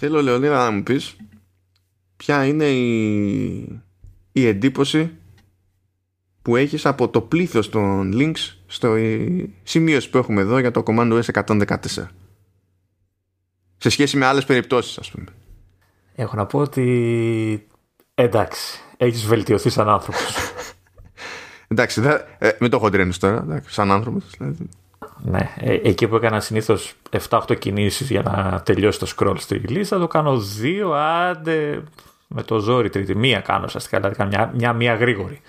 Θέλω Λεωνίδα να μου πεις ποια είναι η, η εντύπωση που έχεις από το πλήθος των links στο σημείωση που έχουμε εδώ για το Command OS 114 σε σχέση με άλλες περιπτώσεις ας πούμε. Έχω να πω ότι εντάξει, έχεις βελτιωθεί σαν άνθρωπος. εντάξει, δε, ε, μην το χοντρένεις τώρα, εντάξει, σαν άνθρωπος. Δηλαδή. Ναι, ε, εκεί που έκανα συνήθως 7-8 κινήσεις για να τελειώσει το scroll στη λίστα, το κάνω δύο, άντε με το ζόρι τρίτη. Μία κάνω ουσιαστικά, δηλαδή κάνω μια, μια, μια γρήγορη.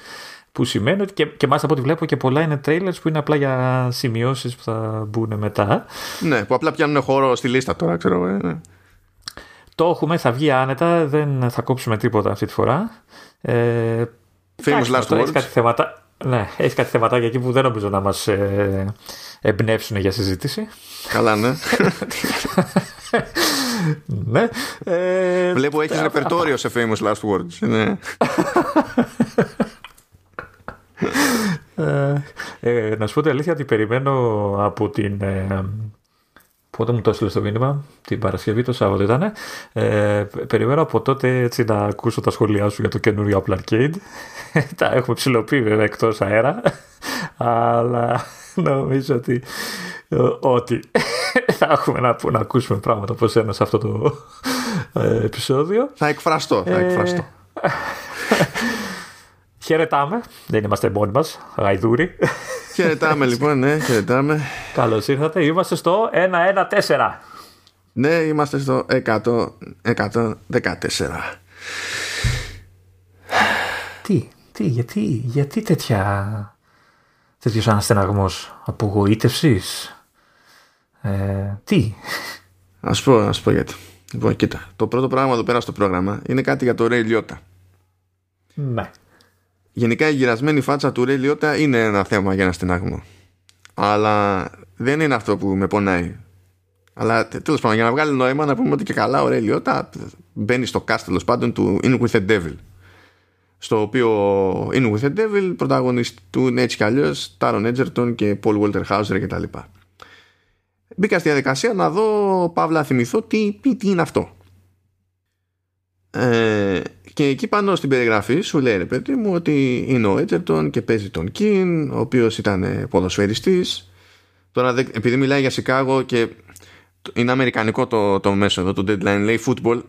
Που σημαίνει ότι και, και μάλιστα από ό,τι βλέπω και πολλά είναι trailers που είναι απλά για σημειώσεις που θα μπουν μετά. Ναι, που απλά πιάνουν χώρο στη λίστα τώρα, ξέρω εγώ. Ναι. Το έχουμε, θα βγει άνετα, δεν θα κόψουμε τίποτα αυτή τη φορά. Ε, Famous last words. Κάτι θέματα, ναι, έχει κάτι θεματάκια εκεί που δεν νομίζω να μας ε, εμπνεύσουν για συζήτηση. Καλά, ναι. ναι. Ε, Βλέπω έχεις ρεπερτόριο σε famous last words. Ναι. ε, ε, να σου πω την αλήθεια ότι περιμένω από την... Ε, πότε μου το έστειλες στο μήνυμα, την Παρασκευή, το Σάββατο ήταν. Ε, περιμένω από τότε έτσι να ακούσω τα σχόλιά σου για το καινούριο Apple Arcade. τα έχουμε ψηλοποιεί βέβαια εκτός αέρα, αλλά νομίζω ότι ότι θα έχουμε να, να ακούσουμε πράγματα από σένα σε αυτό το ε, επεισόδιο. Θα εκφραστώ, θα εκφραστώ. Ε, χαιρετάμε. Δεν είμαστε μόνοι μας. Γαϊδούρι. Χαιρετάμε λοιπόν, ναι, χαιρετάμε. Καλώς ήρθατε. Είμαστε στο 114. Ναι, είμαστε στο 100, 114. Τι, τι, γιατί, γιατί τέτοια τέτοιος αναστεναγμός απογοήτευσης. Ε, τι; Α πω, ας πω γιατί. Λοιπόν, κοίτα. Το πρώτο πράγμα εδώ πέρα στο πρόγραμμα είναι κάτι για το Ray Liotta. Ναι. Γενικά η γυρασμένη φάτσα του Ray Liotta είναι ένα θέμα για ένα στενάγμο. Αλλά δεν είναι αυτό που με πονάει. Αλλά τέλος πάντων, για να βγάλει νόημα να πούμε ότι και καλά ο Ray Liotta μπαίνει στο cast τέλος πάντων του In With the Devil στο οποίο In With the Devil πρωταγωνιστούν έτσι κι αλλιώς Τάρον Έτζερτον και Paul Walter Hauser κτλ. Μπήκα στη διαδικασία να δω παύλα θυμηθώ τι, τι, τι είναι αυτό. Ε, και εκεί πάνω στην περιγραφή σου λέει ρε παιδί μου ότι είναι ο Έτζερτον και παίζει τον Κιν ο οποίος ήταν ποδοσφαιριστής τώρα επειδή μιλάει για Σικάγο και είναι αμερικανικό το, το μέσο εδώ το deadline λέει football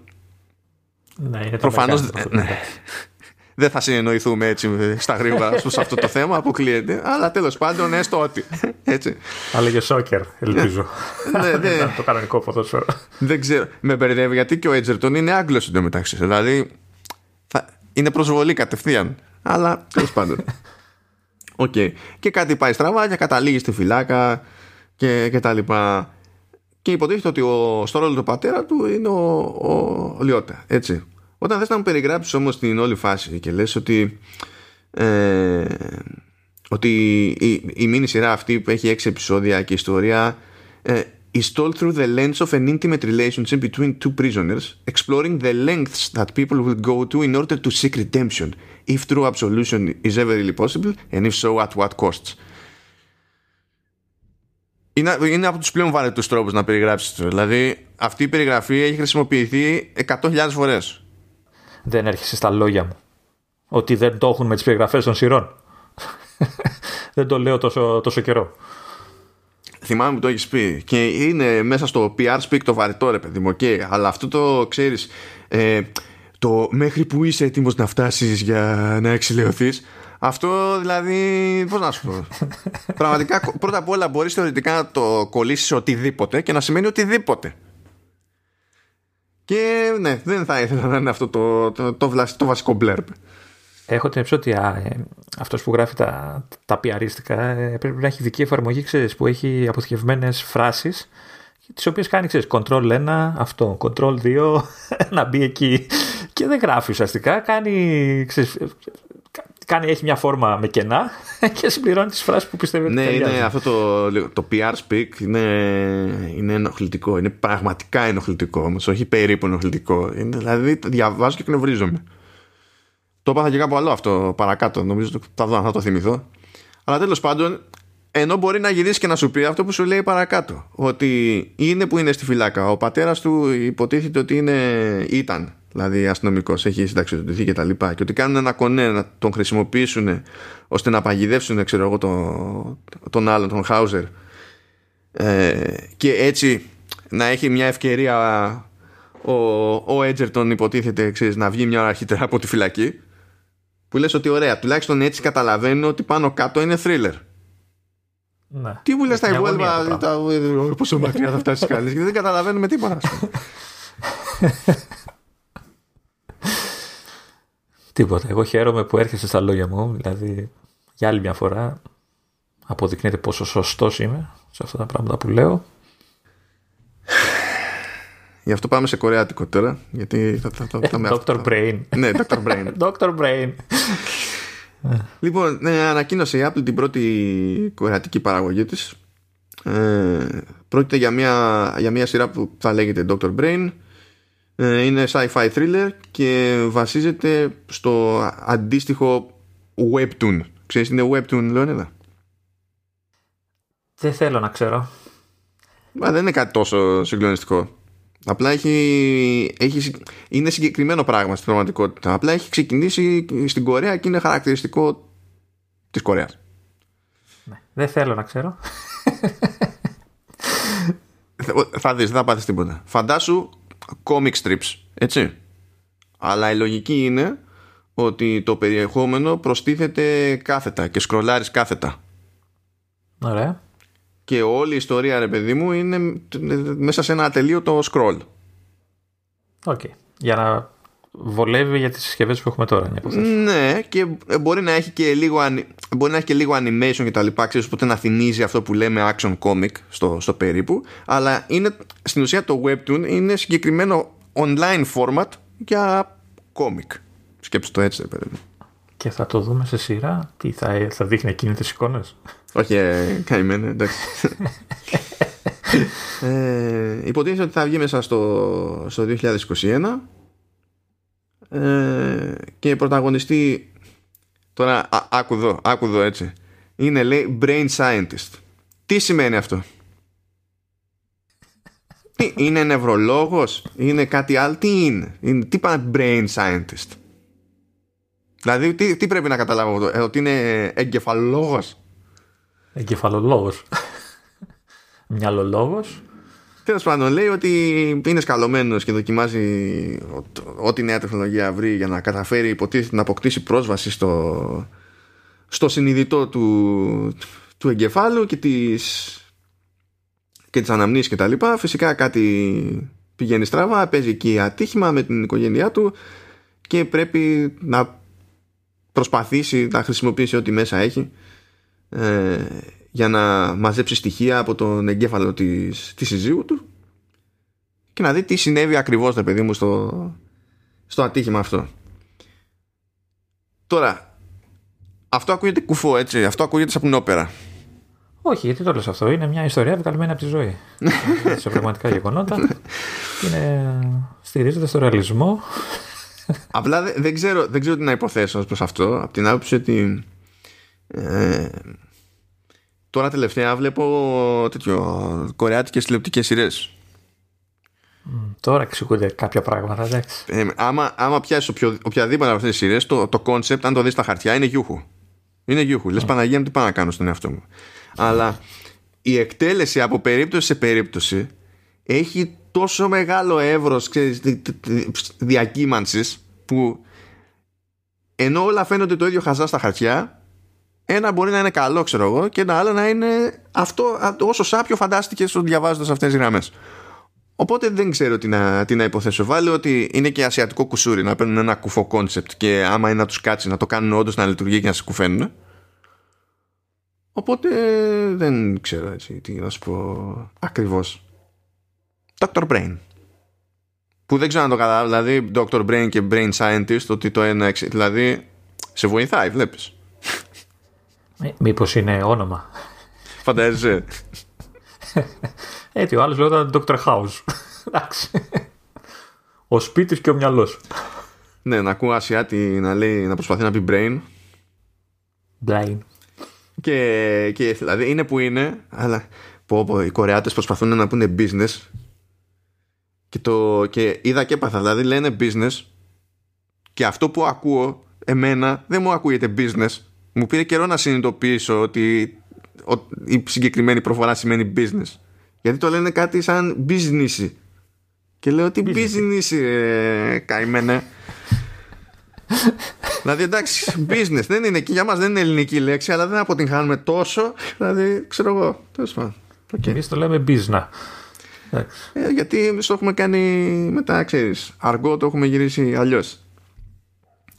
ναι, είναι Προφανώς, ναι δεν θα συνεννοηθούμε έτσι στα γρήγορα σε αυτό το θέμα, αποκλείεται. Αλλά τέλος πάντων, έστω ότι. Έτσι. Αλλά για soccer, ελπίζω. ναι, ναι. το κανονικό ποδόσφαιρο. Δεν ξέρω. Με μπερδεύει γιατί και ο Έτζερτον είναι Άγγλος εντωμεταξύ. Δηλαδή θα... είναι προσβολή κατευθείαν. Αλλά τέλος πάντων. OK. Okay. Και κάτι πάει στραβά και καταλήγει στη φυλακή και, και τα λοιπά. Και υποτίθεται ότι ο, στο ρόλο του πατέρα του είναι ο, ο Λιώτα. Έτσι. Όταν θες να μου περιγράψεις όμως την όλη φάση και λες ότι ε, ότι η, η μίνι σειρά αυτή που έχει έξι επεισόδια και ιστορία ε, is told through the lens of an intimate relationship between two prisoners exploring the lengths that people will go to in order to seek redemption if true absolution is ever really possible and if so at what costs. Είναι, είναι από τους πλέον βαρετούς τρόπους να περιγράψεις δηλαδή αυτή η περιγραφή έχει χρησιμοποιηθεί 100.000 φορές δεν έρχεσαι στα λόγια μου. Ότι δεν το έχουν με τις περιγραφές των σειρών. δεν το λέω τόσο, τόσο καιρό. Θυμάμαι που το έχεις πει και είναι μέσα στο PR speak το βαρετό ρε παιδί μου, okay, αλλά αυτό το ξέρεις ε, το μέχρι που είσαι έτοιμος να φτάσεις για να εξηλαιωθείς αυτό δηλαδή πώς να σου πω πραγματικά πρώτα απ' όλα μπορείς θεωρητικά να το κολλήσεις οτιδήποτε και να σημαίνει οτιδήποτε και ναι, δεν θα ήθελα να είναι αυτό το, το, το, το βασικό μπλερπ. Έχω την ότι ε, αυτός που γράφει τα, τα πιαρίστικα ε, πρέπει να έχει δική εφαρμογή ξέρεις, που έχει αποθηκευμένες φράσεις τις οποίες κάνει ξέρεις, control 1 αυτό, control 2 να μπει εκεί και δεν γράφει ουσιαστικά κάνει ξέρεις, κάνει, έχει μια φόρμα με κενά και συμπληρώνει τις φράσεις που πιστεύει ναι, ότι είναι αυτό το, το PR speak είναι, είναι ενοχλητικό. Είναι πραγματικά ενοχλητικό όμως, όχι περίπου ενοχλητικό. Είναι, δηλαδή διαβάζω και κνευρίζομαι. Το έπαθα και κάπου άλλο αυτό παρακάτω. Νομίζω ότι θα δω αν θα το θυμηθώ. Αλλά τέλος πάντων ενώ μπορεί να γυρίσει και να σου πει αυτό που σου λέει παρακάτω. Ότι είναι που είναι στη φυλάκα. Ο πατέρας του υποτίθεται ότι είναι, ήταν, δηλαδή αστυνομικός, έχει συνταξιδοτηθεί και τα λοιπά. Και ότι κάνουν ένα κονέ να τον χρησιμοποιήσουν ώστε να παγιδεύσουν, ξέρω εγώ, τον, τον άλλον, τον Χάουζερ. Ε, και έτσι να έχει μια ευκαιρία ο, ο Έτζερτον υποτίθεται ξέρεις, να βγει μια ώρα αρχίτερα από τη φυλακή που λες ότι ωραία τουλάχιστον έτσι καταλαβαίνω ότι πάνω κάτω είναι thriller Ναι. τι μου λες τα Μια υπόλοιπα αγωνία το τα, πόσο μακριά θα φτάσεις κανείς γιατί δεν καταλαβαίνουμε τίποτα Τίποτα. Εγώ χαίρομαι που έρχεσαι στα λόγια μου. Δηλαδή, για άλλη μια φορά αποδεικνύεται πόσο σωστός είμαι σε αυτά τα πράγματα που λέω. γι' αυτό πάμε σε κορεάτικο τώρα γιατί θα, θα, θα, θα με Dr. Brain. ναι Dr. Brain Dr. Brain. Λοιπόν, ναι, ανακοίνωσε η Apple την πρώτη κορεατική παραγωγή της. Ε, πρόκειται για μια, για μια σειρά που θα λέγεται Dr. Brain. Ε, είναι sci-fi thriller και βασίζεται στο αντίστοιχο webtoon. Ξέρεις τι είναι webtoon, Λεωνίδα; Δεν θέλω να ξέρω. Μα δεν είναι κάτι τόσο συγκλονιστικό. Απλά έχει, έχει, συ- είναι συγκεκριμένο πράγμα στην πραγματικότητα. Απλά έχει ξεκινήσει στην Κορέα και είναι χαρακτηριστικό της Κορέας. Ναι. Δεν θέλω να ξέρω. Θα- Θα δεις, δεν θα πάθεις τίποτα. Φαντάσου comic strips, έτσι. Αλλά η λογική είναι ότι το περιεχόμενο προστίθεται κάθετα και σκρολάρεις κάθετα. Ωραία. Και όλη η ιστορία, ρε παιδί μου, είναι μέσα σε ένα ατελείωτο scroll. OK. Για να βολεύει για τις συσκευές που έχουμε τώρα. μια υποθέση. Ναι, και μπορεί να έχει και λίγο, ανι- μπορεί να έχει και λίγο animation και τα λοιπά, ξέρεις, οπότε να θυμίζει αυτό που λέμε action comic στο, στο περίπου, αλλά είναι, στην ουσία το webtoon είναι συγκεκριμένο online format για comic. Σκέψτε το έτσι, ρε παιδί μου. Και θα το δούμε σε σειρά. Τι θα, θα δείχνει εκείνη τις εικόνες; Όχι, ε, καημένε, εντάξει. ε, υποτίθεται ότι θα βγει μέσα στο, στο 2021 ε, και πρωταγωνιστή τώρα α, άκου εδώ, άκου εδώ έτσι είναι λέει brain scientist τι σημαίνει αυτό; Τι, είναι νευρολόγος; Είναι κάτι άλλο; Τι είναι, είναι τι πάνε brain scientist; Δηλαδή τι, τι πρέπει να καταλάβω εδώ, ε, ότι είναι εγκεφαλολόγος Εγκεφαλολόγος. Μυαλολόγος. Τέλος πάντων, λέει ότι είναι σκαλωμένος και δοκιμάζει ό- ό,τι νέα τεχνολογία βρει για να καταφέρει υποτίθεται να αποκτήσει πρόσβαση στο, στο συνειδητό του, του εγκεφάλου και τις, και τις αναμνήσεις και τα λοιπά. Φυσικά κάτι πηγαίνει στραβά, παίζει εκεί ατύχημα με την οικογένειά του και πρέπει να προσπαθήσει να χρησιμοποιήσει ό,τι μέσα έχει ε, για να μαζέψει στοιχεία από τον εγκέφαλο της, της συζύγου του και να δει τι συνέβη ακριβώς ρε παιδί μου στο, στο ατύχημα αυτό τώρα αυτό ακούγεται κουφό έτσι αυτό ακούγεται σαν την όπερα Όχι, γιατί το λες αυτό. Είναι μια ιστορία βγαλμένη από τη ζωή. σε πραγματικά γεγονότα. Είναι... Στηρίζεται στο ρεαλισμό. Απλά δεν, δεν, ξέρω, δεν ξέρω τι να υποθέσω ως προς αυτό από την άποψη ότι ε, τώρα τελευταία βλέπω τέτοιο, κορεάτικες τηλεοπτικές σειρές Τώρα εξηγούνται κάποια πράγματα, εντάξει. ε, άμα, άμα πιάσεις οποιο, οποιαδήποτε από αυτές τις σειρές, το, το concept, αν το δεις στα χαρτιά, είναι γιούχου. Είναι γιούχου. Λες Παναγία μου, τι πάω να κάνω στον εαυτό μου. Αλλά η εκτέλεση από περίπτωση σε περίπτωση έχει τόσο μεγάλο εύρος ξέρεις, δι- δι- διακύμανσης που ενώ όλα φαίνονται το ίδιο χαζά στα χαρτιά ένα μπορεί να είναι καλό ξέρω εγώ και ένα άλλο να είναι αυτό α, όσο σάπιο φαντάστηκες διαβάζοντας αυτές τις γραμμές Οπότε δεν ξέρω τι να, τι να υποθέσω. Βάλε ότι είναι και ασιατικό κουσούρι να παίρνουν ένα κουφό concept και άμα είναι να τους κάτσει να το κάνουν όντως να λειτουργεί και να σε κουφαίνουν. Οπότε δεν ξέρω έτσι τι να σου πω ακριβώς. Dr. Brain. Που δεν ξέρω να το καταλάβω. Δηλαδή, Dr. Brain και Brain Scientist, ότι το ένα. εξ- Δηλαδή, σε βοηθάει, βλέπεις. Μήπως είναι όνομα. Φαντάζεσαι. Έτσι, ο άλλος λέγονταν Dr. House. Εντάξει. Ο σπίτι και ο μυαλός. ναι, να ακούω Ασιάτη να, λέει, να προσπαθεί να πει Brain. Blind. και, και δηλαδή είναι που είναι, αλλά πω, πω, οι Κορεάτες προσπαθούν να πούνε business και, το, και είδα και έπαθα, δηλαδή λένε business και αυτό που ακούω εμένα δεν μου ακούγεται business. Μου πήρε καιρό να συνειδητοποιήσω ότι η συγκεκριμένη προφορά σημαίνει business. Γιατί το λένε κάτι σαν business. Και λέω ότι business, ε, καημένε. δηλαδή εντάξει, business δεν είναι και για μας δεν είναι ελληνική λέξη, αλλά δεν αποτυγχάνουμε τόσο. Δηλαδή, ξέρω εγώ. Τέλος πάντων. Okay. Εμείς το λέμε business. Ε, γιατί το έχουμε κάνει μετά, ξέρεις. Αργό το έχουμε γυρίσει αλλιώς.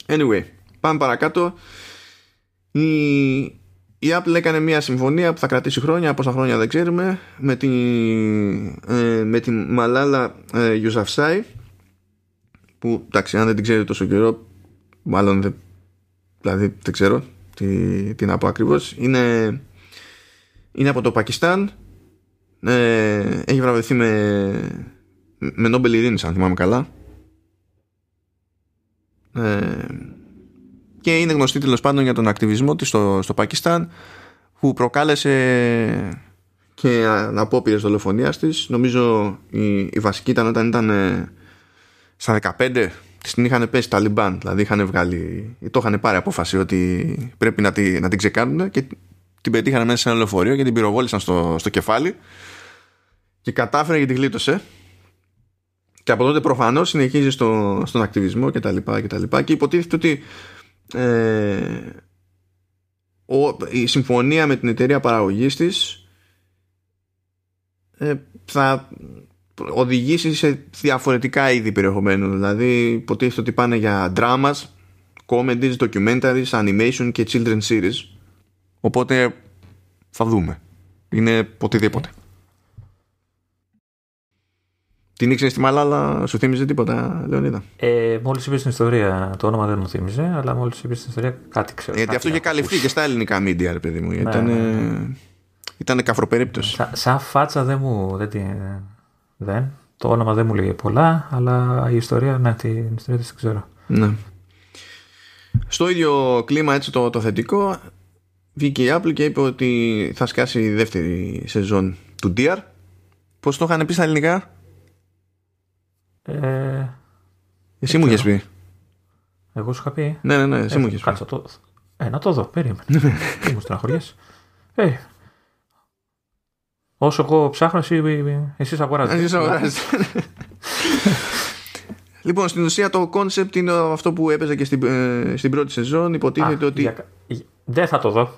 Anyway, πάμε παρακάτω. Η, η Apple έκανε μια συμφωνία που θα κρατήσει χρόνια, πόσα χρόνια δεν ξέρουμε, με τη, ε, με τη Malala ε, Yousafzai, που εντάξει, αν δεν την ξέρετε τόσο καιρό, μάλλον δεν, δηλαδή δεν ξέρω τι, τι να πω ακριβώς, είναι, είναι από το Πακιστάν, ε, έχει βραβευθεί με, με Νόμπελ Ειρήνης, αν θυμάμαι καλά, ε, και είναι γνωστή τέλος πάντων για τον ακτιβισμό της στο, στο Πακιστάν που προκάλεσε και απόπειρες δολοφονίας της. Νομίζω η, η βασική ήταν όταν ήταν ε, στα 15 την είχαν πέσει τα Ταλιμπάν. Δηλαδή είχαν βγάλει, το είχαν πάρει απόφαση ότι πρέπει να, τη, να την ξεκάνουν και την πετύχανε μέσα σε ένα λεωφορείο και την πυροβόλησαν στο, στο κεφάλι και κατάφερε και την γλίτωσε και από τότε προφανώς συνεχίζει στο, στον ακτιβισμό και τα λοιπά και τα λοιπά και υποτίθεται ότι ε, ο, η συμφωνία με την εταιρεία παραγωγής της ε, θα οδηγήσει σε διαφορετικά είδη περιεχομένου. Δηλαδή υποτίθεται ότι πάνε για dramas comedies, documentaries, animation και children's series. Οπότε θα δούμε. Είναι οτιδήποτε την ήξερες στη Μαλάλα, σου θύμιζε τίποτα, Λεωνίδα; Ε, μόλις είπες την ιστορία, το όνομα δεν μου θύμιζε, αλλά μόλις είπες την ιστορία κάτι ξέρω. Γιατί αυτό είχε καλυφθεί και στα ελληνικά μίντια, ρε παιδί μου. Ναι, ήταν, ναι, ναι. ήταν καφροπερίπτωση. Σα, σαν φάτσα δεν μου. Δεν, δεν, το όνομα δεν μου λέγε πολλά, αλλά η ιστορία, ναι, την ιστορία δεν ξέρω. Ναι. Στο ίδιο κλίμα έτσι το, το θετικό βγήκε η Apple και είπε ότι θα σκάσει η δεύτερη σεζόν του DR. Πώς το είχαν πει στα ελληνικά; Ε, εσύ μου είχες πει. Εγώ σου είχα πει. Ναι, ναι, ναι, εσύ μου είχες πει. Κάτσε το. Ε, να το δω, περίμενε. Τι ναι. μου στεναχωριέσαι. Ε, όσο εγώ ψάχνω, εσύ, εσύ αγοράζεις. Εσύ αγοράζεις. Λοιπόν, στην ουσία το concept είναι αυτό που έπαιζε και στην, ε, στην πρώτη σεζόν. Υποτίθεται ότι. Για, δεν θα το δω.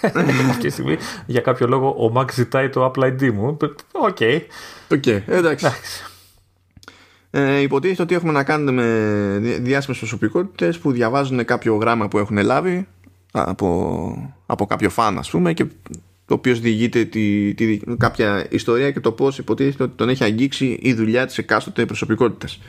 Αυτή τη στιγμή για κάποιο λόγο ο Mac ζητάει το Apple ID μου. OK. Okay. okay, εντάξει. Ε, υποτίθεται ότι έχουμε να κάνουμε με διάσημες προσωπικότητες που διαβάζουν κάποιο γράμμα που έχουν λάβει από, από κάποιο φαν ας πούμε και το οποίος διηγείται τη, τη, κάποια ιστορία και το πώς υποτίθεται ότι τον έχει αγγίξει η δουλειά της εκάστοτε προσωπικότητες.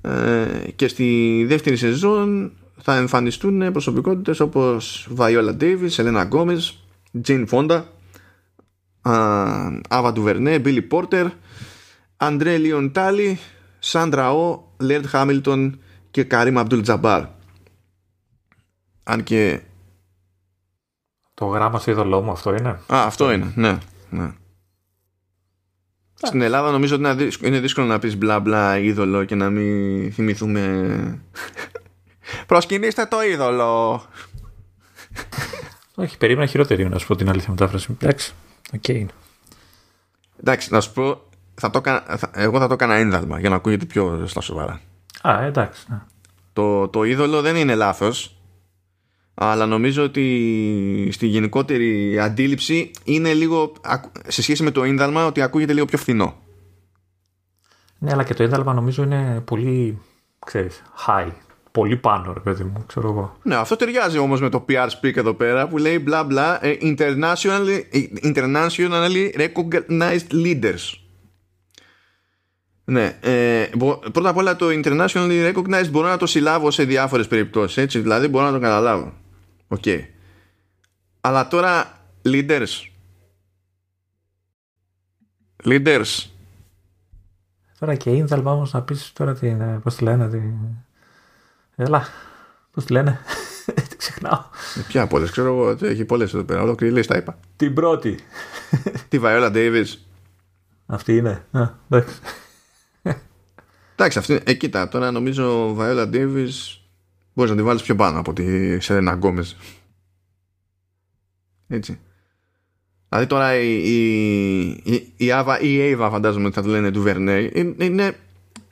Ε, και στη δεύτερη σεζόν θα εμφανιστούν προσωπικότητες όπως Βαϊόλα Ντέιβις, Σελένα Γκόμεζ, Τζέιν Φόντα, Άβα Ντουβερνέ, Μπίλι Πόρτερ, Αντρέ Λιον Τάλι, Σάντρα Ο, Λερντ Χάμιλτον και Καρίμ Αμπντούλ Τζαμπάρ. Αν και. Το γράμμα στο είδωλό μου αυτό είναι; Α, αυτό είναι, ναι. ναι. Στην Ελλάδα νομίζω ότι είναι δύσκολο να πεις μπλα μπλα είδωλο και να μην θυμηθούμε Προσκυνήστε το είδωλο Όχι, περίμενα χειρότερη να σου πω την αλήθεια μετάφραση Εντάξει, OK okay. Εντάξει, να σου πω θα το, θα, εγώ θα το έκανα ένδαλμα για να ακούγεται πιο στα σοβαρά. Α, εντάξει. Ναι. Το, το είδωλο δεν είναι λάθος αλλά νομίζω ότι στη γενικότερη αντίληψη είναι λίγο σε σχέση με το ίνδαλμα ότι ακούγεται λίγο πιο φθηνό. Ναι, αλλά και το ίνδαλμα νομίζω είναι πολύ, ξέρεις, high. Πολύ πάνω, ρε παιδί μου, ξέρω εγώ. Ναι, αυτό ταιριάζει όμως με το PR speak εδώ πέρα που λέει μπλα μπλα ε, internationally, internationally recognized leaders. Ναι. Ε, πρώτα απ' όλα το internationally recognized μπορώ να το συλλάβω σε διάφορες περιπτώσεις. Έτσι, δηλαδή μπορώ να το καταλάβω. OK. Okay. Αλλά τώρα leaders. Leaders. Τώρα και ίνδαλμα όμως να πεις τώρα τι είναι, πώς τη λένε. Τι... Έλα, πώς τη λένε. ξεχνάω. Ε, ποια από όλες, ξέρω εγώ, έχει πολλές εδώ πέρα. Ολόκληρη λίστα είπα. Την πρώτη. Τη Βαϊόλα Ντέιβι. Αυτή είναι. Α, εντάξει. Εντάξει, αυτή, ε, κοίτα, τώρα νομίζω Βαϊόλα Ντέιβις μπορείς να τη βάλεις πιο πάνω από τη Σερένα Γκόμες. Έτσι. Δηλαδή τώρα η, η, η, Ava, η Ava φαντάζομαι ότι θα το λένε του Βερνέι είναι,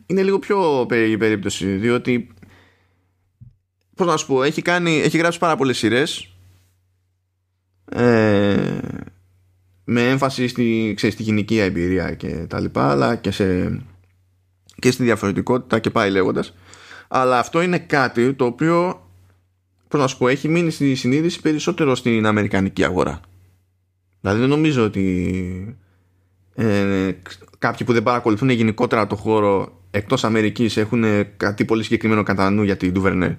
είναι λίγο πιο περίεργη περίπτωση διότι πώς να σου πω έχει, κάνει, έχει γράψει πάρα πολλές σειρές ε, με έμφαση στη, ξέρεις, στη γυναικεία εμπειρία και τα λοιπά αλλά και, σε, και στη διαφορετικότητα και πάει λέγοντας αλλά αυτό είναι κάτι το οποίο πώς να σου πω έχει μείνει στη συνείδηση περισσότερο στην αμερικανική αγορά Δηλαδή δεν νομίζω ότι ε, κάποιοι που δεν παρακολουθούν γενικότερα το χώρο εκτός Αμερικής έχουν κάτι πολύ συγκεκριμένο κατά νου για την Ντουβερνέ.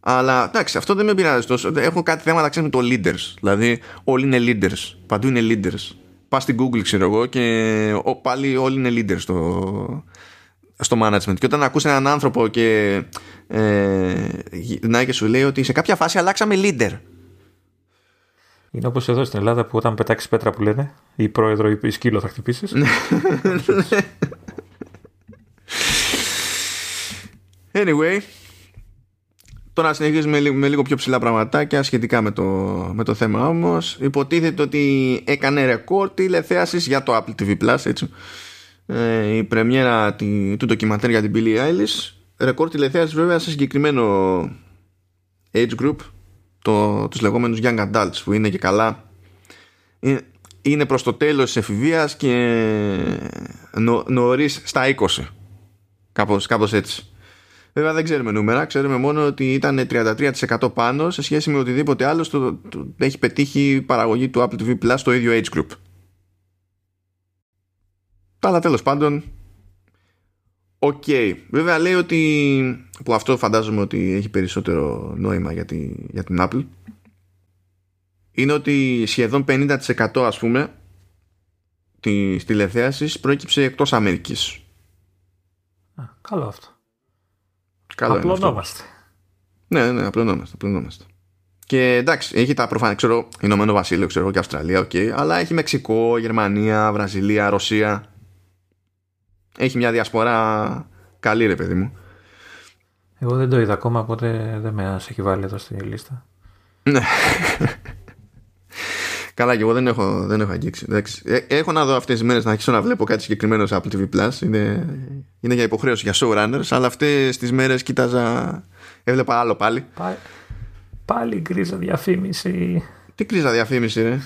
Αλλά εντάξει, αυτό δεν με πειράζει τόσο. Έχω κάτι θέματα ξέρεις, με το leaders. Δηλαδή, όλοι είναι leaders. Παντού είναι leaders. Πας στην Google, ξέρω εγώ, και πάλι όλοι είναι leaders στο, στο management. Και όταν ακούς έναν άνθρωπο και ε, γυρνάει και σου λέει ότι σε κάποια φάση αλλάξαμε leader. Είναι όπως εδώ στην Ελλάδα που όταν πετάξεις πέτρα που λένε, η πρόεδρο ή σκύλο θα χτυπήσεις. Ναι. anyway, τώρα συνεχίζουμε με λίγο πιο ψηλά πραγματάκια σχετικά με το, με το θέμα όμως. Υποτίθεται ότι έκανε ρεκόρ τηλεθέασης για το Apple TV Plus, έτσι. Ε, η πρεμιέρα του ντοκιματέρ για την Billie Eilish. Ρεκόρ τηλεθέασης βέβαια σε συγκεκριμένο age group το, τους λεγόμενους young adults που είναι και καλά είναι προς το τέλος της εφηβείας και νο, νωρίς στα 20 κάπως, κάπως έτσι βέβαια δεν ξέρουμε νούμερα ξέρουμε μόνο ότι ήταν 33% πάνω σε σχέση με οτιδήποτε άλλο στο, το, έχει πετύχει παραγωγή του Apple TV Plus στο ίδιο age group αλλά τέλος πάντων OK. Okay. Βέβαια λέει ότι. που αυτό φαντάζομαι ότι έχει περισσότερο νόημα για, τη, για την Apple. Είναι ότι σχεδόν 50% ας πούμε της τηλεθέασης προέκυψε εκτός Αμερικής. Α, καλό αυτό. Καλό απλωνόμαστε. Ναι, ναι, απλωνόμαστε, απλωνόμαστε. Και εντάξει, έχει τα προφανή, ξέρω, Ηνωμένο Βασίλειο, ξέρω και Αυστραλία, OK, okay, αλλά έχει Μεξικό, Γερμανία, Βραζιλία, Ρωσία έχει μια διασπορά καλή ρε παιδί μου. Εγώ δεν το είδα ακόμα, οπότε δεν με έχει βάλει εδώ στη λίστα. Ναι. Καλά, και εγώ δεν έχω, δεν έχω αγγίξει. Ε, έχω να δω αυτές τις μέρες να αρχίσω να βλέπω κάτι συγκεκριμένο σε Apple TV Plus. Είναι, είναι για υποχρέωση για showrunners, αλλά αυτές τις μέρες κοίταζα. Έβλεπα άλλο πάλι. Πάλι, πάλι γκρίζα διαφήμιση. Τι γκρίζα διαφήμιση, ρε;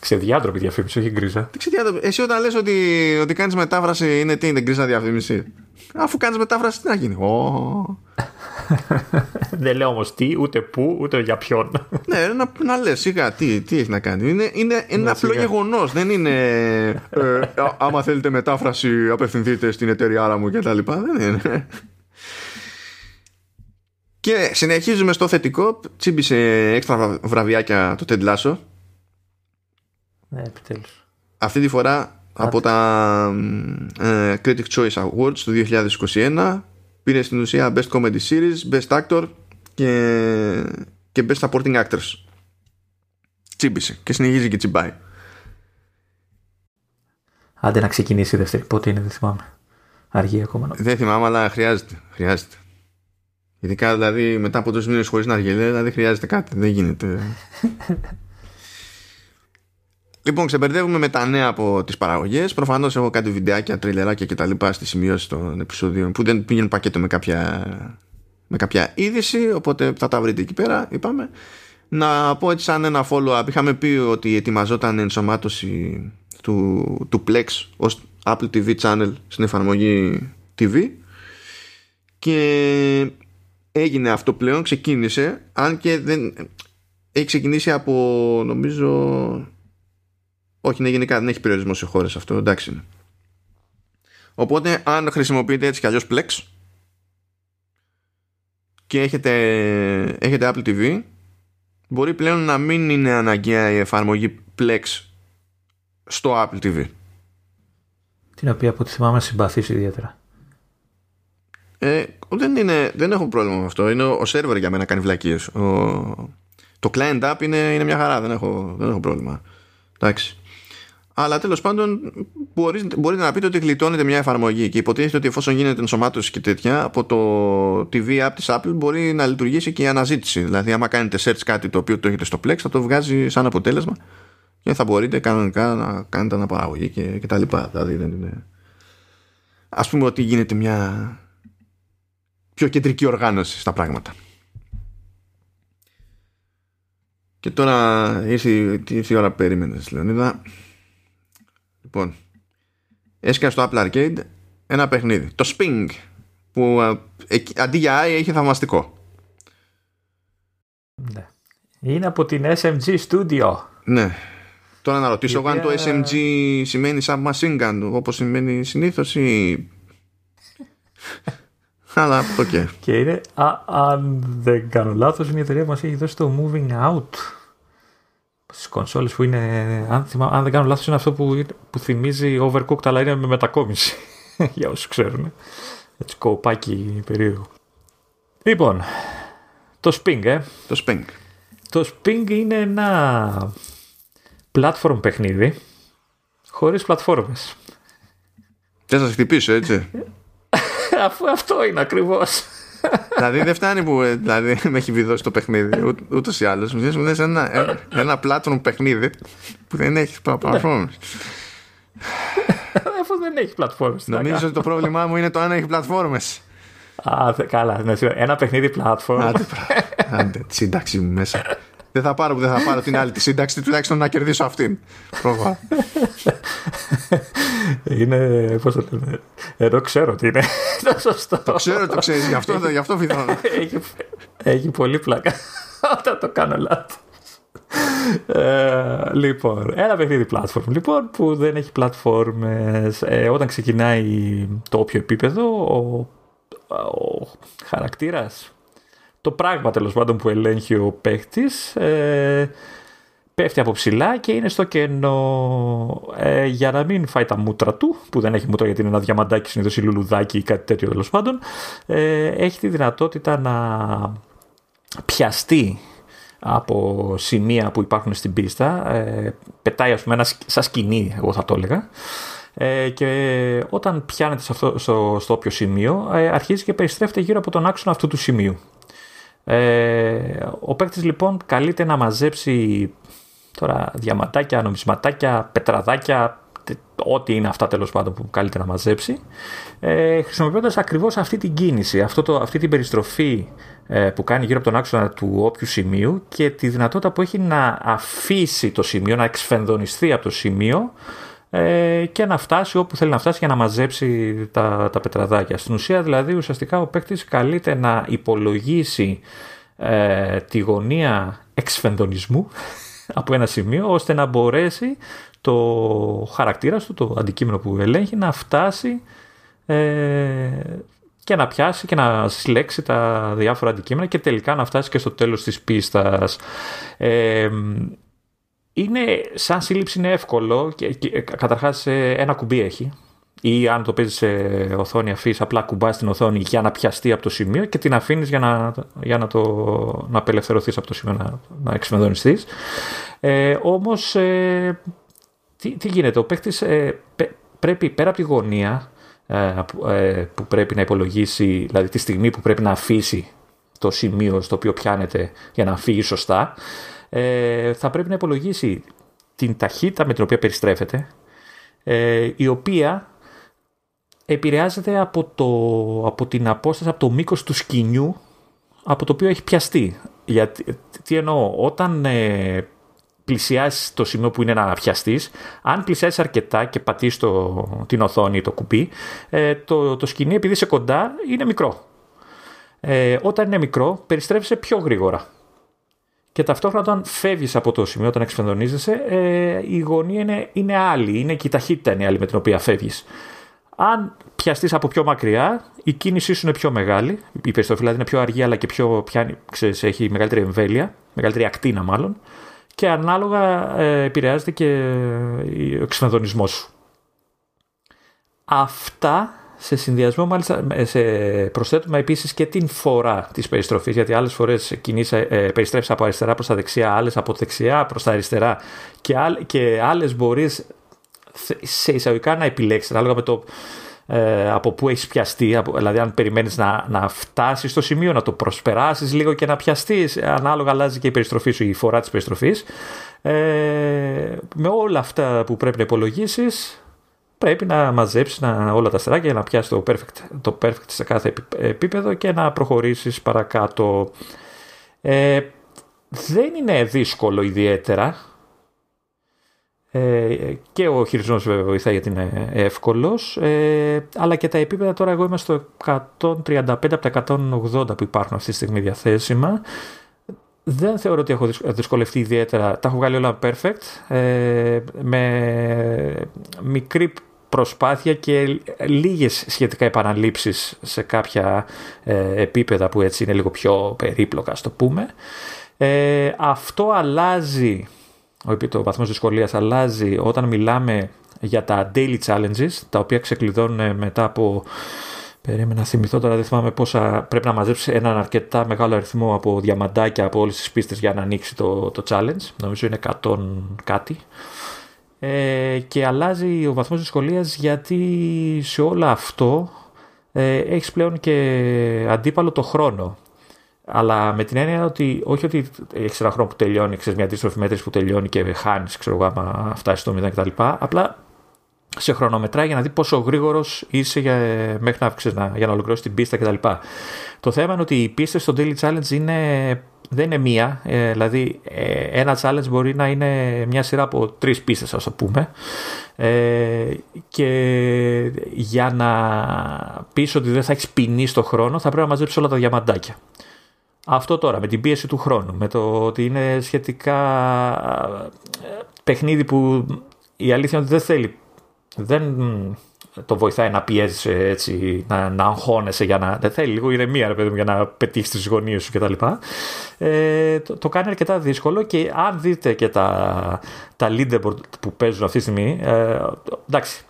Ξεδιάτροπη διαφήμιση, όχι γκρίζα. Τι ξεδιάτροπη. Εσύ όταν λες ότι, ότι κάνεις μετάφραση είναι τι είναι γκρίζα διαφήμιση; Αφού κάνεις μετάφραση, τι να γίνει; Δεν λέω όμως τι, ούτε πού, ούτε για ποιον. ναι, να, να λες σιγά τι, τι έχει να κάνει. Είναι, είναι ένα απλό γεγονός. Δεν είναι. Ε, άμα θέλετε μετάφραση, απευθυνθείτε στην εταιρεία μου κτλ. Δεν είναι. Και συνεχίζουμε στο θετικό. Τσίμπησε έξτρα βραβιάκια το Τεντλάσο. Ναι, επιτέλους. Αυτή τη φορά από τα ε, Critic Choice Awards του 2021 πήρε στην ουσία Best Comedy Series, Best Actor και, και Best Supporting Actress. Τσίμπησε και συνεχίζει και τσιμπάει. Άντε να ξεκινήσει η δεύτερη. Πότε είναι, δεν θυμάμαι. Αργεί ακόμα. Δεν θυμάμαι, αλλά χρειάζεται. χρειάζεται. Ειδικά δηλαδή μετά από τόσου μήνες χωρίς να αργελέ, δηλαδή χρειάζεται κάτι. Δεν γίνεται. Λοιπόν, ξεμπερδεύουμε με τα νέα από τις παραγωγές. Προφανώς έχω κάτι βιντεάκια, τριλεράκια κτλ. στη σημειώση των επεισοδίων που δεν πήγαινε πακέτο με κάποια, με κάποια είδηση. Οπότε θα τα βρείτε εκεί πέρα, είπαμε. Να πω έτσι σαν ένα follow-up. Είχαμε πει ότι ετοιμαζόταν ενσωμάτωση του, του Plex ως Apple TV channel στην εφαρμογή TV και έγινε αυτό πλέον, ξεκίνησε αν και δεν έχει ξεκινήσει από νομίζω όχι είναι γενικά δεν έχει περιορισμό σε χώρες αυτό εντάξει είναι. οπότε αν χρησιμοποιείτε έτσι κι αλλιώς Plex και έχετε, έχετε Apple TV μπορεί πλέον να μην είναι αναγκαία η εφαρμογή Plex στο Apple TV την οποία από ό,τι θυμάμαι συμπαθείς ιδιαίτερα Ε, δεν, είναι, δεν έχω πρόβλημα με αυτό. Είναι ο σερβερ για μένα κάνει βλακίες. Ο, το client app είναι, είναι μια χαρά. Δεν έχω, δεν έχω πρόβλημα. Εντάξει. Αλλά τέλος πάντων μπορείτε, μπορείτε να πείτε ότι γλιτώνετε μια εφαρμογή και υποτίθεται ότι εφόσον γίνεται ενσωμάτωση και τέτοια από το TV app της Apple μπορεί να λειτουργήσει και η αναζήτηση. Δηλαδή άμα κάνετε search κάτι το οποίο το έχετε στο Plex θα το βγάζει σαν αποτέλεσμα και θα μπορείτε κανονικά να κάνετε αναπαραγωγή και, και τα λοιπά. Δηλαδή δεν είναι... Ας πούμε ότι γίνεται μια πιο κεντρική οργάνωση στα πράγματα. Και τώρα ήρθε, ήρθε η ώρα που περίμενες Λεωνίδα Λοιπόν, έσκανε στο Apple Arcade ένα παιχνίδι. Το Sping, που αντί για i έχει θαυμαστικό. Ναι. Είναι από την SMG Studio. Ναι. Τώρα να ρωτήσω εγώ αν το SMG σημαίνει submachine gun όπως σημαίνει συνήθως ή... Αλλά, OK. Okay. Και είναι, α, αν δεν κάνω λάθος, είναι η εταιρεία που μας έχει δώσει το Moving Out στις κονσόλες που είναι. Αν, αν δεν κάνω λάθος, είναι αυτό που, που θυμίζει Overcooked, αλλά είναι με μετακόμιση. Για όσους ξέρουν. Έτσι, κοοπάκι περίεργο. Λοιπόν, το Sping, ε. Το Sping. Το Sping είναι ένα platform παιχνίδι χωρίς πλατφόρμες. Δεν σας χτυπήσω, έτσι. Αφού αυτό είναι ακριβώς δηλαδή δεν φτάνει που ε, δηλαδή, με έχει βιδώσει το παιχνίδι ούτως ή άλλως. Μου λες ένα, ένα, ένα πλάτωνο παιχνίδι που δεν έχει πλατφόρμε. Αφού δεν έχει πλατφόρμε. Νομίζω ότι το πρόβλημά μου είναι το αν έχει πλατφόρμε. Α, καλά. Ναι, ένα παιχνίδι πλατφόρμα. Άντε, άντε, σύνταξη μου μέσα. Δεν θα πάρω που δεν θα πάρω την άλλη τη σύνταξη, τουλάχιστον να κερδίσω αυτήν. Πρόβα. Είναι. Πώς το λέμε. Εδώ ξέρω ότι είναι το σωστό. Το ξέρω, το ξέρεις. Γι' αυτό, γι αυτό έχει, έχει πολύ πλάκα όταν το κάνω λάθος. Ε, λοιπόν, ένα παιχνίδι platform λοιπόν που δεν έχει πλατφόρμες ε, όταν ξεκινάει το όποιο επίπεδο ο, ο χαρακτήρας το πράγμα τέλος πάντων που ελέγχει ο παίχτης ε, πέφτει από ψηλά και είναι στο κενό ε, για να μην φάει τα μούτρα του, που δεν έχει μούτρα γιατί είναι ένα διαμαντάκι συνήθως ή λουλουδάκι ή κάτι τέτοιο τέλος πάντων, ε, έχει τη δυνατότητα να πιαστεί από σημεία που υπάρχουν στην πίστα. Ε, πετάει ας πούμε ένα σαν σκηνή, εγώ θα το έλεγα. Ε, και όταν πιάνεται σε αυτό, στο, στο όποιο σημείο, ε, αρχίζει και περιστρέφεται γύρω από τον άξονα αυτού του σημείου. Ε, ο παίκτης λοιπόν καλείται να μαζέψει τώρα διαματάκια, νομισματάκια, πετραδάκια, ό,τι είναι αυτά τέλος πάντων που καλείται να μαζέψει, ε, χρησιμοποιώντας ακριβώς αυτή την κίνηση, αυτό το, αυτή την περιστροφή ε, που κάνει γύρω από τον άξονα του όποιου σημείου και τη δυνατότητα που έχει να αφήσει το σημείο, να εξφενδονιστεί από το σημείο ε, και να φτάσει όπου θέλει να φτάσει για να μαζέψει τα, τα πετραδάκια. Στην ουσία δηλαδή ουσιαστικά ο παίκτης καλείται να υπολογίσει ε, τη γωνία εξφενδονισμού από ένα σημείο ώστε να μπορέσει το χαρακτήρα του, το αντικείμενο που ελέγχει να φτάσει ε, και να πιάσει και να συλλέξει τα διάφορα αντικείμενα και τελικά να φτάσει και στο τέλος της πίστας. Ε, είναι, σαν σύλληψη είναι εύκολο και, και καταρχάς ε, ένα κουμπί έχει ή αν το παίζεις σε οθόνη αφήσει απλά κουμπάς στην οθόνη για να πιαστεί από το σημείο και την αφήνεις για να, για να, το, να απελευθερωθείς από το σημείο να, να εξμεδονιστεί. Ε, Όμως, ε, τι, τι γίνεται, ο παίκτης ε, πρέπει πέρα από τη γωνία ε, ε, που πρέπει να υπολογίσει, δηλαδή τη στιγμή που πρέπει να αφήσει το σημείο στο οποίο πιάνεται για να φύγει σωστά, ε, θα πρέπει να υπολογίσει την ταχύτητα με την οποία περιστρέφεται, ε, η οποία επηρεάζεται από, το, από την απόσταση, από το μήκος του σκηνιού από το οποίο έχει πιαστεί. Γιατί, τι εννοώ, όταν ε, πλησιάσεις το σημείο που είναι να πιαστείς, αν πλησιάσεις αρκετά και πατήσεις την οθόνη, το κουμπί, ε, το, το σκηνή επειδή είσαι κοντά είναι μικρό. Ε, όταν είναι μικρό, περιστρέφεσαι πιο γρήγορα και ταυτόχρονα όταν φεύγεις από το σημείο, όταν εξφενδονίζεσαι, ε, η γωνία είναι, είναι άλλη, είναι και η ταχύτητα είναι άλλη με την οποία φεύγεις. Αν πιαστείς από πιο μακριά, η κίνησή σου είναι πιο μεγάλη. Η περιστροφή δηλαδή είναι πιο αργή, αλλά και πιο πιάνει, ξέρεις, έχει μεγαλύτερη εμβέλεια, μεγαλύτερη ακτίνα μάλλον. Και ανάλογα ε, επηρεάζεται και ο εξφενδονισμός σου. Αυτά σε συνδυασμό μάλιστα σε, προσθέτουμε επίσης και την φορά της περιστροφής γιατί άλλες φορές κινείσαι, ε, περιστρέφεις από αριστερά προς τα δεξιά, άλλες από δεξιά προς τα αριστερά και, και άλλες μπορείς σε εισαγωγικά να επιλέξεις ανάλογα με το ε, από πού έχεις πιαστεί, δηλαδή αν περιμένεις να, να φτάσεις στο σημείο, να το προσπεράσεις λίγο και να πιαστείς, ανάλογα αλλάζει και η περιστροφή σου, η φορά της περιστροφής. Ε, με όλα αυτά που πρέπει να υπολογίσεις, πρέπει να μαζέψεις να, όλα τα αστεράκια για να πιάσεις το perfect, το perfect σε κάθε επίπεδο και να προχωρήσεις παρακάτω. Ε, δεν είναι δύσκολο ιδιαίτερα. Ε, και ο χειρισμός βέβαια βοηθάει γιατί είναι εύκολος. Ε, αλλά και τα επίπεδα τώρα εγώ είμαι στο 135 από τα 180 που υπάρχουν αυτή τη στιγμή διαθέσιμα. Δεν θεωρώ ότι έχω δυσκολευτεί ιδιαίτερα. Τα έχω βγάλει όλα perfect ε, με μικρή προσπάθεια και λίγες σχετικά επαναλήψεις σε κάποια ε, επίπεδα που έτσι είναι λίγο πιο περίπλοκα, ας το πούμε. Ε, αυτό αλλάζει, ο βαθμός δυσκολίας αλλάζει όταν μιλάμε για τα daily challenges, τα οποία ξεκλειδώνουν μετά από Περίμενα να θυμηθώ τώρα, δεν θυμάμαι πόσα πρέπει να μαζέψεις έναν αρκετά μεγάλο αριθμό από διαμαντάκια από όλες τις πίστες για να ανοίξει το, το challenge. Νομίζω είναι 100 κάτι ε, και αλλάζει ο βαθμός δυσκολίας γιατί σε όλο αυτό ε, έχεις πλέον και αντίπαλο το χρόνο. Αλλά με την έννοια ότι όχι ότι έχεις ένα χρόνο που τελειώνει, ξέρεις μια αντίστροφη μέτρηση που τελειώνει και χάνεις, ξέρω εγώ, άμα φτάσεις στο 0 κτλ. Απλά σε χρονομετρά για να δει πόσο γρήγορος είσαι για, μέχρι να, ξέρεις, να, για να ολοκληρώσεις την πίστα κτλ. Το θέμα είναι ότι οι πίστες στο Daily Challenge είναι δεν είναι μία. Ε, δηλαδή, ε, ένα challenge μπορεί να είναι μια σειρά από τρεις πίστε, ας το πούμε. Ε, και για να πεις ότι δεν θα έχεις ποινή στο χρόνο, θα πρέπει να μαζέψεις όλα τα διαμαντάκια. Αυτό τώρα με την πίεση του χρόνου, με το ότι είναι σχετικά ε, παιχνίδι που η αλήθεια είναι ότι δεν θέλει. Δεν το βοηθάει να πιέζεις έτσι, να, να αγχώνεσαι για να. Δεν θέλει λίγο ηρεμία, ρε παιδί μου, για να πετύχεις τις γωνίες σου κτλ. Ε, το, το, κάνει αρκετά δύσκολο και αν δείτε και τα, τα leaderboard που παίζουν αυτή τη στιγμή. Ε, εντάξει,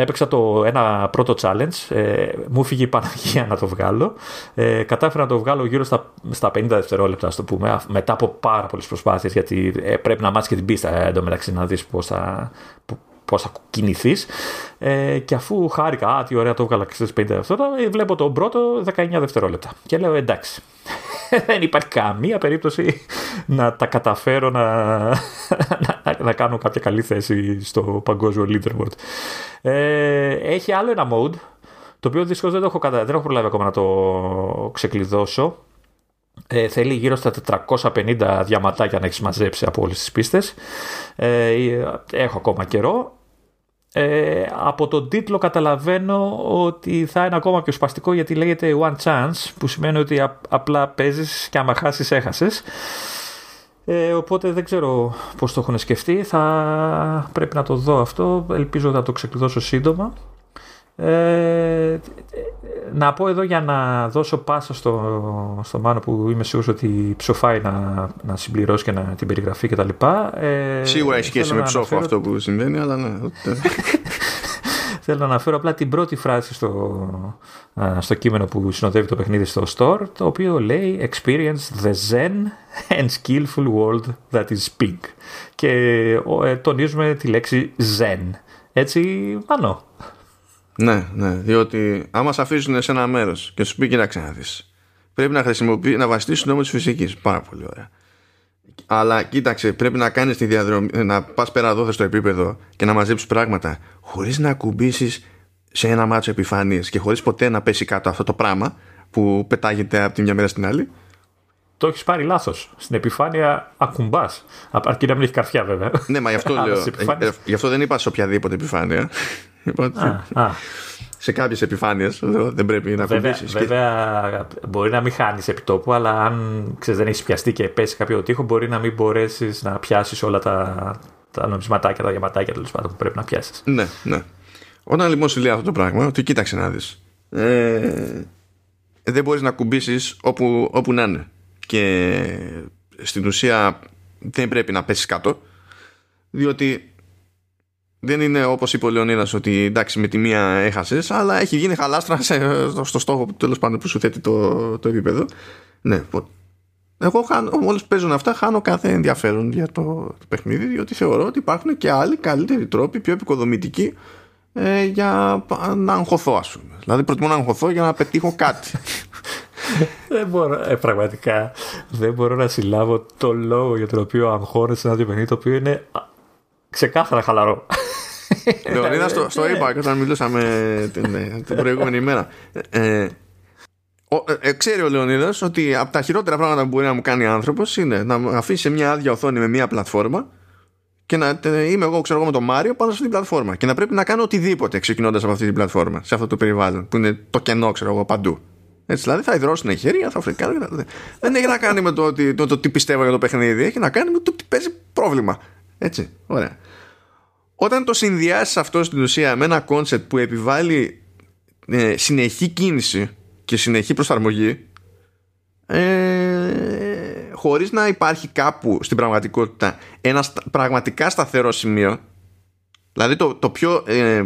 Έπαιξα το ένα πρώτο challenge, ε, μου φύγει η Παναγία να το βγάλω. Ε, κατάφερα να το βγάλω γύρω στα, στα 50 δευτερόλεπτα, ας το πούμε, μετά από πάρα πολλές προσπάθειες, γιατί ε, πρέπει να μάθεις και την πίστα ε, εντωμεταξύ να δεις πώς θα, πώς θα κινηθείς. Ε, και αφού χάρηκα, Α, τι ωραία το έβγαλα στις 50 δευτερόλεπτα, ε, βλέπω τον πρώτο 19 δευτερόλεπτα. Και λέω εντάξει. Δεν υπάρχει καμία περίπτωση να τα καταφέρω να, να, να κάνω κάποια καλή θέση στο παγκόσμιο leaderboard. Ε, έχει άλλο ένα mode, το οποίο δυστυχώς δεν, έχω, δεν έχω προλάβει ακόμα να το ξεκλειδώσω. Ε, θέλει γύρω στα 450 διαματάκια να έχεις μαζέψει από όλες τις πίστες. Ε, έχω ακόμα καιρό. Ε, από τον τίτλο καταλαβαίνω ότι θα είναι ακόμα πιο σπαστικό γιατί λέγεται One Chance που σημαίνει ότι απλά παίζεις και άμα χάσεις έχασες. Ε, οπότε δεν ξέρω πώς το έχουν σκεφτεί. Θα πρέπει να το δω αυτό. Ελπίζω να το ξεκλειδώσω σύντομα. Ε, να πω εδώ για να δώσω πάσα στο, στο Μάνο που είμαι σίγουρος ότι ψοφάει να, να συμπληρώσει και να την περιγραφή κτλ. Ε, Σίγουρα έχει σχέση με ψόφο αυτό που συμβαίνει, αλλά ναι. Θέλω να αναφέρω απλά την πρώτη φράση στο, στο κείμενο που συνοδεύει το παιχνίδι στο store, το οποίο λέει Experience the zen and skillful world that is pink. Και ε, τονίζουμε τη λέξη zen. Έτσι, Μάνο. Ναι, ναι, διότι άμα σε αφήσουν σε ένα μέρος και σου πει κοίταξε να δεις. Πρέπει να χρησιμοποιεί, να βασιστεί νόμο της φυσικής. Πάρα πολύ ωραία. Αλλά κοίταξε, πρέπει να κάνεις τη διαδρομή, να πας πέρα εδώ στο επίπεδο και να μαζέψεις πράγματα χωρίς να ακουμπήσει σε ένα μάτσο επιφάνειε και χωρίς ποτέ να πέσει κάτω αυτό το πράγμα που πετάγεται από τη μια μέρα στην άλλη. Το έχεις πάρει λάθος. Στην επιφάνεια ακουμπάς. Αρκεί να μην έχει καρφιά, βέβαια. Ναι, μα γι' αυτό λέω. Ε, γι' αυτό δεν είπα σε οποιαδήποτε επιφάνεια. Σε κάποιες επιφάνειες δεν πρέπει να κουμπίσεις. Βέβαια, μπορεί να μην χάνεις επιτόπου, αλλά αν ξέρεις, δεν έχεις πιαστεί και πέσει κάποιο τείχο, μπορεί να μην μπορέσεις να πιάσεις όλα τα, τα νομισματάκια, τα διαματάκια τέλος πάντων που πρέπει να πιάσεις. Ναι, ναι. Όταν λοιπόν σου λέει αυτό το πράγμα, ότι κοίταξε να δεις. Ε, δεν μπορείς να κουμπίσεις όπου, όπου να είναι. Και στην ουσία δεν πρέπει να πέσεις κάτω, διότι δεν είναι όπως είπε ο Λεωνίδας ότι εντάξει με τη μία έχασες, αλλά έχει γίνει χαλάστρα στο, στο στόχο τέλος πάντων που σου θέτει το, το επίπεδο. Ναι, εγώ χάνω, μόλις παίζουν αυτά χάνω κάθε ενδιαφέρον για το, το παιχνίδι διότι θεωρώ ότι υπάρχουν και άλλοι καλύτεροι τρόποι πιο επικοδομητικοί ε, για να αγχωθώ ας πούμε. Δηλαδή προτιμώ να αγχωθώ για να πετύχω κάτι. δεν μπορώ, ε, πραγματικά δεν μπορώ να συλλάβω το λόγο για τον οποίο αγχώνεσαι ένα παιχνίδι το οποίο είναι ξεκάθαρα χαλαρό. Λεωνίδα, στο, στο είπα όταν μιλούσαμε την, ε, την προηγούμενη ημέρα. Ε, ο, ε, ξέρει ο Λεωνίδας ότι από τα χειρότερα πράγματα που μπορεί να μου κάνει άνθρωπος είναι να με αφήσει σε μια άδεια οθόνη με μια πλατφόρμα και να είμαι εγώ, ξέρω εγώ, με τον Μάριο πάνω σε αυτή την πλατφόρμα και να πρέπει να κάνω οτιδήποτε ξεκινώντας από αυτή την πλατφόρμα, σε αυτό το περιβάλλον που είναι το κενό, ξέρω εγώ, παντού. Έτσι, δηλαδή θα ιδρώσουν χέρια, θα φρικάρουν. Δεν έχει να κάνει με το, το, το, το, τι πιστεύω για το παιχνίδι, έχει να κάνει με το τι παίζει πρόβλημα. Έτσι, ωραία. Όταν το συνδυάσεις αυτό στην ουσία με ένα concept που επιβάλλει ε, συνεχή κίνηση και συνεχή προσαρμογή ε, χωρίς να υπάρχει κάπου στην πραγματικότητα ένα πραγματικά σταθερό σημείο δηλαδή το, το πιο, ε,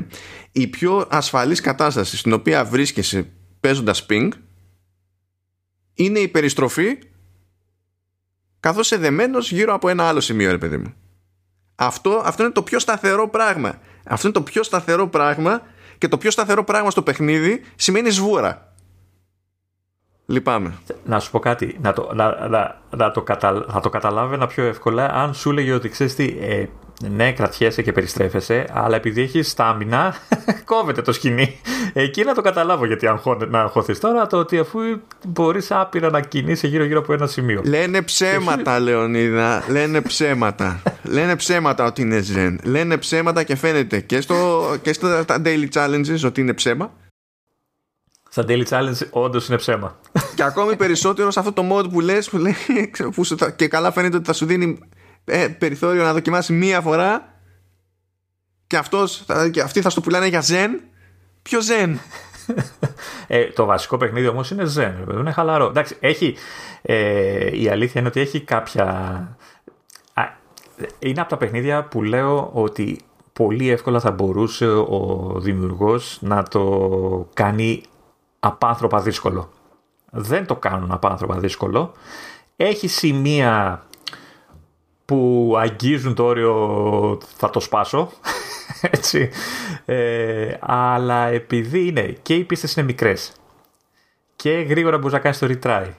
η πιο ασφαλής κατάσταση στην οποία βρίσκεσαι παίζοντας ping είναι η περιστροφή καθώς εδεμένος γύρω από ένα άλλο σημείο ρε παιδί μου αυτό, αυτό είναι το πιο σταθερό πράγμα αυτό είναι το πιο σταθερό πράγμα και το πιο σταθερό πράγμα στο παιχνίδι σημαίνει σβούρα Λυπάμαι. Να σου πω κάτι. Να το, να, να, να το, κατα, να το καταλάβαινα πιο εύκολα αν σου έλεγε ότι ξέρεις τι. Ε, ναι, κρατιέσαι και περιστρέφεσαι, αλλά επειδή έχεις στάμινα, κόβεται το σκηνή. Εκεί να το καταλάβω γιατί να αγχωθεί τώρα το ότι αφού μπορείς άπειρα να κινείσαι γύρω-γύρω από ένα σημείο. Λένε ψέματα, Λεωνίδα. Λένε ψέματα. Λένε ψέματα ότι είναι ζεν. Λένε ψέματα και φαίνεται και, στο, και στα daily challenges ότι είναι ψέμα στα Daily Challenge όντως είναι ψέμα. Και ακόμη περισσότερο σε αυτό το mode που λες που λέει, που σου, και καλά φαίνεται ότι θα σου δίνει ε, περιθώριο να δοκιμάσει μία φορά και, αυτός, και αυτοί θα στο πουλάνε για ζεν. Ποιο ζεν; Ε, το βασικό παιχνίδι όμως είναι ζεν. Είναι χαλαρό. Εντάξει, έχει, ε, η αλήθεια είναι ότι έχει κάποια... είναι από τα παιχνίδια που λέω ότι πολύ εύκολα θα μπορούσε ο δημιουργός να το κάνει απάνθρωπα δύσκολο. Δεν το κάνουν απάνθρωπα δύσκολο. Έχει σημεία που αγγίζουν το όριο θα το σπάσω. Έτσι. Ε, αλλά επειδή είναι και οι πίστες είναι μικρές και γρήγορα μπορείς να κάνεις το retry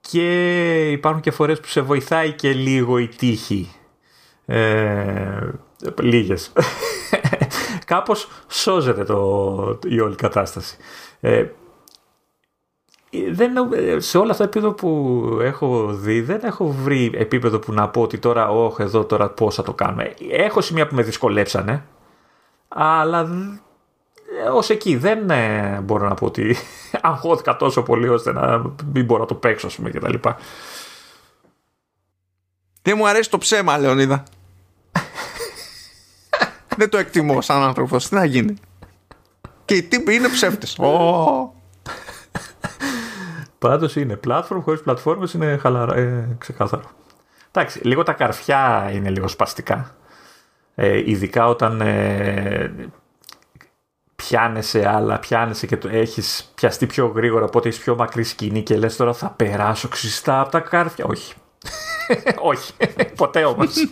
και υπάρχουν και φορές που σε βοηθάει και λίγο η τύχη. Ε, λίγες. Κάπως σώζεται το, η όλη κατάσταση. Ε, δεν, σε όλα αυτά τα επίπεδα που έχω δει δεν έχω βρει επίπεδο που να πω ότι τώρα όχι εδώ τώρα πώς θα το κάνουμε. Έχω σημεία που με δυσκολέψανε αλλά ως εκεί δεν ε, μπορώ να πω ότι αγχώθηκα τόσο πολύ ώστε να μην μπορώ να το παίξω ας πούμε και τα λοιπά. Δεν μου αρέσει το ψέμα Λεωνίδα. δεν το εκτιμώ σαν άνθρωπος. Τι να γίνει και οι τύποι είναι ψεύτες. Oh. Πάντως είναι platform, χωρίς πλατφόρμες είναι χαλαρά, ε, ξεκάθαρο. Εντάξει, λίγο τα καρφιά είναι λίγο σπαστικά. Ε, ειδικά όταν ε, πιάνεσαι, αλλά πιάνεσαι και το έχεις πιαστεί πιο γρήγορα, οπότε έχεις πιο μακρύ σκηνή και λες τώρα θα περάσω ξυστά από τα καρφιά. Όχι. Όχι. Ποτέ όμως.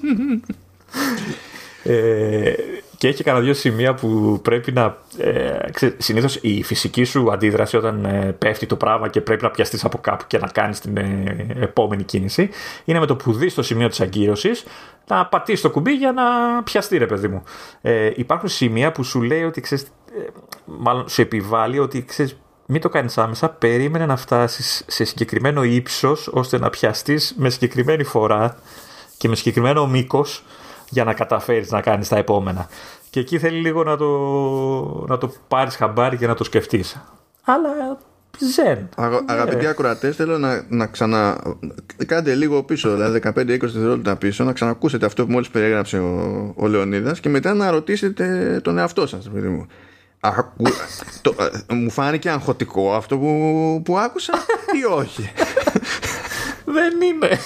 ε, και έχει κανένα δύο σημεία που πρέπει να. Ε, Συνήθως η φυσική σου αντίδραση όταν ε, πέφτει το πράγμα και πρέπει να πιαστείς από κάπου και να κάνεις την ε, επόμενη κίνηση είναι με το που δεις το σημείο της αγκύρωσης να πατήσεις το κουμπί για να πιαστεί, ρε παιδί μου. Ε, υπάρχουν σημεία που σου λέει ότι ξέρεις. Ε, μάλλον σου επιβάλλει ότι ξέρεις. Μην το κάνεις άμεσα, περίμενε να φτάσεις σε συγκεκριμένο ύψος ώστε να πιαστείς με συγκεκριμένη φορά και με συγκεκριμένο μήκος για να καταφέρεις να κάνεις τα επόμενα. Και εκεί θέλει λίγο να το, να το πάρεις χαμπάρι και να το σκεφτείς. Αλλά ζεν. Αγα, ναι. Αγαπητοί ακροατές, θέλω να, να ξανα. Κάντε λίγο πίσω, δηλαδή 15-20 δευτερόλεπτα πίσω, να ξανακούσετε αυτό που μόλις περιέγραψε ο, ο Λεωνίδας και μετά να ρωτήσετε τον εαυτό σας, παιδί μου. το, ε, μου φάνηκε αγχωτικό αυτό που, που άκουσα ή όχι; Δεν είναι.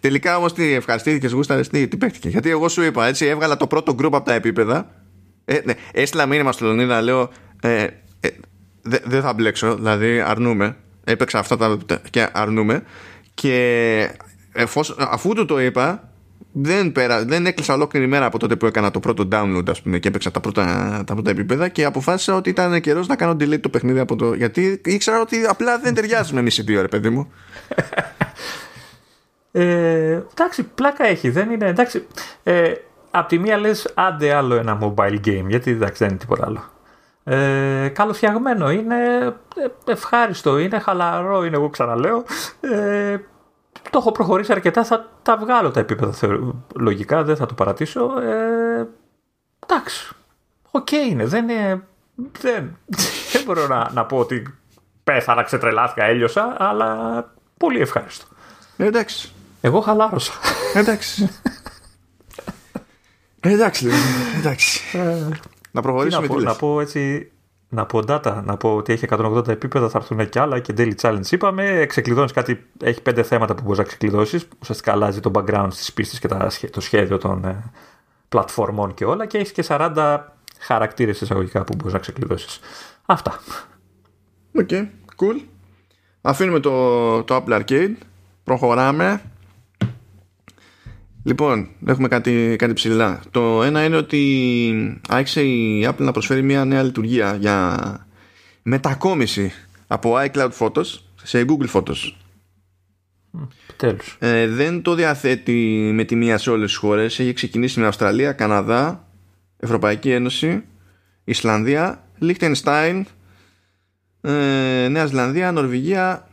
τελικά όμως τι ευχαριστήθηκες, γούσταρες, τι, τι παίχτηκε. Γιατί εγώ σου είπα, έτσι, έβγαλα το πρώτο γκρουπ από τα επίπεδα. Ε, ναι, έστειλα μήνυμα στο Λονίδα, λέω. Ε, ε, δεν θα μπλέξω, δηλαδή αρνούμε. Έπαιξα αυτά τα και αρνούμε. Και εφόσον, αφού του το είπα, δεν, πέρα, δεν έκλεισα ολόκληρη μέρα από τότε που έκανα το πρώτο download ας πούμε, και έπαιξα τα πρώτα, τα πρώτα επίπεδα και αποφάσισα ότι ήταν καιρός να κάνω delete το παιχνίδι από το. Γιατί ήξερα ότι απλά δεν ταιριάζουμε εμείς οι δύο, ρε παιδί μου. Ε, εντάξει, πλάκα έχει. Δεν είναι. Εντάξει, ε, απ' τη μία λες, άντε άλλο ένα mobile game, γιατί εντάξει, δεν είναι τίποτα άλλο. Ε, καλοφτιαγμένο είναι, ε, ευχάριστο είναι, χαλαρό είναι, εγώ ξαναλέω. Ε, το έχω προχωρήσει αρκετά, θα τα βγάλω τα επίπεδα λογικά, δεν θα το παρατήσω. Ε, εντάξει, OK okay είναι, δεν είναι... Δεν, δεν μπορώ να, να πω ότι πέθανα, ξετρελάθηκα, έλειωσα, αλλά πολύ ευχάριστο. Ε, εντάξει. Εγώ χαλάρωσα. Εντάξει. εντάξει, εντάξει. να προχωρήσουμε. Τι να, πω, να πω έτσι να πω data, να πω ότι έχει 180 επίπεδα, θα έρθουν και άλλα και daily challenge είπαμε. Ξεκλειδώνει κάτι, έχει πέντε θέματα που μπορείς να ξεκλειδώσεις. Ουσιαστικά αλλάζει το background της πίστας και το σχέδιο των ε, πλατφορμών και όλα. Και έχεις και 40 χαρακτήρες εισαγωγικά που μπορείς να ξεκλειδώσεις. Αυτά. OK, okay, cool. Αφήνουμε το, το Apple Arcade. Προχωράμε. Λοιπόν, έχουμε κάτι, κάτι ψιλά. Το ένα είναι ότι άρχισε η Apple να προσφέρει μια νέα λειτουργία για μετακόμιση από iCloud Photos σε Google Photos. Τέλος. Ε, δεν το διαθέτει με τη μία σε όλες τις χώρες. Έχει ξεκινήσει με Αυστραλία, Καναδά, Ευρωπαϊκή Ένωση, Ισλανδία, Λίχτενστάιν, ε, Νέα Ζηλανδία, Νορβηγία,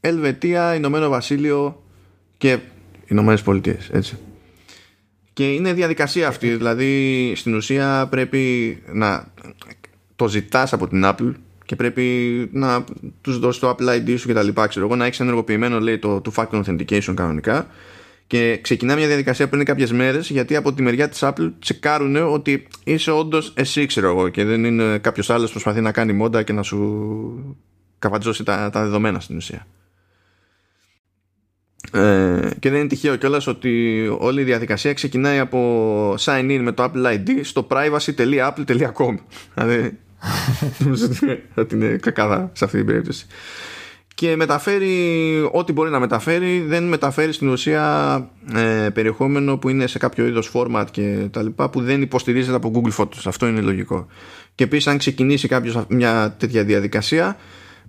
Ελβετία, Ηνωμένο Βασίλειο και Ηνωμένες Πολιτείες. Έτσι. Και είναι διαδικασία αυτή. Δηλαδή στην ουσία πρέπει να το ζητάς από την Apple και πρέπει να τους δώσεις το Apple ID σου και τα λοιπά. Ξέρω εγώ να έχεις ενεργοποιημένο λέει το two factor authentication κανονικά. Και ξεκινά μια διαδικασία πριν κάποιες μέρες γιατί από τη μεριά της Apple τσεκάρουν ότι είσαι όντως εσύ, ξέρω εγώ, και δεν είναι κάποιος άλλος που προσπαθεί να κάνει μόντα και να σου καβατζώσει τα, τα δεδομένα στην ουσία. Ε, και δεν είναι τυχαίο κιόλας ότι όλη η διαδικασία ξεκινάει από sign in με το Apple ID στο privacy.apple.com. Δηλαδή, νομίζω ότι είναι κακάδα σε αυτή την περίπτωση. Και μεταφέρει ό,τι μπορεί να μεταφέρει, δεν μεταφέρει στην ουσία ε, περιεχόμενο που είναι σε κάποιο είδος format και τα λοιπά που δεν υποστηρίζεται από Google Photos. Αυτό είναι λογικό. Και επίσης, αν ξεκινήσει κάποιος μια τέτοια διαδικασία,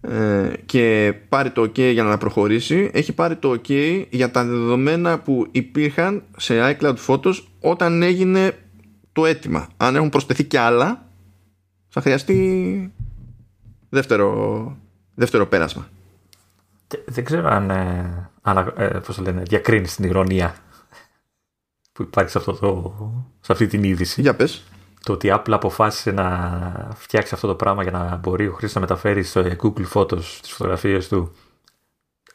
ε, και πάρει το OK για να προχωρήσει. Έχει πάρει το OK για τα δεδομένα που υπήρχαν σε iCloud Photos όταν έγινε το αίτημα. Αν έχουν προσθεθεί και άλλα θα χρειαστεί δεύτερο, δεύτερο πέρασμα. Δεν ξέρω αν, ε, αν ε, πώς λένε, διακρίνεις την ηρωνία που υπάρχει σε, αυτό το, σε αυτή την είδηση. Για πες το ότι η Apple αποφάσισε να φτιάξει αυτό το πράγμα για να μπορεί ο χρήστης να μεταφέρει στο Google Photos τις φωτογραφίες του.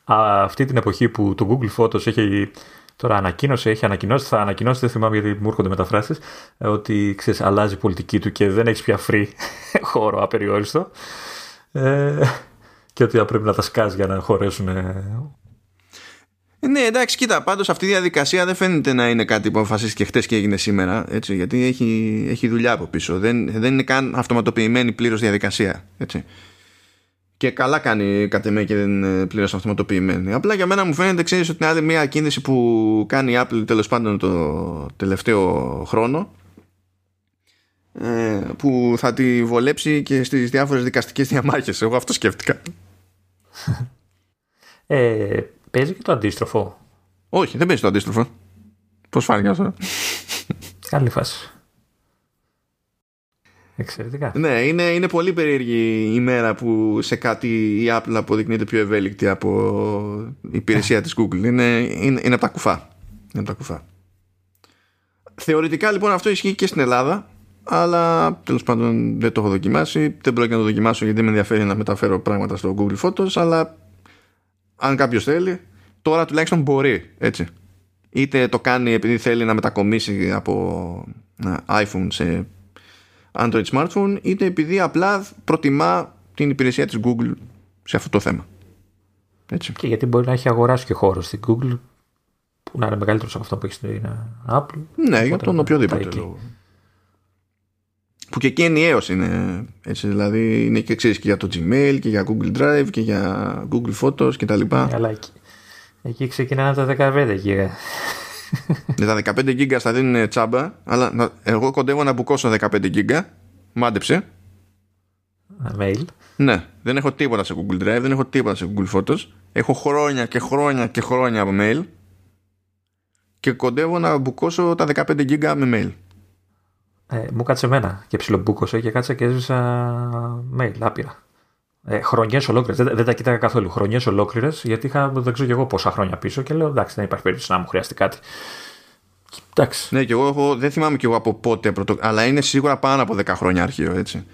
Αυτή την εποχή που το Google Photos έχει τώρα ανακοίνωσε, έχει ανακοινώσει, θα ανακοινώσει, δεν θυμάμαι γιατί μου έρχονται μεταφράσεις ότι ξέρεις, αλλάζει η πολιτική του και δεν έχεις πια free χώρο απεριόριστο. Ε, και ότι θα πρέπει να τα σκάζει για να χωρέσουν ε, ναι, εντάξει, κοίτα, πάντως αυτή η διαδικασία δεν φαίνεται να είναι κάτι που αποφασίστηκε χτες και έγινε σήμερα, έτσι, γιατί έχει, έχει δουλειά από πίσω. Δεν, δεν είναι καν αυτοματοποιημένη πλήρως διαδικασία, έτσι. Και καλά κάνει κατ' εμέ και δεν είναι πλήρως αυτοματοποιημένη. Απλά για μένα μου φαίνεται, ξέρεις, ότι είναι άλλη μια κίνηση που κάνει η Apple τέλος πάντων το τελευταίο χρόνο. Ε, που θα τη βολέψει και στις διάφορες δικαστικές διαμάχες εγώ αυτό σκέφτηκα ε, Παίζει και το αντίστροφο. Όχι, δεν παίζει το αντίστροφο. Πώς φάνηκε αυτό; Καλή φάση. Εξαιρετικά. Ναι, είναι, είναι πολύ περίεργη η μέρα που σε κάτι η Apple αποδεικνύεται πιο ευέλικτη από η υπηρεσία της Google. Είναι, είναι, είναι από τα κουφά. Είναι από τα κουφά. Θεωρητικά λοιπόν αυτό ισχύει και στην Ελλάδα αλλά τέλος πάντων δεν το έχω δοκιμάσει. Δεν πρόκειται να το δοκιμάσω γιατί με ενδιαφέρει να μεταφέρω πράγματα στο Google Photos, αλλά αν κάποιος θέλει, τώρα τουλάχιστον μπορεί έτσι. Είτε το κάνει επειδή θέλει να μετακομίσει από iPhone σε Android smartphone, είτε επειδή απλά προτιμά την υπηρεσία της Google σε αυτό το θέμα. Έτσι. Και γιατί μπορεί να έχει αγοράσει και χώρο στην Google που να είναι μεγαλύτερο από αυτό που έχει στην Apple. Ναι, για τον οποιοδήποτε λόγο. Που και εκεί ενιαίος είναι. Έτσι, δηλαδή είναι και ξέρεις και για το Gmail και για Google Drive και για Google Photos κτλ. Ναι, αλλά εκεί, εκεί ξεκινάνε τα 15 γίγα. Ναι, τα 15 γίγα θα δίνουν τσάμπα, αλλά εγώ κοντεύω να μπουκώσω 15 γίγα. Μάντεψε. Mail. Ναι, δεν έχω τίποτα σε Google Drive, δεν έχω τίποτα σε Google Photos. Έχω χρόνια και χρόνια και χρόνια από mail και κοντεύω να μπουκώσω τα 15 GB με mail. Ε, μου κάτσε εμένα και ψιλομπούκωσε και κάτσε και έζησα mail άπειρα. Ε, Χρονιές ολόκληρες. Δεν, δεν, τα κοίταγα καθόλου. Χρονιές ολόκληρες γιατί είχα δεν ξέρω και εγώ πόσα χρόνια πίσω και λέω εντάξει δεν υπάρχει περίπτωση να μου χρειαστεί κάτι. Εντάξει. Ναι, και εγώ έχω, δεν θυμάμαι κι εγώ από πότε, πρωτο, αλλά είναι σίγουρα πάνω από 10 χρόνια αρχείο έτσι.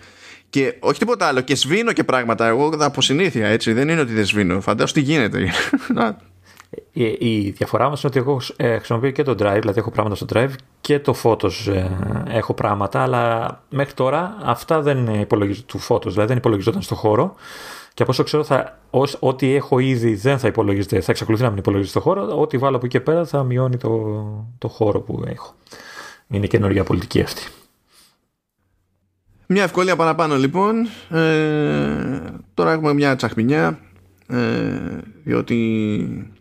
Και όχι τίποτα άλλο. Και σβήνω και πράγματα. Εγώ από συνήθεια έτσι. Δεν είναι ότι δεν σβήνω. Φαντάζομαι τι γίνεται. Η, διαφορά μας είναι ότι εγώ ε, χρησιμοποιώ και το Drive, δηλαδή έχω πράγματα στο Drive και το Photos ε, έχω πράγματα, αλλά μέχρι τώρα αυτά δεν υπολογίζονται του Photos, δηλαδή δεν υπολογιζόταν στο χώρο. Και από όσο ξέρω, θα, ως, ό,τι έχω ήδη δεν θα υπολογίζεται, θα εξακολουθεί να μην υπολογίζεται στο χώρο. Ό,τι βάλω από εκεί και πέρα θα μειώνει το, το χώρο που έχω. Είναι καινούργια πολιτική αυτή. Μια ευκολία παραπάνω λοιπόν. Ε, τώρα έχουμε μια τσαχμινιά. Ε, διότι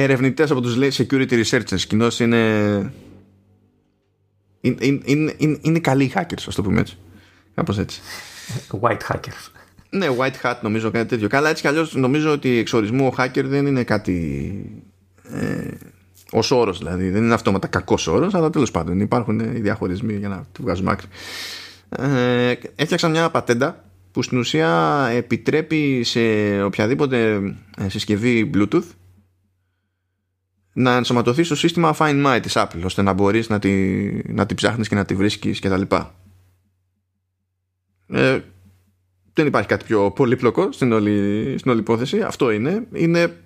ερευνητές από τους λέει security researchers κοινώς είναι είναι, είναι, είναι, είναι καλοί hackers, ας το πούμε έτσι. Κάπως έτσι. White hackers. Ναι, white hat νομίζω κάτι τέτοιο. Καλά, έτσι κι αλλιώς νομίζω ότι εξορισμού ο hacker δεν είναι κάτι. Ε, Ω όρος δηλαδή. Δεν είναι αυτόματα κακός όρος, αλλά τέλος πάντων υπάρχουν οι διαχωρισμοί για να το βγάζουμε άκρη. Ε, έφτιαξα μια πατέντα που στην ουσία επιτρέπει σε οποιαδήποτε ε, συσκευή Bluetooth να ενσωματωθείς στο σύστημα Find My της Apple ώστε να μπορείς να τη, να τη ψάχνεις και να τη βρίσκεις και τα λοιπά. Ε, δεν υπάρχει κάτι πιο πολύπλοκο στην όλη, στην όλη υπόθεση. Αυτό είναι. είναι.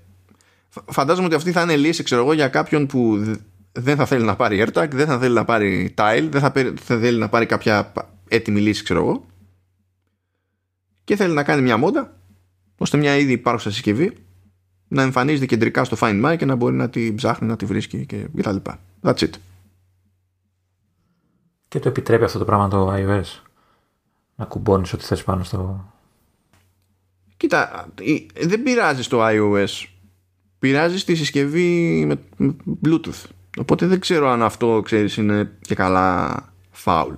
Φαντάζομαι ότι αυτή θα είναι λύση ξέρω εγώ, για κάποιον που δεν θα θέλει να πάρει AirTag, δεν θα θέλει να πάρει Tile, δεν θα, θα θέλει να πάρει κάποια έτοιμη λύση ξέρω εγώ και θέλει να κάνει μια μόντα ώστε μια ήδη υπάρχουσα συσκευή να εμφανίζεται κεντρικά στο Find My και να μπορεί να τη ψάχνει, να τη βρίσκει και τα λοιπά. That's it. Και το επιτρέπει αυτό το πράγμα το iOS. Να κουμπώνεις ό,τι θες πάνω στο... Κοίτα, δεν πειράζει το iOS. Πειράζει στη συσκευή με Bluetooth. Οπότε δεν ξέρω αν αυτό, ξέρεις, είναι και καλά foul.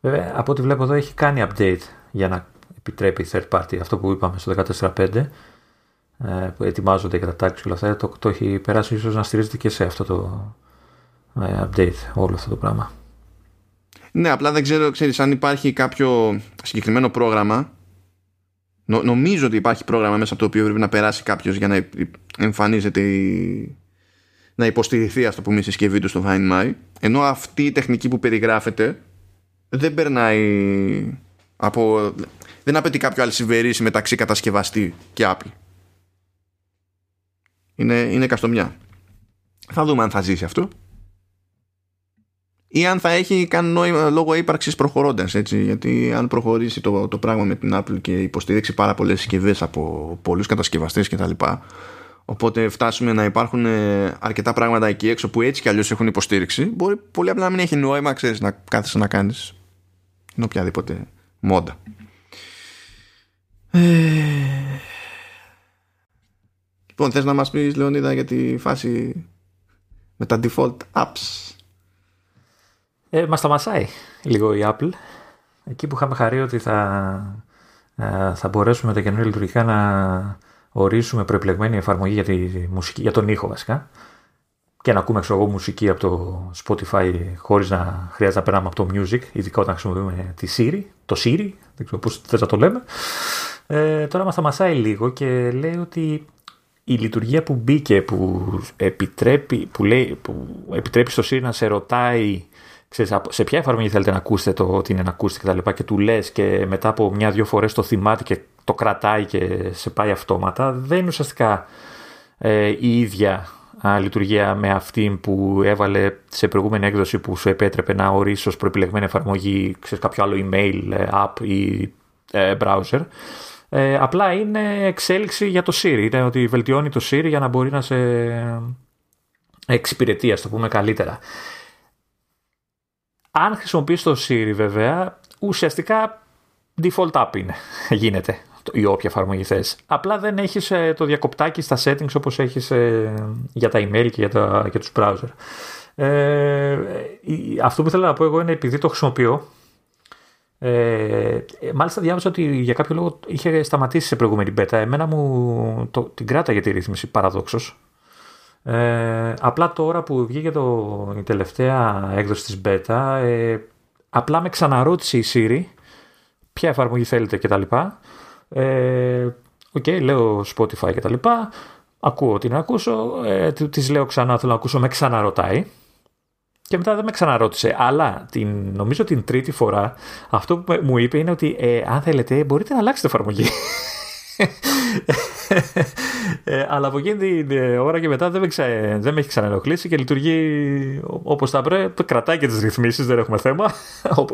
Βέβαια, από ό,τι βλέπω εδώ έχει κάνει update για να επιτρέπει third party, αυτό που είπαμε στο 14.5 ε, που ετοιμάζονται για τα tags και όλα αυτά, το, το έχει περάσει ίσως να στηρίζεται και σε αυτό το ε, update, όλο αυτό το πράγμα. Ναι, απλά δεν ξέρω, ξέρεις, αν υπάρχει κάποιο συγκεκριμένο πρόγραμμα Νο, νομίζω ότι υπάρχει πρόγραμμα μέσα από το οποίο πρέπει να περάσει κάποιος για να εμφανίζεται η, να υποστηριχθεί ας το πούμε η συσκευή του στο Find My ενώ αυτή η τεχνική που περιγράφεται δεν περνάει από δεν απαιτεί κάποιο αλυσιβερίσι μεταξύ κατασκευαστή και Apple. Είναι, είναι καστομιά. Θα δούμε αν θα ζήσει αυτό. Ή αν θα έχει κάνει νόημα λόγω ύπαρξης προχωρώντας. Γιατί αν προχωρήσει το, το πράγμα με την Apple και υποστηρίξει πάρα πολλές συσκευές από πολλούς κατασκευαστές κτλ. Οπότε φτάσουμε να υπάρχουν ε, αρκετά πράγματα εκεί έξω που έτσι κι αλλιώς έχουν υποστήριξη. Μπορεί πολύ απλά να μην έχει νόημα, ξέρεις, να κάθεσαι να κάνεις την οποιαδήποτε μόντα. Ε... Λοιπόν, θες να μας πεις Λεωνίδα για τη φάση με τα default apps; Ε, μας μασάει λίγο η Apple. Εκεί που είχαμε χαρεί ότι θα, ε, θα μπορέσουμε τα καινούργια λειτουργικά να ορίσουμε προεπλεγμένη εφαρμογή για, τη μουσική, για τον ήχο βασικά και να ακούμε ξέρω, μουσική από το Spotify χωρίς να χρειάζεται να περνάμε από το Music, ειδικά όταν χρησιμοποιούμε τη Siri, το Siri, δεν ξέρω πώς θες να το λέμε. Ε, τώρα μας μασάει λίγο και λέει ότι η λειτουργία που μπήκε, που επιτρέπει, που λέει, που επιτρέπει στο Siri να σε ρωτάει ξέρεις, σε ποια εφαρμογή θέλετε να ακούσετε το ότι είναι να ακούσετε και τα λοιπά και του λες και μετά από μια-δυο φορές το θυμάται και το κρατάει και σε πάει αυτόματα, δεν είναι ουσιαστικά ε, η ίδια α, λειτουργία με αυτή που έβαλε σε προηγούμενη έκδοση που σου επέτρεπε να ορίσει ως προεπιλεγμένη εφαρμογή ξέρεις, κάποιο άλλο email, ε, app ή ε, browser. Ε, απλά είναι εξέλιξη για το Siri. Είναι ότι βελτιώνει το Siri για να μπορεί να σε εξυπηρετεί, ας το πούμε καλύτερα. Αν χρησιμοποιείς το Siri βέβαια, ουσιαστικά default app είναι, γίνεται ή όποια εφαρμογή θες. Απλά δεν έχεις ε, το διακοπτάκι στα settings όπως έχεις ε, για τα email και για, τα, για τους browser. Ε, αυτό που ήθελα να πω εγώ είναι επειδή το χρησιμοποιώ ε, μάλιστα διάβασα ότι για κάποιο λόγο είχε σταματήσει σε προηγούμενη beta. Εμένα μου το, την κράταγε τη ρύθμιση παραδόξως. Ε, απλά τώρα που βγήκε το, η τελευταία έκδοση της beta ε, απλά με ξαναρώτησε η Siri ποια εφαρμογή θέλετε κτλ. Ε, OK, okay, λέω Spotify κτλ. Ακούω την ακούσω, ε, της λέω ξανά θέλω να ακούσω, με ξαναρωτάει και μετά δεν με ξαναρώτησε. Αλλά την, νομίζω την τρίτη φορά αυτό που μου είπε είναι ότι ε, αν θέλετε μπορείτε να αλλάξετε εφαρμογή. ε, αλλά από εκείνη την ε, ώρα και μετά δεν με, ξα... δεν με έχει ξαναενοχλήσει και λειτουργεί όπως τα πρέπει. Κρατάει και τις ρυθμίσεις, δεν έχουμε θέμα.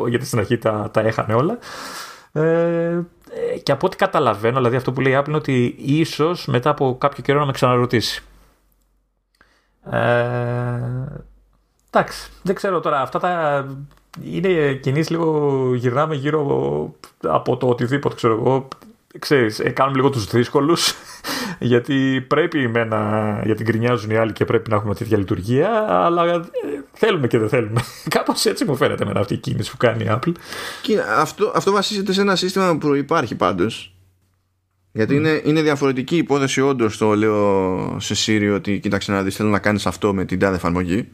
γιατί στην αρχή τα, τα έχανε όλα. Ε, και από ό,τι καταλαβαίνω, δηλαδή αυτό που λέει η Apple είναι ότι ίσως μετά από κάποιο καιρό να με ξαναρωτήσει. Ε, Εντάξει, δεν ξέρω τώρα. Αυτά τα είναι κινήσεις λίγο γυρνάμε γύρω από το οτιδήποτε, ξέρω εγώ. Ξέρεις, ε, κάνουμε λίγο τους δύσκολους γιατί πρέπει μένα, γιατί γκρινιάζουν οι άλλοι και πρέπει να έχουμε τέτοια λειτουργία αλλά ε, θέλουμε και δεν θέλουμε κάπως έτσι μου φαίνεται με αυτή η κίνηση που κάνει η Apple και αυτό, αυτό βασίζεται σε ένα σύστημα που υπάρχει πάντως γιατί είναι, είναι διαφορετική υπόθεση όντως το λέω σε Siri ότι κοίταξε να δεις θέλω να κάνεις αυτό με την τάδε εφαρμογή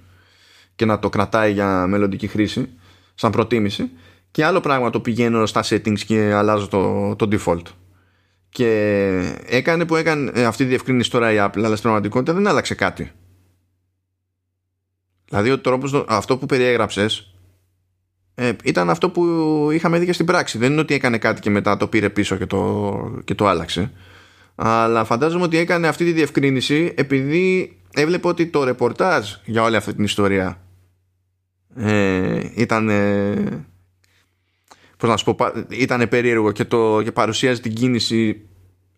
και να το κρατάει για μελλοντική χρήση σαν προτίμηση. Και άλλο πράγμα το πηγαίνω στα settings και αλλάζω το, το default. Και έκανε που έκανε ε, αυτή τη διευκρίνηση τώρα η Apple αλλά στην πραγματικότητα δεν άλλαξε κάτι. Δηλαδή ο τρόπος, αυτό που περιέγραψες ε, ήταν αυτό που είχαμε δει και στην πράξη. Δεν είναι ότι έκανε κάτι και μετά το πήρε πίσω και το, και το άλλαξε. Αλλά φαντάζομαι ότι έκανε αυτή τη διευκρίνηση επειδή έβλεπε ότι το ρεπορτάζ για όλη αυτή την ιστορία ε, ήταν πώς να σου πω, ήταν περίεργο και, το, και παρουσίαζε την κίνηση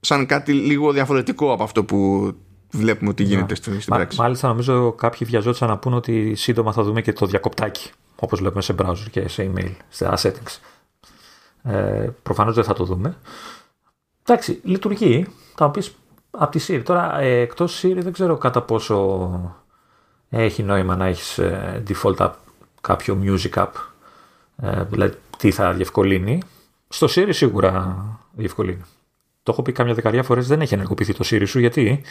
σαν κάτι λίγο διαφορετικό από αυτό που βλέπουμε ότι γίνεται στην πράξη. Μάλιστα νομίζω κάποιοι βιαζόντουσαν να πούνε ότι σύντομα θα δούμε και το διακοπτάκι όπως βλέπουμε σε browser και σε email, σε settings. Ε, προφανώς δεν θα το δούμε. Εντάξει, λειτουργεί. Θα μου πεις από τη Siri. Τώρα ε, εκτός Siri δεν ξέρω κατά πόσο έχει νόημα να έχεις ε, default app κάποιο music app, ε, δηλαδή τι θα διευκολύνει. Στο Siri σίγουρα διευκολύνει. Το έχω πει κάμια δεκαετία φορές, δεν έχει ενεργοποιηθεί το Siri σου, γιατί...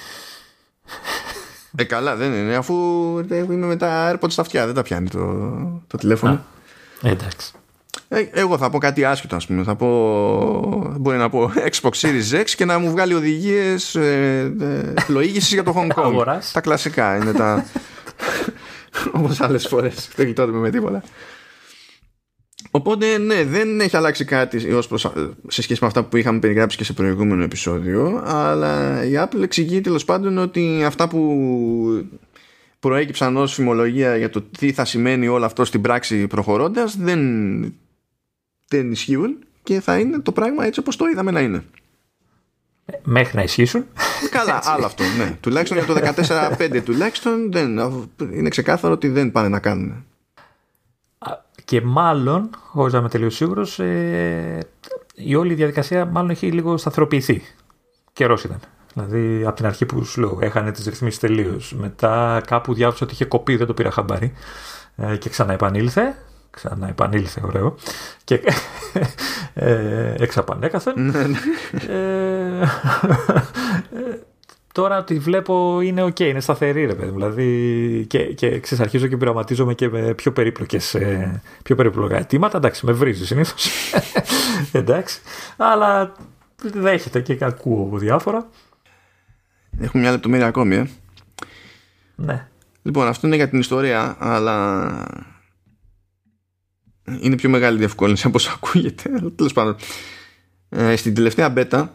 Ε, καλά, δεν είναι, αφού είμαι με τα AirPods στα αυτιά, δεν τα πιάνει το, το τηλέφωνο. Α, εντάξει. Ε, εγώ θα πω κάτι άσχετο, ας πούμε. Θα πω, μπορεί να πω Xbox Series X και να μου βγάλει οδηγίες ε, ε, για το Hong Kong. τα κλασικά είναι τα, όπως άλλες φορές δεν γλιτώνουμε με τίποτα Οπότε ναι, δεν έχει αλλάξει κάτι ως προς, σε σχέση με αυτά που είχαμε περιγράψει και σε προηγούμενο επεισόδιο αλλά η Apple εξηγεί τέλος πάντων ότι αυτά που προέκυψαν ως φημολογία για το τι θα σημαίνει όλο αυτό στην πράξη προχωρώντας δεν, δεν ισχύουν και θα είναι το πράγμα έτσι όπως το είδαμε να είναι. Μέχρι να ισχύσουν. Καλά, άλλο αυτό. Ναι. τουλάχιστον για το 14-5 τουλάχιστον δεν, είναι ξεκάθαρο ότι δεν πάνε να κάνουν. Και μάλλον, χωρίς να είμαι τελείως σίγουρος, ε, η όλη διαδικασία μάλλον έχει λίγο σταθεροποιηθεί. Καιρός ήταν. Δηλαδή, από την αρχή που σου λέω, έχανε τις ρυθμίσεις τελείως. Μετά, κάπου διάβασα ότι είχε κοπεί, δεν το πήρα χαμπάρι. Ε, και ξαναεπανήλθε ξανά επανήλθε ωραίο. Και ε, εξαπανέκαθεν. Ναι, ναι. ε, τώρα τη βλέπω είναι ok, είναι σταθερή ρε παιδί δηλαδή και, και ξέρεις, αρχίζω και πειραματίζομαι και με πιο περίπλοκες ε, πιο περίπλοκα αιτήματα. Εντάξει με βρίζει συνήθως. Εντάξει. Αλλά δέχεται και ακούω διάφορα. Έχουμε μια λεπτομέρεια ακόμη ε. ναι. Λοιπόν αυτό είναι για την ιστορία αλλά είναι πιο μεγάλη διευκόλυνση από όσο ακούγεται. Τέλος πάντων. Ε, στην τελευταία beta,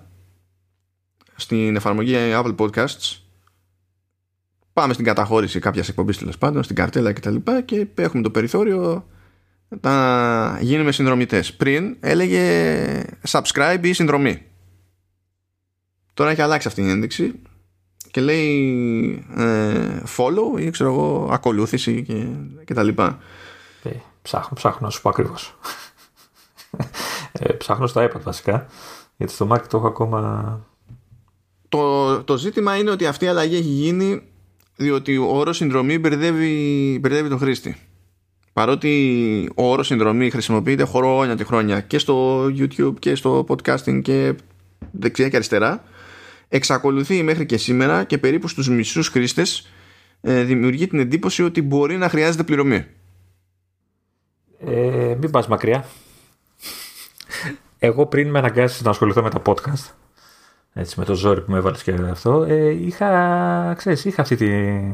στην εφαρμογή Apple Podcasts, πάμε στην καταχώρηση κάποιας εκπομπής τέλος πάντων, στην καρτέλα κτλ. Και, και έχουμε το περιθώριο να γίνουμε συνδρομητές. Πριν έλεγε subscribe ή συνδρομή. Τώρα έχει αλλάξει αυτή η ένδειξη και λέει ε, follow ή ξέρω εγώ ακολούθηση και, και τα λοιπά. Ε, ψάχνω, ψάχνω να σου πω ακριβώς. ε, ψάχνω στο iPad βασικά γιατί στο Mac το έχω ακόμα... Το, το ζήτημα είναι ότι αυτή η αλλαγή έχει γίνει διότι ο όρος συνδρομή μπερδεύει, μπερδεύει τον χρήστη. Παρότι ο όρος συνδρομή χρησιμοποιείται χρόνια και χρόνια και στο YouTube και στο podcasting και δεξιά και αριστερά εξακολουθεί μέχρι και σήμερα και περίπου στους μισούς χρήστες ε, δημιουργεί την εντύπωση ότι μπορεί να χρειάζεται πληρωμή. Ε, μην πας μακριά. Εγώ πριν με αναγκάσεις να ασχοληθώ με τα podcast έτσι, με το ζόρι που με έβαλες και αυτό, ε, είχα, ξέρεις, είχα αυτή την,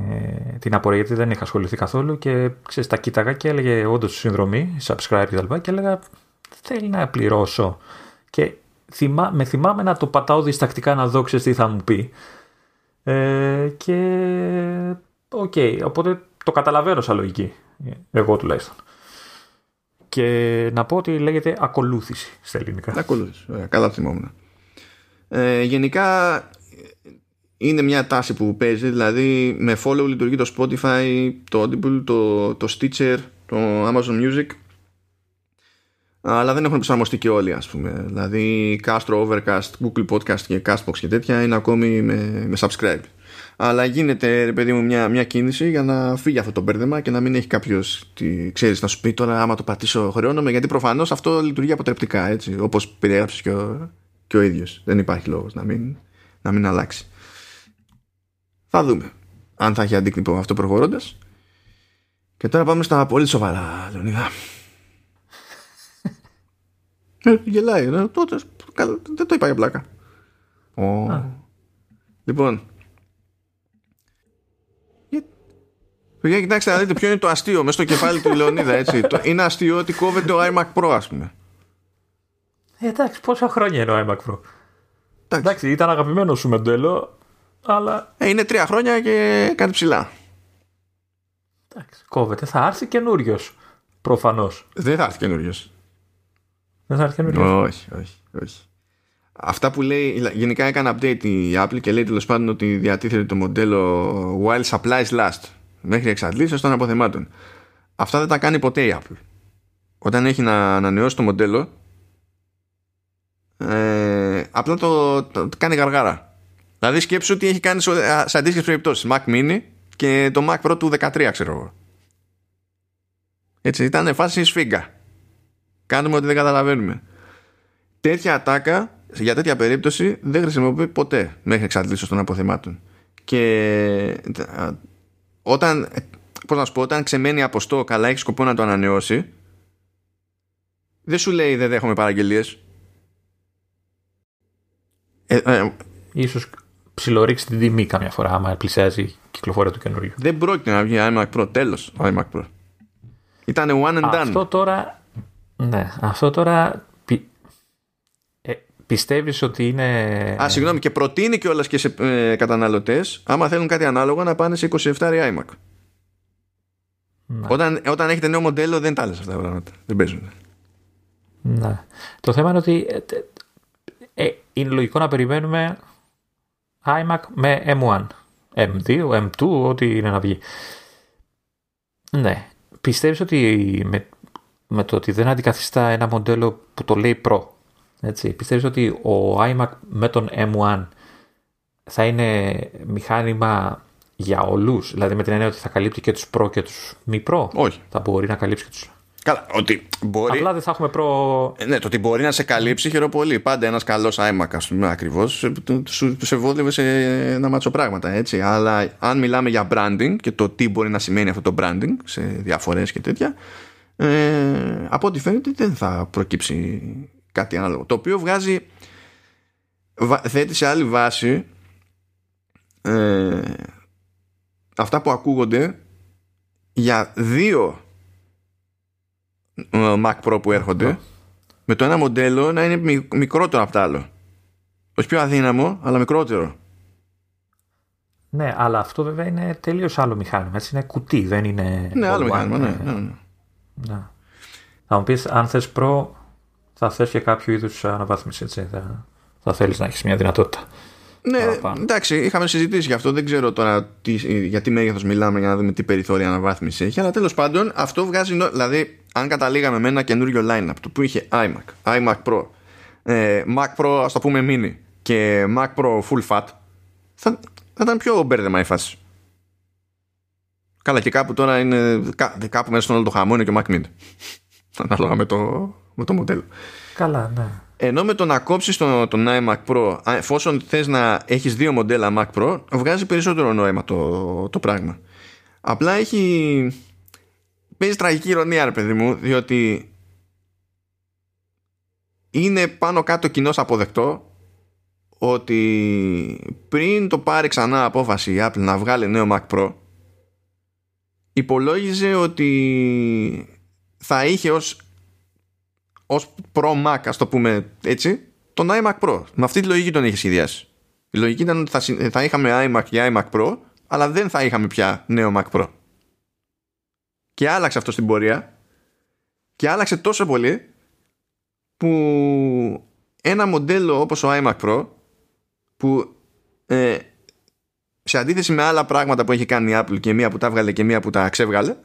την απορία γιατί δεν είχα ασχοληθεί καθόλου και ξέρεις, τα κοίταγα και έλεγε όντως συνδρομή, subscribe κτλ. Και, και έλεγα θέλει να πληρώσω. Και θυμά, με θυμάμαι να το πατάω διστακτικά να δω ξέρεις τι θα μου πει. Ε, και OK, okay, οπότε το καταλαβαίνω σαν λογική. Εγώ τουλάχιστον. Και να πω ότι λέγεται ακολούθηση στα ελληνικά. Ακολούθηση, καλά θυμόμουν. Ε, γενικά είναι μια τάση που παίζει δηλαδή με follow λειτουργεί το Spotify το Audible, το, το Stitcher το Amazon Music αλλά δεν έχουν προσαρμοστεί και όλοι ας πούμε δηλαδή Castro, Overcast, Google Podcast και Castbox και τέτοια είναι ακόμη με, με subscribe αλλά γίνεται ρε παιδί μου μια, μια κίνηση για να φύγει αυτό το μπέρδεμα και να μην έχει κάποιος ξέρεις να σου πει τώρα άμα το πατήσω χρεώνομαι γιατί προφανώς αυτό λειτουργεί αποτρεπτικά έτσι όπως περιέγραψες και ο, και ο ίδιος. Δεν υπάρχει λόγος να μην, να μην αλλάξει. Θα δούμε αν θα έχει αντίκτυπο αυτό προχωρώντας. Και τώρα πάμε στα πολύ σοβαρά, Λεωνίδα. ε, γελάει, ναι, τότε δεν το είπα για πλάκα. Oh. Λοιπόν, Για κοιτάξτε να δείτε ποιο είναι το αστείο μέσα στο κεφάλι του Λεωνίδα, έτσι. είναι αστείο ότι κόβεται ο iMac Pro, ας πούμε. Ε, εντάξει, πόσα χρόνια είναι ο iMac Pro; Εντάξει, εντάξει ήταν αγαπημένο σου μοντέλο, αλλά. Ε, είναι τρία χρόνια και κάτι ψηλά. Εντάξει, κόβεται. Θα έρθει καινούριος. Προφανώς. Δεν θα έρθει καινούριος. Δεν θα έρθει καινούριος; Όχι, όχι, όχι. Αυτά που λέει, γενικά έκανε update η Apple και λέει τέλος πάντων ότι διατίθεται το μοντέλο while supplies last μέχρι εξαντλήσεω των αποθεμάτων. Αυτά δεν τα κάνει ποτέ η Apple. Όταν έχει να ανανεώσει το μοντέλο, ε, απλά το, το, κάνει γαργάρα. Δηλαδή σκέψου ότι έχει κάνει σε αντίστοιχες περιπτώσεις Mac Mini και το Mac Pro του 13, ξέρω εγώ. Έτσι, ήταν φάση σφίγγα. Κάνουμε ότι δεν καταλαβαίνουμε. Τέτοια ατάκα για τέτοια περίπτωση δεν χρησιμοποιεί ποτέ μέχρι εξαντλήσεω των αποθεμάτων. Και όταν, πώς να σου πω, όταν ξεμένει από στο καλά έχεις σκοπό να το ανανεώσει, δεν σου λέει δεν δέχομαι παραγγελίες ε, ε, ίσως ψιλορίξει την τιμή καμιά φορά άμα πλησιάζει η κυκλοφορία του καινούριου. Δεν πρόκειται να βγει iMac Pro, τέλος ο iMac Pro. Ήταν one and done. Αυτό τώρα, ναι, αυτό τώρα πι, ε, πιστεύεις ότι είναι... Α, συγγνώμη, και προτείνει κιόλας και σε ε, καταναλωτές, άμα θέλουν κάτι ανάλογο, να πάνε σε 27 iMac. Ναι. Όταν, όταν έχετε νέο μοντέλο δεν τα λες αυτά τα πράγματα. Δεν παίζουν. Ναι. Το θέμα είναι ότι ε, ε, είναι λογικό να περιμένουμε iMac με M1, M2, M2, ό,τι είναι να βγει. Ναι. Πιστεύεις ότι με, με το ότι δεν αντικαθιστά ένα μοντέλο που το λέει Pro, έτσι, πιστεύεις ότι ο iMac με τον M1 θα είναι μηχάνημα για όλους, δηλαδή με την έννοια ότι θα καλύπτει και τους Pro και τους μη Pro. Όχι. Θα μπορεί να καλύψει και τους Καλά, ότι μπορεί. Απλά δεν θα έχουμε προ. Ε, ναι, το ότι μπορεί να σε καλύψει χαίρομαι πολύ. Πάντα ένας καλός iMac, ας πούμε, ακριβώς, του σε ευόδευε σε ένα μάτσο πράγματα, έτσι. Αλλά αν μιλάμε για branding και το τι μπορεί να σημαίνει αυτό το branding σε διαφορές και τέτοια, ε, από ό,τι φαίνεται δεν θα προκύψει κάτι άλλο. Το οποίο βγάζει. θέτει σε άλλη βάση ε, αυτά που ακούγονται για δύο Mac Pro που έρχονται με το ένα μοντέλο να είναι μικρότερο από το άλλο. Όχι πιο αδύναμο, αλλά μικρότερο. Ναι, αλλά αυτό βέβαια είναι τελείως άλλο μηχάνημα. Έτσι είναι κουτί, δεν είναι. Ναι, άλλο μηχάνημα, ναι, ναι, ναι. ναι. Θα μου πεις, αν θες Pro, θα θες και κάποιο είδους αναβάθμιση. Έτσι. Θα, θα θέλεις να έχεις μια δυνατότητα. Ναι, παραπάνω. εντάξει, είχαμε συζητήσει γι' αυτό. Δεν ξέρω τώρα τι, για τι μέγεθος μιλάμε για να δούμε τι περιθώρια αναβάθμιση έχει. Αλλά τέλος πάντων αυτό βγάζει. νο- Δηλαδή, αν καταλήγαμε με ένα καινούριο line-up του που είχε iMac, iMac Pro, ε, Mac Pro, ας το πούμε mini και Mac Pro full fat, θα, θα ήταν πιο μπέρδεμα η φάση. Καλά, και κάπου τώρα είναι. κά- Κάπου μέσα στον όλο το χαμό είναι και Mac Mini. Ανάλογα με το, με το μοντέλο. Καλά, ναι. Ενώ με το να κόψεις τον, τον iMac Pro, α, εφόσον θες να έχεις δύο μοντέλα Mac Pro, βγάζει περισσότερο νόημα το, το πράγμα. Απλά έχει... Παίζει τραγική ηρωνία, ρε παιδί μου, διότι είναι πάνω κάτω κοινώς αποδεκτό ότι πριν το πάρει ξανά απόφαση η Apple να βγάλει νέο Mac Pro υπολόγιζε ότι θα είχε ως ως Pro Mac, ας το πούμε έτσι, τον iMac Pro. Με αυτή τη λογική τον είχε σχεδιάσει. Η λογική ήταν ότι θα, συ- θα είχαμε iMac και iMac Pro, αλλά δεν θα είχαμε πια νέο Mac Pro. Και άλλαξε αυτό στην πορεία και άλλαξε τόσο πολύ που ένα μοντέλο όπως ο iMac Pro που ε, σε αντίθεση με άλλα πράγματα που έχει κάνει η Apple και μία που τα βγάλε και μία που τα ξέβγαλε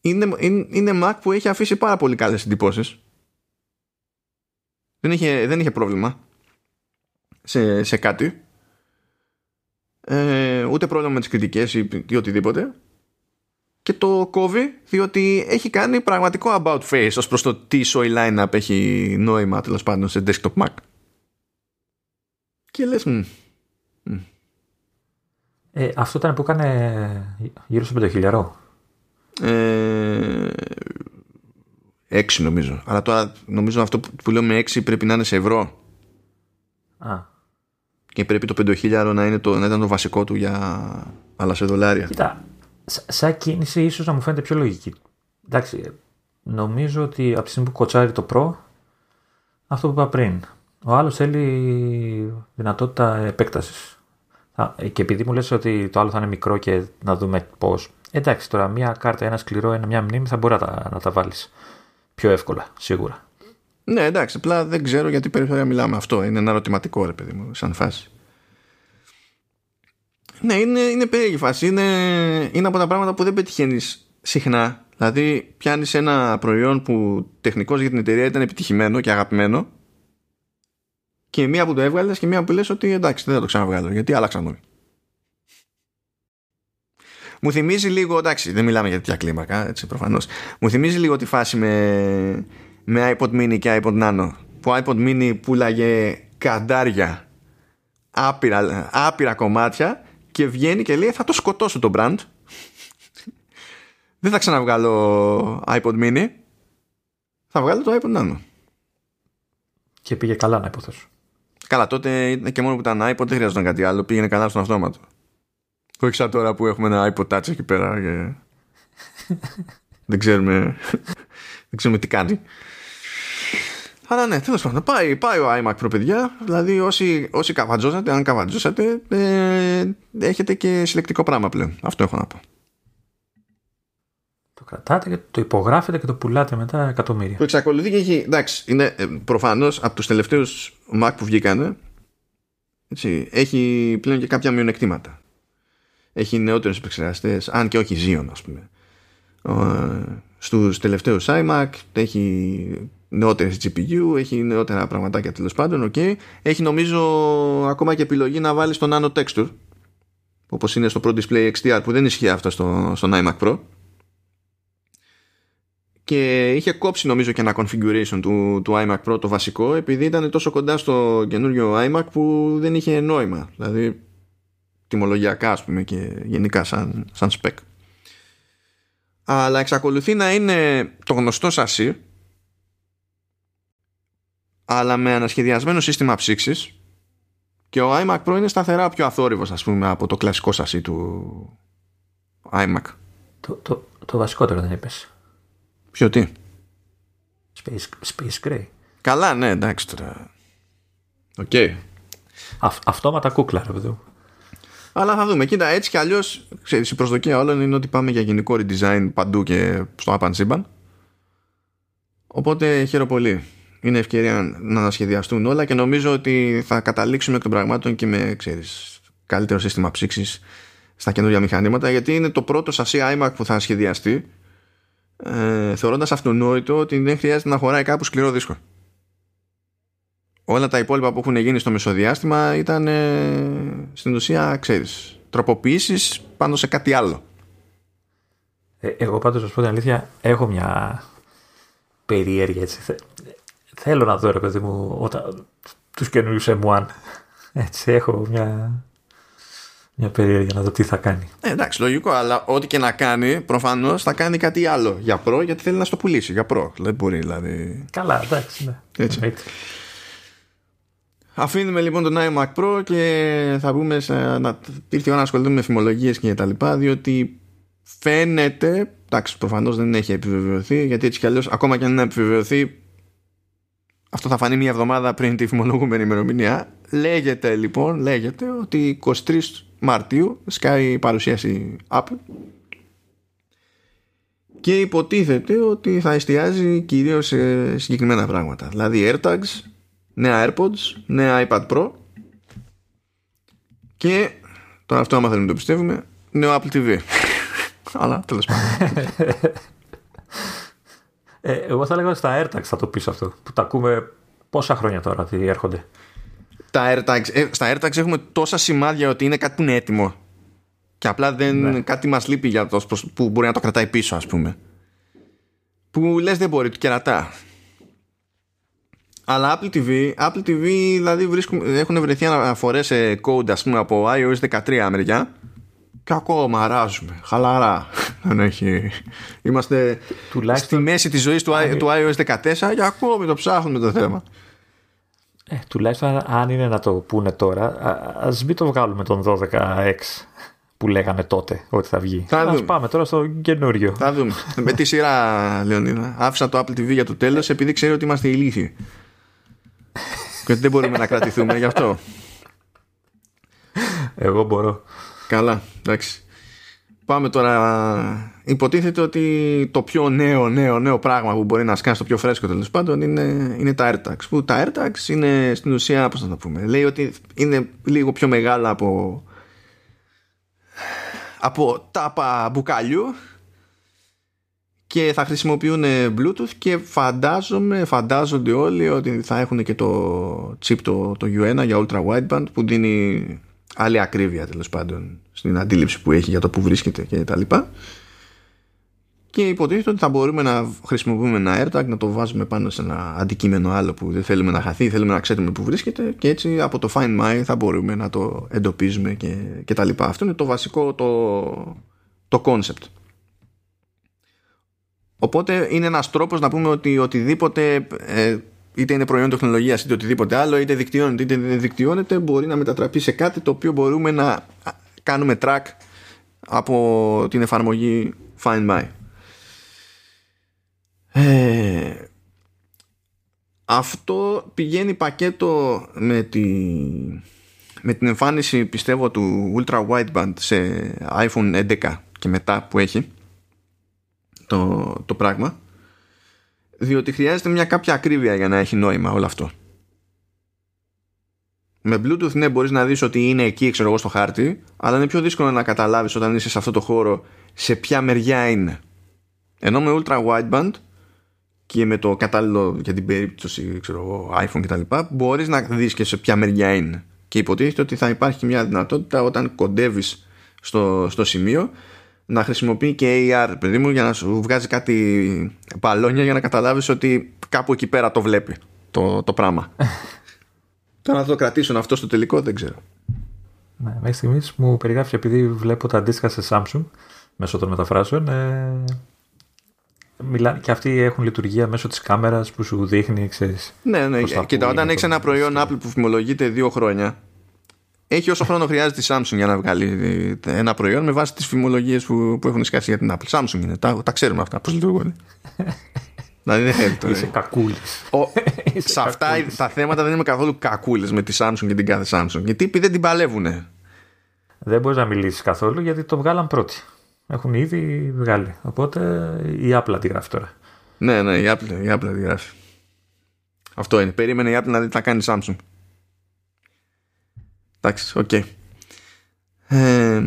είναι, είναι, είναι Mac που έχει αφήσει πάρα πολύ καλές εντυπώσεις. Δεν είχε, δεν είχε πρόβλημα σε, σε κάτι. Ε, ούτε πρόβλημα με τις κριτικές ή, ή οτιδήποτε. Και το κόβει διότι έχει κάνει πραγματικό about face ως προς το τι σοϊ line-up έχει νόημα τέλος πάντων σε desktop Mac. Και λες μ, Ε, αυτό ήταν που έκανε γύρω στο 5.000. ε, 6 νομίζω αλλά τώρα νομίζω αυτό που, που λέω με 6 πρέπει να είναι σε ευρώ Α, και πρέπει το 5.000 να, είναι το, να ήταν το βασικό του για αλλά σε δολάρια κοίτα, σα- σαν κίνηση ίσως να μου φαίνεται πιο λογική. Εντάξει, ε, νομίζω ότι από τη στιγμή που κοτσάρει το Pro, αυτό που είπα πριν, ο άλλος θέλει δυνατότητα επέκτασης. Α, ε, Και επειδή μου λες ότι το άλλο θα είναι μικρό και να δούμε πώς. Εντάξει, τώρα μια κάρτα, ένα σκληρό, ένα, μια μνήμη θα μπορεί να τα, να τα βάλεις πιο εύκολα, σίγουρα. Ναι, εντάξει, απλά δεν ξέρω γιατί περιθώρια μιλάμε. Αυτό είναι ένα ερωτηματικό, ρε παιδί μου, σαν φάση. Ναι, είναι, είναι περίεργη φάση. Είναι, είναι από τα πράγματα που δεν πετυχαίνεις συχνά. Δηλαδή, πιάνεις ένα προϊόν που τεχνικώς για την εταιρεία ήταν επιτυχημένο και αγαπημένο, και μία που το έβγαλες και μία που λες ότι εντάξει, δεν θα το ξαναβγάλω, γιατί άλλαξαν νόμοι. Μου θυμίζει λίγο, εντάξει, δεν μιλάμε για τέτοια κλίμακα, έτσι προφανώς. Μου θυμίζει λίγο τη φάση με, με iPod mini και iPod nano. Που iPod mini πουλάγε καντάρια, άπειρα, άπειρα κομμάτια και βγαίνει και λέει θα το σκοτώσω το brand. δεν θα ξαναβγάλω iPod mini. Θα βγάλω το iPod nano. Και πήγε καλά να υποθέσω. Καλά, τότε ήταν και μόνο που ήταν iPod δεν χρειαζόταν κάτι άλλο. Πήγαινε καλά στον αυτόματο. Όχι σαν τώρα που έχουμε ένα iPod Touch εκεί πέρα και δεν ξέρουμε δεν ξέρουμε τι κάνει. Αλλά ναι, τέλος πάντων, πάει, πάει ο iMac Pro, παιδιά. Δηλαδή, όσοι, όσοι καβατζώσατε, αν καβατζώσατε, ε, έχετε και συλλεκτικό πράγμα πλέον. Αυτό έχω να πω. Το κρατάτε και το υπογράφετε και το πουλάτε μετά εκατομμύρια. Το εξακολουθεί και έχει. Εντάξει, είναι προφανώς από τους τελευταίους Mac που βγήκανε. Έτσι, έχει πλέον και κάποια μειονεκτήματα. Έχει νεότερους επεξεργαστές, αν και όχι Xeon, ας πούμε. Στους τελευταίους iMac έχει νεότερες GPU, έχει νεότερα πραγματάκια τέλος πάντων, ok. Έχει νομίζω ακόμα και επιλογή να βάλει το Nano Texture, όπως είναι στο Pro Display XDR, που δεν ισχύει αυτό στο, στον iMac Pro και είχε κόψει νομίζω και ένα configuration του, του iMac Pro το βασικό επειδή ήταν τόσο κοντά στο καινούριο iMac που δεν είχε νόημα δηλαδή τιμολογιακά ας πούμε και γενικά σαν, σαν spec αλλά εξακολουθεί να είναι το γνωστό σασί αλλά με ανασχεδιασμένο σύστημα ψύξης και ο iMac Pro είναι σταθερά πιο αθόρυβος ας πούμε από το κλασικό σασί του iMac Το, το, το βασικότερο δεν είπες. Ποιο τι; Space, space Gray. Καλά ναι εντάξει τώρα OK okay. Αυ, αυτόματα κούκλα, ρε παιδί μου. Αλλά θα δούμε. Κοίτα, έτσι κι αλλιώς η προσδοκία όλων είναι ότι πάμε για γενικό redesign παντού και στο άπαν σύμπαν. Οπότε χαίρομαι πολύ είναι ευκαιρία να ανασχεδιαστούν όλα και νομίζω ότι θα καταλήξουμε εκ των πραγμάτων και με ξέρεις, καλύτερο σύστημα ψήξης στα καινούργια μηχανήματα γιατί είναι το πρώτο σασί iMac που θα σχεδιαστεί ε, θεωρώντας αυτονόητο ότι δεν χρειάζεται να χωράει κάπου σκληρό δίσκο. Όλα τα υπόλοιπα που έχουν γίνει στο μεσοδιάστημα ήταν ε, στην ουσία, ξέρεις, τροποποιήσεις πάνω σε κάτι άλλο. Ε, εγώ πάντως, να σου πω την αλήθεια, έχω μια περίεργη έτσι. Θέλω να δω, ρε παιδί μου, όταν, τους καινούριους M1. Έτσι, έχω μια, μια περίεργη να δω τι θα κάνει. Ε, εντάξει, λογικό, αλλά ό,τι και να κάνει, προφανώς θα κάνει κάτι άλλο για προ, γιατί θέλει να στο πουλήσει για προ. Δεν μπορεί, δηλαδή. Καλά, εντάξει, ναι. Έτσι. Αφήνουμε λοιπόν τον iMac Pro και θα πούμε σε, να ήρθε η ώρα να ασχοληθούμε με φημολογίες και τα λοιπά διότι φαίνεται εντάξει προφανώς δεν έχει επιβεβαιωθεί γιατί έτσι κι αλλιώς ακόμα και αν είναι επιβεβαιωθεί αυτό θα φανεί μια εβδομάδα πριν τη φημολογούμενη ημερομηνία. Λέγεται λοιπόν λέγεται ότι 23 Μαρτίου σκάει η παρουσίαση Apple και υποτίθεται ότι θα εστιάζει κυρίως σε συγκεκριμένα πράγματα. Δηλαδή AirTags νέα AirPods, νέα iPad Pro και τώρα αυτό άμα θέλουμε το πιστεύουμε νέο Apple TV αλλά τέλος πάντων. Ε, εγώ θα λέγαμε στα AirTags θα το πεις αυτό που τα ακούμε πόσα χρόνια τώρα ότι έρχονται. Τα AirTags, ε, στα AirTags έχουμε τόσα σημάδια ότι είναι κάτι που είναι έτοιμο. Και απλά δεν, ναι. κάτι μας λείπει για το που μπορεί να το κρατάει πίσω ας πούμε. Που λες δεν μπορεί, του κερατά αλλά Apple TV, Apple TV δηλαδή βρίσκουν, έχουν βρεθεί αναφορές σε code ας πούμε από iOS 13 μεριά και ακόμα αράζουμε, χαλαρά. Δεν έχει... Είμαστε Τουλάχιστον... στη μέση της ζωής του, του iOS 14 και ακόμη το ψάχνουμε το θέμα. Ε, τουλάχιστον αν είναι να το πούνε τώρα, ας μην το βγάλουμε τον 12X που λέγανε τότε ότι θα βγει. Θα Ας πάμε τώρα στο καινούριο. Θα δούμε. Με τη σειρά, Λεωνίδα. Άφησα το Apple TV για το τέλος επειδή ξέρω ότι είμαστε ηλίθιοι και δεν μπορούμε να κρατηθούμε γι' αυτό. Εγώ μπορώ. Καλά, εντάξει. Πάμε τώρα. Υποτίθεται ότι το πιο νέο, νέο, νέο πράγμα που μπορεί να σκάσει το πιο φρέσκο τέλος πάντων είναι, είναι τα AirTags. Που τα AirTags είναι στην ουσία, πώς να το πούμε, λέει ότι είναι λίγο πιο μεγάλα από, από τάπα μπουκαλιού και θα χρησιμοποιούν Bluetooth και φαντάζομαι, φαντάζονται όλοι ότι θα έχουν και το chip το, το U1 για ultra wideband που δίνει άλλη ακρίβεια τέλος πάντων στην αντίληψη που έχει για το που βρίσκεται και τα λοιπά. Και υποτίθεται ότι θα μπορούμε να χρησιμοποιούμε ένα AirTag να το βάζουμε πάνω σε ένα αντικείμενο άλλο που δεν θέλουμε να χαθεί θέλουμε να ξέρουμε που βρίσκεται και έτσι από το Find My θα μπορούμε να το εντοπίζουμε και, και τα λοιπά. Αυτό είναι το βασικό το, το concept Οπότε είναι ένας τρόπος να πούμε ότι οτιδήποτε ε, είτε είναι προϊόν τεχνολογίας είτε οτιδήποτε άλλο είτε δικτυώνεται είτε δεν δικτυώνεται μπορεί να μετατραπεί σε κάτι το οποίο μπορούμε να κάνουμε track από την εφαρμογή Find My. Ε, αυτό πηγαίνει πακέτο με, τη, με την εμφάνιση πιστεύω του Ultra Wideband σε iPhone 11 και μετά που έχει το, το πράγμα διότι χρειάζεται μια κάποια ακρίβεια για να έχει νόημα όλο αυτό. Με Bluetooth ναι μπορείς να δεις ότι είναι εκεί ξέρω εγώ στο χάρτη αλλά είναι πιο δύσκολο να καταλάβεις όταν είσαι σε αυτό το χώρο σε ποια μεριά είναι. Ενώ με ultra wideband και με το κατάλληλο για την περίπτωση ξέρω εγώ, iPhone κτλ μπορείς να δεις και σε ποια μεριά είναι. Και υποτίθεται ότι θα υπάρχει μια δυνατότητα όταν κοντεύεις στο, στο σημείο να χρησιμοποιεί και AR παιδί μου για να σου βγάζει κάτι παλόνια για να καταλάβεις ότι κάπου εκεί πέρα το βλέπει το, το πράγμα Τώρα να το κρατήσουν αυτό στο τελικό δεν ξέρω ναι, μέχρι στιγμής μου περιγράφει επειδή βλέπω τα αντίστοιχα σε Samsung μέσω των μεταφράσεων ε, μιλά, και αυτοί έχουν λειτουργία μέσω της κάμερας που σου δείχνει ξέρεις, ναι, ναι. Κοίτα, όταν έχεις ένα προϊόν Apple που φημολογείται δύο χρόνια έχει όσο χρόνο χρειάζεται η Samsung για να βγάλει ένα προϊόν με βάση τις φημολογίες που, που έχουν σκάσει για την Apple. Samsung είναι, τα, τα ξέρουμε αυτά. Πώς λειτουργούν. δηλαδή δεν θέλει Είσαι κακούλης. Σε αυτά τα θέματα δεν είμαι καθόλου κακούλης με τη Samsung και την κάθε Samsung. Γιατί δεν την παλεύουν. Δεν μπορείς να μιλήσεις καθόλου γιατί το βγάλαν πρώτοι. Έχουν ήδη βγάλει. Οπότε η Apple αντιγράφει τώρα. Ναι, ναι, η Apple, η Apple αντιγράφει. Αυτό είναι. Περίμενε η Apple να δει τι θα κάνει Samsung. Εντάξει, OK. Okay. Ε,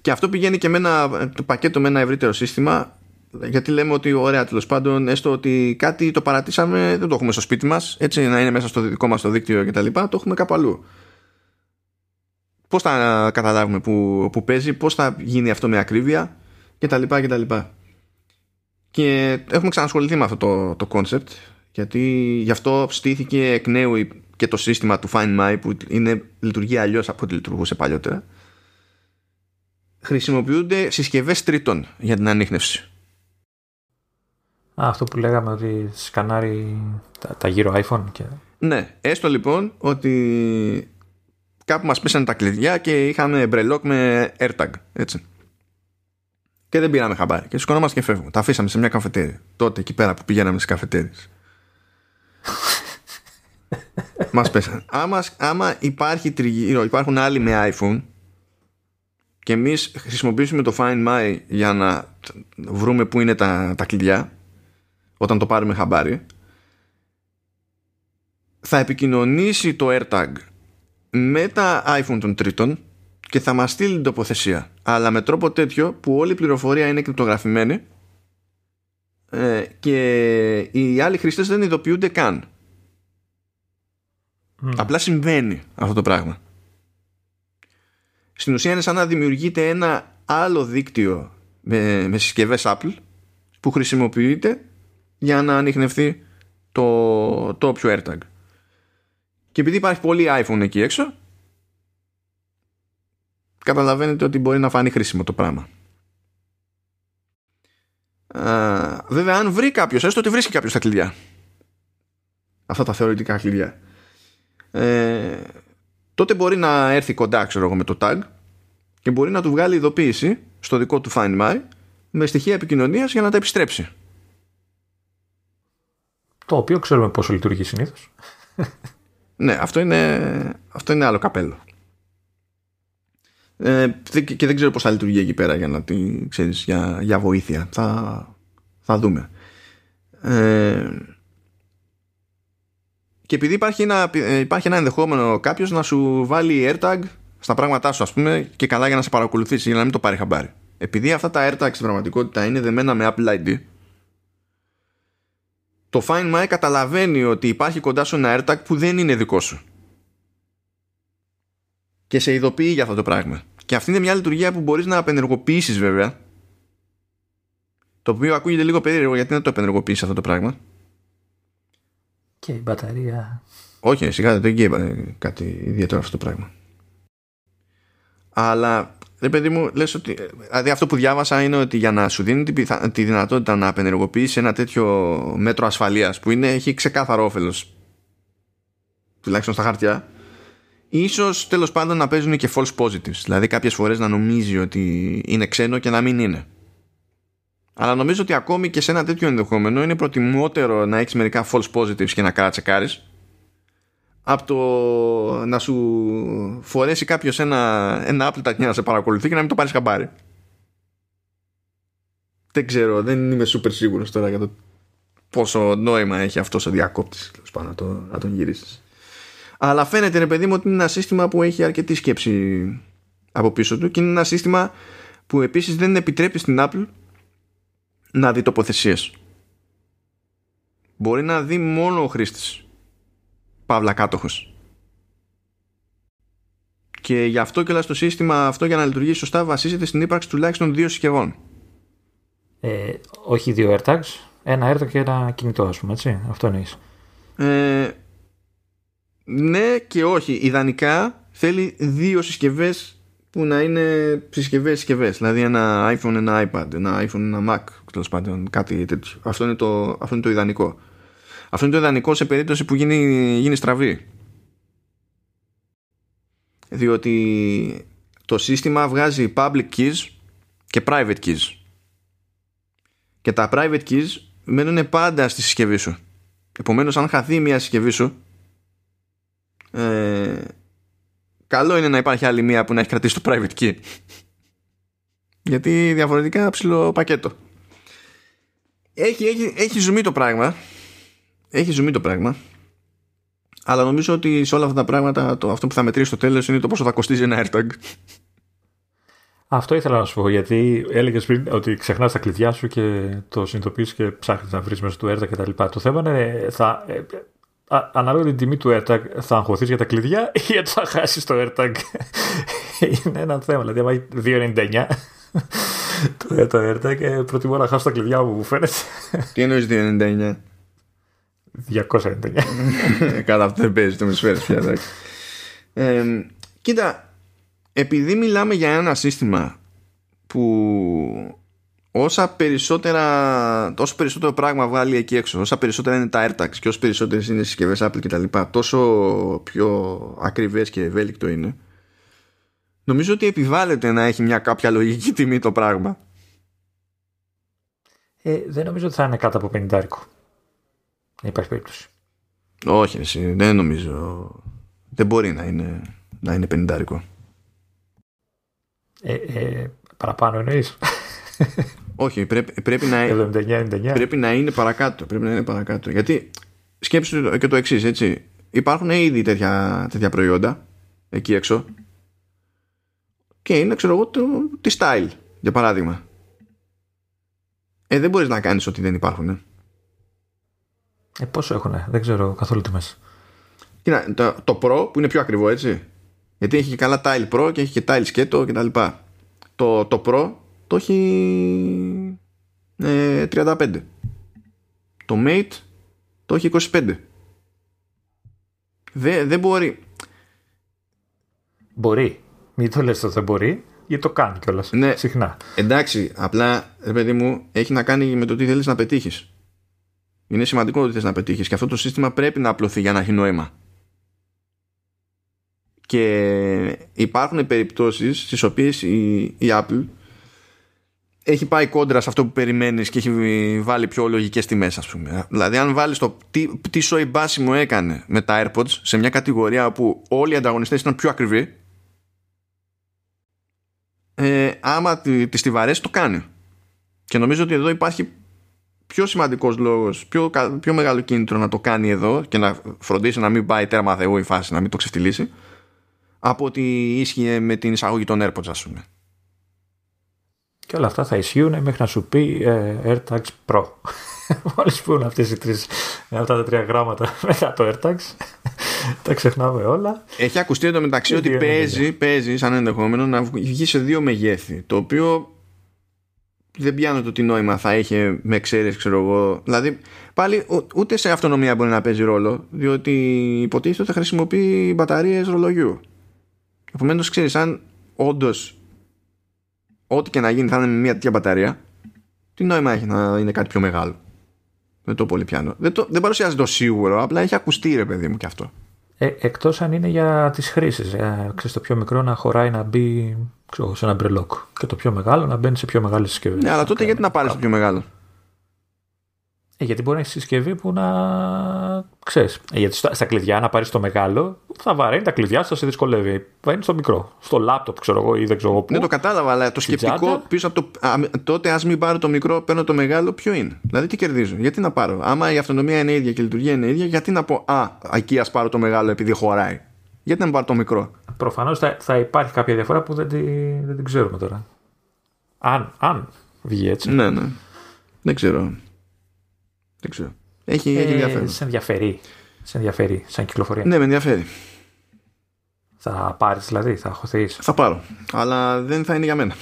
και αυτό πηγαίνει και με ένα, το πακέτο με ένα ευρύτερο σύστημα γιατί λέμε ότι ωραία τέλος πάντων έστω ότι κάτι το παρατήσαμε δεν το έχουμε στο σπίτι μας έτσι να είναι μέσα στο δικό μας το δίκτυο και τα λοιπά το έχουμε κάπου αλλού πώς θα καταλάβουμε που, που παίζει πώς θα γίνει αυτό με ακρίβεια και τα λοιπά και τα λοιπά και έχουμε ξανασχοληθεί με αυτό το, το concept γιατί γι' αυτό στήθηκε εκ νέου και το σύστημα του Find My που είναι, λειτουργεί αλλιώς από ό,τι λειτουργούσε παλιότερα χρησιμοποιούνται συσκευές τρίτων για την ανείχνευση. Α, αυτό που λέγαμε ότι σκανάρει τα, τα γύρω iPhone. Και... Ναι, έστω λοιπόν ότι κάπου μας πέσανε τα κλειδιά και είχαμε μπρελόκ με AirTag, έτσι. Και δεν πήραμε χαμπάρι. Και σηκωνόμαστε και φεύγουμε. Τα αφήσαμε σε μια καφετέρια. Τότε εκεί πέρα που πηγαίναμε στις καφετέρειες. Μας πέσανε. Άμα, άμα υπάρχει τριγύρω, υπάρχουν άλλοι με iPhone και εμείς χρησιμοποιήσουμε το Find My για να βρούμε πού είναι τα, τα κλειδιά όταν το πάρουμε χαμπάρι θα επικοινωνήσει το AirTag με τα iPhone των τρίτων και θα μας στείλει την τοποθεσία αλλά με τρόπο τέτοιο που όλη η πληροφορία είναι κρυπτογραφημένη ε, και οι άλλοι χρήστες δεν ειδοποιούνται καν απλά συμβαίνει αυτό το πράγμα στην ουσία είναι σαν να δημιουργείται ένα άλλο δίκτυο με, με συσκευές Apple που χρησιμοποιείται για να ανοιχνευτεί το, το όποιο AirTag. Και επειδή υπάρχει πολύ iPhone εκεί έξω καταλαβαίνετε ότι μπορεί να φανεί χρήσιμο το πράγμα. Α, βέβαια αν βρει κάποιος έστω ότι βρίσκει κάποιος τα κλειδιά αυτά τα θεωρητικά κλειδιά ε, τότε μπορεί να έρθει κοντά ξέρω εγώ με το tag και μπορεί να του βγάλει ειδοποίηση στο δικό του Find My με στοιχεία επικοινωνίας για να τα επιστρέψει. Το οποίο ξέρουμε πόσο λειτουργεί συνήθως. ναι, αυτό είναι, αυτό είναι άλλο καπέλο. Ε, και δεν ξέρω πώς θα λειτουργεί εκεί πέρα για να τη ξέρεις, για, για βοήθεια. Θα, θα δούμε. Ε, και επειδή υπάρχει ένα, ε, υπάρχει ένα ενδεχόμενο κάποιος να σου βάλει AirTag στα πράγματά σου, ας πούμε, και καλά για να σε παρακολουθήσει, για να μην το πάρει χαμπάρι. Επειδή αυτά τα AirTag στην πραγματικότητα είναι δεμένα με Apple ID, το Find My καταλαβαίνει ότι υπάρχει κοντά σου ένα AirTag που δεν είναι δικό σου. Και σε ειδοποιεί για αυτό το πράγμα. Και αυτή είναι μια λειτουργία που μπορείς να απενεργοποιήσεις βέβαια. Το οποίο ακούγεται λίγο περίεργο γιατί να το απενεργοποιήσεις αυτό το πράγμα. Και η μπαταρία. Όχι, σιγά δεν είναι κάτι ιδιαίτερο αυτό το πράγμα. Αλλά, ρε παιδί μου, λες ότι. Δηλαδή, αυτό που διάβασα είναι ότι για να σου δίνει τη, τη δυνατότητα να απενεργοποιήσεις ένα τέτοιο μέτρο ασφαλείας που είναι, έχει ξεκάθαρο όφελος. Τουλάχιστον στα χαρτιά. Ίσως τέλος πάντων να παίζουν και false positives. Δηλαδή, κάποιες φορές να νομίζει ότι είναι ξένο και να μην είναι. Αλλά νομίζω ότι ακόμη και σε ένα τέτοιο ενδεχόμενο είναι προτιμότερο να έχεις μερικά false positives και να κάτσεκάρει από το να σου φορέσει κάποιος ένα, ένα Apple Tag να σε παρακολουθεί και να μην το πάρεις χαμπάρι. Δεν ξέρω, δεν είμαι super σίγουρος τώρα για το πόσο νόημα έχει αυτός ο διακόπτης να, το, να τον γυρίσεις. Αλλά φαίνεται ρε παιδί μου ότι είναι ένα σύστημα που έχει αρκετή σκέψη από πίσω του και είναι ένα σύστημα που επίσης δεν επιτρέπει στην Apple να δει τοποθεσίες. Μπορεί να δει μόνο ο χρήστης παύλα κάτοχος. Και γι' αυτό και το σύστημα αυτό για να λειτουργήσει σωστά βασίζεται στην ύπαρξη τουλάχιστον δύο συσκευών. Ε, όχι δύο AirTags, ένα AirTag και ένα κινητό ας πούμε, έτσι. Αυτό εννοείς. Ε, ναι και όχι. Ιδανικά θέλει δύο συσκευές που να είναι συσκευές συσκευές. Δηλαδή ένα iPhone, ένα iPad, ένα iPhone, ένα Mac, τέλος πάντων, κάτι τέτοιο. Αυτό είναι το, αυτό είναι το ιδανικό. Αυτό είναι το ιδανικό σε περίπτωση που γίνει, γίνει στραβή. Διότι το σύστημα βγάζει public keys και private keys. Και τα private keys μένουν πάντα στη συσκευή σου. Επομένως αν χαθεί μια συσκευή σου ε, καλό είναι να υπάρχει άλλη μία που να έχει κρατήσει το private key. Γιατί διαφορετικά ψηλό πακέτο. Έχει, έχει, έχει ζουμί το πράγμα έχει ζουμί το πράγμα. Αλλά νομίζω ότι σε όλα αυτά τα πράγματα το, αυτό που θα μετρήσει στο τέλος είναι το πόσο θα κοστίζει ένα AirTag. Αυτό ήθελα να σου πω, γιατί έλεγες πριν ότι ξεχνάς τα κλειδιά σου και το συνειδητοποιείς και ψάχνεις να βρεις μέσα του AirTag κτλ. Το θέμα είναι, θα, ε, ανάλογα την τιμή του AirTag, θα αγχωθείς για τα κλειδιά ή γιατί θα χάσεις το AirTag; είναι ένα θέμα. Δηλαδή, άμα έχει 2,99 το, το AirTag, ε, προτιμώ να χάσω τα κλειδιά μου, μου φαίνεται. Τι εννοείς 2,99. 299. Κατά αυτό δεν παίζει το μισφαίρες πια. Ε, κοίτα, επειδή μιλάμε για ένα σύστημα που όσα περισσότερα, όσο περισσότερο πράγμα βάλει εκεί έξω, όσα περισσότερα είναι τα AirTags και όσο περισσότερες είναι οι συσκευές Apple κτλ., τόσο πιο ακριβές και ευέλικτο είναι. Νομίζω ότι επιβάλλεται να έχει μια κάποια λογική τιμή το πράγμα. Ε, δεν νομίζω ότι θα είναι κάτω από 50 άρικο. Δεν υπάρχει περίπτωση. Όχι, εσύ, δεν νομίζω. Δεν μπορεί να είναι, να είναι 50 άρικο. Ε, ε, παραπάνω εννοείς. Όχι, πρέπει, πρέπει, να, 79-99. πρέπει να είναι παρακάτω. Πρέπει να είναι παρακάτω. Γιατί σκέψου και το εξής, έτσι. Υπάρχουν ήδη τέτοια, τέτοια προϊόντα εκεί έξω και είναι, ξέρω εγώ, το, τη style, για παράδειγμα. Ε, δεν μπορείς να κάνεις ότι δεν υπάρχουν. Ε, ε πόσο έχουνε, δεν ξέρω καθόλου τι μέσα. Κοίτα, το, το Pro που είναι πιο ακριβό, έτσι. Γιατί έχει και καλά Tile Pro και έχει και Tile σκέτο κτλ. Το, το Pro το έχει ε, 35. Το Mate το έχει 25. Δεν, δεν μπορεί. Μπορεί. Μην το λες ότι δεν μπορεί, γιατί το κάνει κιόλας. Ναι. Συχνά. Εντάξει, απλά, ρε παιδί μου, έχει να κάνει με το τι θέλεις να πετύχεις. Είναι σημαντικό ότι θε να πετύχεις και αυτό το σύστημα πρέπει να απλωθεί για να έχει νόημα. Και υπάρχουν περιπτώσεις στις οποίες η, η Apple έχει πάει κόντρα σε αυτό που περιμένεις και έχει βάλει πιο λογικές τιμές ας πούμε. Δηλαδή αν βάλεις το τι, τι σοϊ μου έκανε με τα AirPods σε μια κατηγορία όπου όλοι οι ανταγωνιστές ήταν πιο ακριβοί ε, άμα τη, τη στιβαρέσει το κάνει. Και νομίζω ότι εδώ υπάρχει πιο σημαντικός λόγος, πιο, πιο μεγάλο κίνητρο να το κάνει εδώ και να φροντίσει να μην πάει τέρμα θεού η φάση, να μην το ξεφτυλίσει από ότι ίσχυε με την εισαγωγή των AirPods ας πούμε. Και όλα αυτά θα ισχύουν μέχρι να σου πει ε, AirTags Pro. Μόλις πούν αυτές οι τρεις, αυτά τα τρία γράμματα μετά το AirTags, τα ξεχνάμε όλα. Έχει ακουστεί εδώ μεταξύ ότι παίζει, παίζει σαν ενδεχόμενο να βγει σε δύο μεγέθη. Το οποίο δεν πιάνω το τι νόημα θα είχε με εξαίρεση, ξέρω εγώ. Δηλαδή, πάλι ούτε σε αυτονομία μπορεί να παίζει ρόλο, διότι υποτίθεται ότι θα χρησιμοποιεί μπαταρίες ρολογιού. Επομένως, ξέρεις, αν όντως ό,τι και να γίνει θα είναι με μια τέτοια μπαταρία, τι νόημα έχει να είναι κάτι πιο μεγάλο; Δεν το πολύ πιάνω. Δεν, το, δεν παρουσιάζει το σίγουρο, απλά έχει ακουστεί ρε παιδί μου κι αυτό. Ε, Εκτός αν είναι για τις χρήσεις. Ε, ξέρεις, το πιο μικρό να χωράει να μπει ξέρω, σε ένα μπρελόκ. Και το πιο μεγάλο να μπαίνει σε πιο μεγάλες συσκευές. Ναι, αλλά τότε γιατί να πάρεις το πιο μεγάλο; Ε, γιατί μπορεί να έχεις συσκευή που να. ξέρεις. Ε, γιατί στα, στα κλειδιά, να πάρεις το μεγάλο, θα βαραίνει τα κλειδιά θα σε δυσκολεύει. Βαίνει στο μικρό. Στο λάπτοπ, ξέρω εγώ, ή δεν ξέρω πού. Ναι, το κατάλαβα, αλλά το σκεπτικό πίσω από το. Α, τότε, ας μην πάρω το μικρό, παίρνω το μεγάλο, ποιο είναι; Δηλαδή, τι κερδίζω; Γιατί να πάρω; Άμα η αυτονομία είναι ίδια και η λειτουργία είναι ίδια, γιατί να πω Α, εκεί ας πάρω το μεγάλο επειδή χωράει. Γιατί να μην πάρω το μικρό; Προφανώς θα, θα υπάρχει κάποια διαφορά που δεν, τη, δεν την ξέρουμε τώρα. Αν, αν βγει έτσι. Ναι, ναι. Δεν ξέρω. Δεν ξέρω. Έχει, ε, έχει ενδιαφέρον. Σε ενδιαφέρει. Σε ενδιαφέρει σαν κυκλοφορία. Ναι, με ενδιαφέρει. Θα πάρεις δηλαδή, θα χωθείς. Θα πάρω. Αλλά δεν θα είναι για μένα.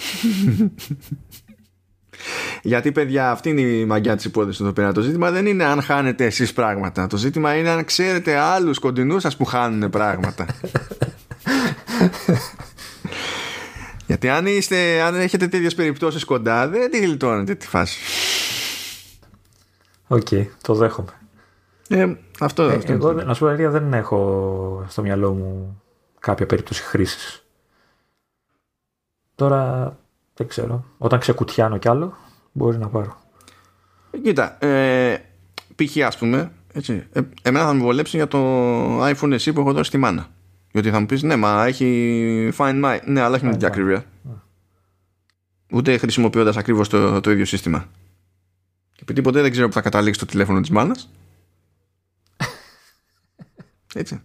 Γιατί, παιδιά, αυτή είναι η μαγιά της υπόθεσης εδώ πέρα. Το ζήτημα δεν είναι αν χάνετε εσείς πράγματα. Το ζήτημα είναι αν ξέρετε άλλους κοντινούς σας που χάνουν πράγματα. Γιατί αν, είστε, αν έχετε τέτοιες περιπτώσεις κοντά, δεν τη γλιτώνετε τη φάση. OK, okay, το δέχομαι. Ε, αυτό, ε, αυτό εγώ, να σου πω, δεν έχω στο μυαλό μου κάποια περίπτωση χρήσης. Τώρα δεν ξέρω. Όταν ξεκουτιάνω κι άλλο, μπορεί να πάρω. Ε, κοίτα, ε, π.χ. ας πούμε, έτσι, ε, εμένα θα με βολέψει για το iPhone SE που έχω δώσει στη μάνα. Γιατί θα μου πεις, ναι, μα έχει Find My. Ναι, αλλά έχει με την ακρίβεια. Ούτε χρησιμοποιώντας ακριβώς το, το ίδιο σύστημα. Και επειδή ποτέ δεν ξέρω που θα καταλήξει το τηλέφωνο της μάνας. Έτσι.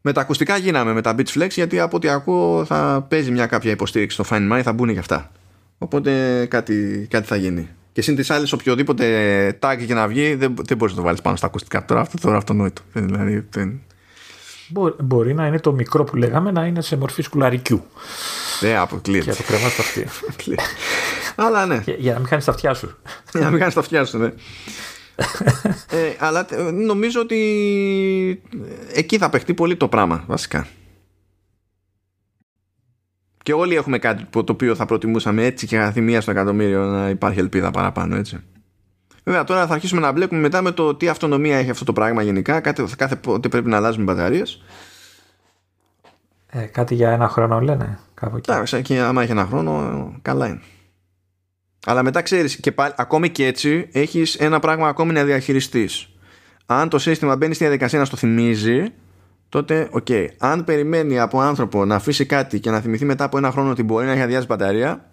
Με τα ακουστικά γίναμε με τα Beach Flex γιατί από ό,τι ακούω θα παίζει μια κάποια υποστήριξη στο Find My, θα μπουν και αυτά. Οπότε κάτι, κάτι θα γίνει. Και συν της άλλης, οποιοδήποτε tag και να βγει, δεν, δεν μπορείς να το βάλεις πάνω στα ακουστικά. Τώρα αυτό τώρα αυτονόητο. Δηλαδή, δεν... Μπορεί, να είναι το μικρό που λέγαμε να είναι σε μορφή σκουλαρικιού. Ναι, αποκλείεται. Και το κρεμά στα αυτιά. Αλλά ναι. Για, για, να μην χάνεις τα αυτιά σου. για να μην χάνεις τα αυτιά σου, ναι. ε, αλλά ε, νομίζω ότι εκεί θα παιχτεί πολύ το πράγμα, βασικά. Και όλοι έχουμε κάτι το οποίο θα προτιμούσαμε έτσι και καθημεία μία στο εκατομμύριο να υπάρχει ελπίδα παραπάνω, έτσι. Βέβαια, τώρα θα αρχίσουμε να μπλέκουμε μετά με το τι αυτονομία έχει αυτό το πράγμα γενικά. Κάθε, κάθε πότε πρέπει να αλλάζουμε μπαταρίες. Ε, κάτι για ένα χρόνο λένε. Κάπου εκεί. Εντάξει, και άμα έχει ένα χρόνο, καλά είναι. Αλλά μετά ξέρεις, και πάλι, ακόμη και έτσι, έχεις ένα πράγμα ακόμη να διαχειριστείς. Αν το σύστημα μπαίνει στη διαδικασία να στο θυμίζει, τότε, OK. Okay. Αν περιμένει από άνθρωπο να αφήσει κάτι και να θυμηθεί μετά από ένα χρόνο ότι μπορεί να έχει αδειάσει μπαταρία.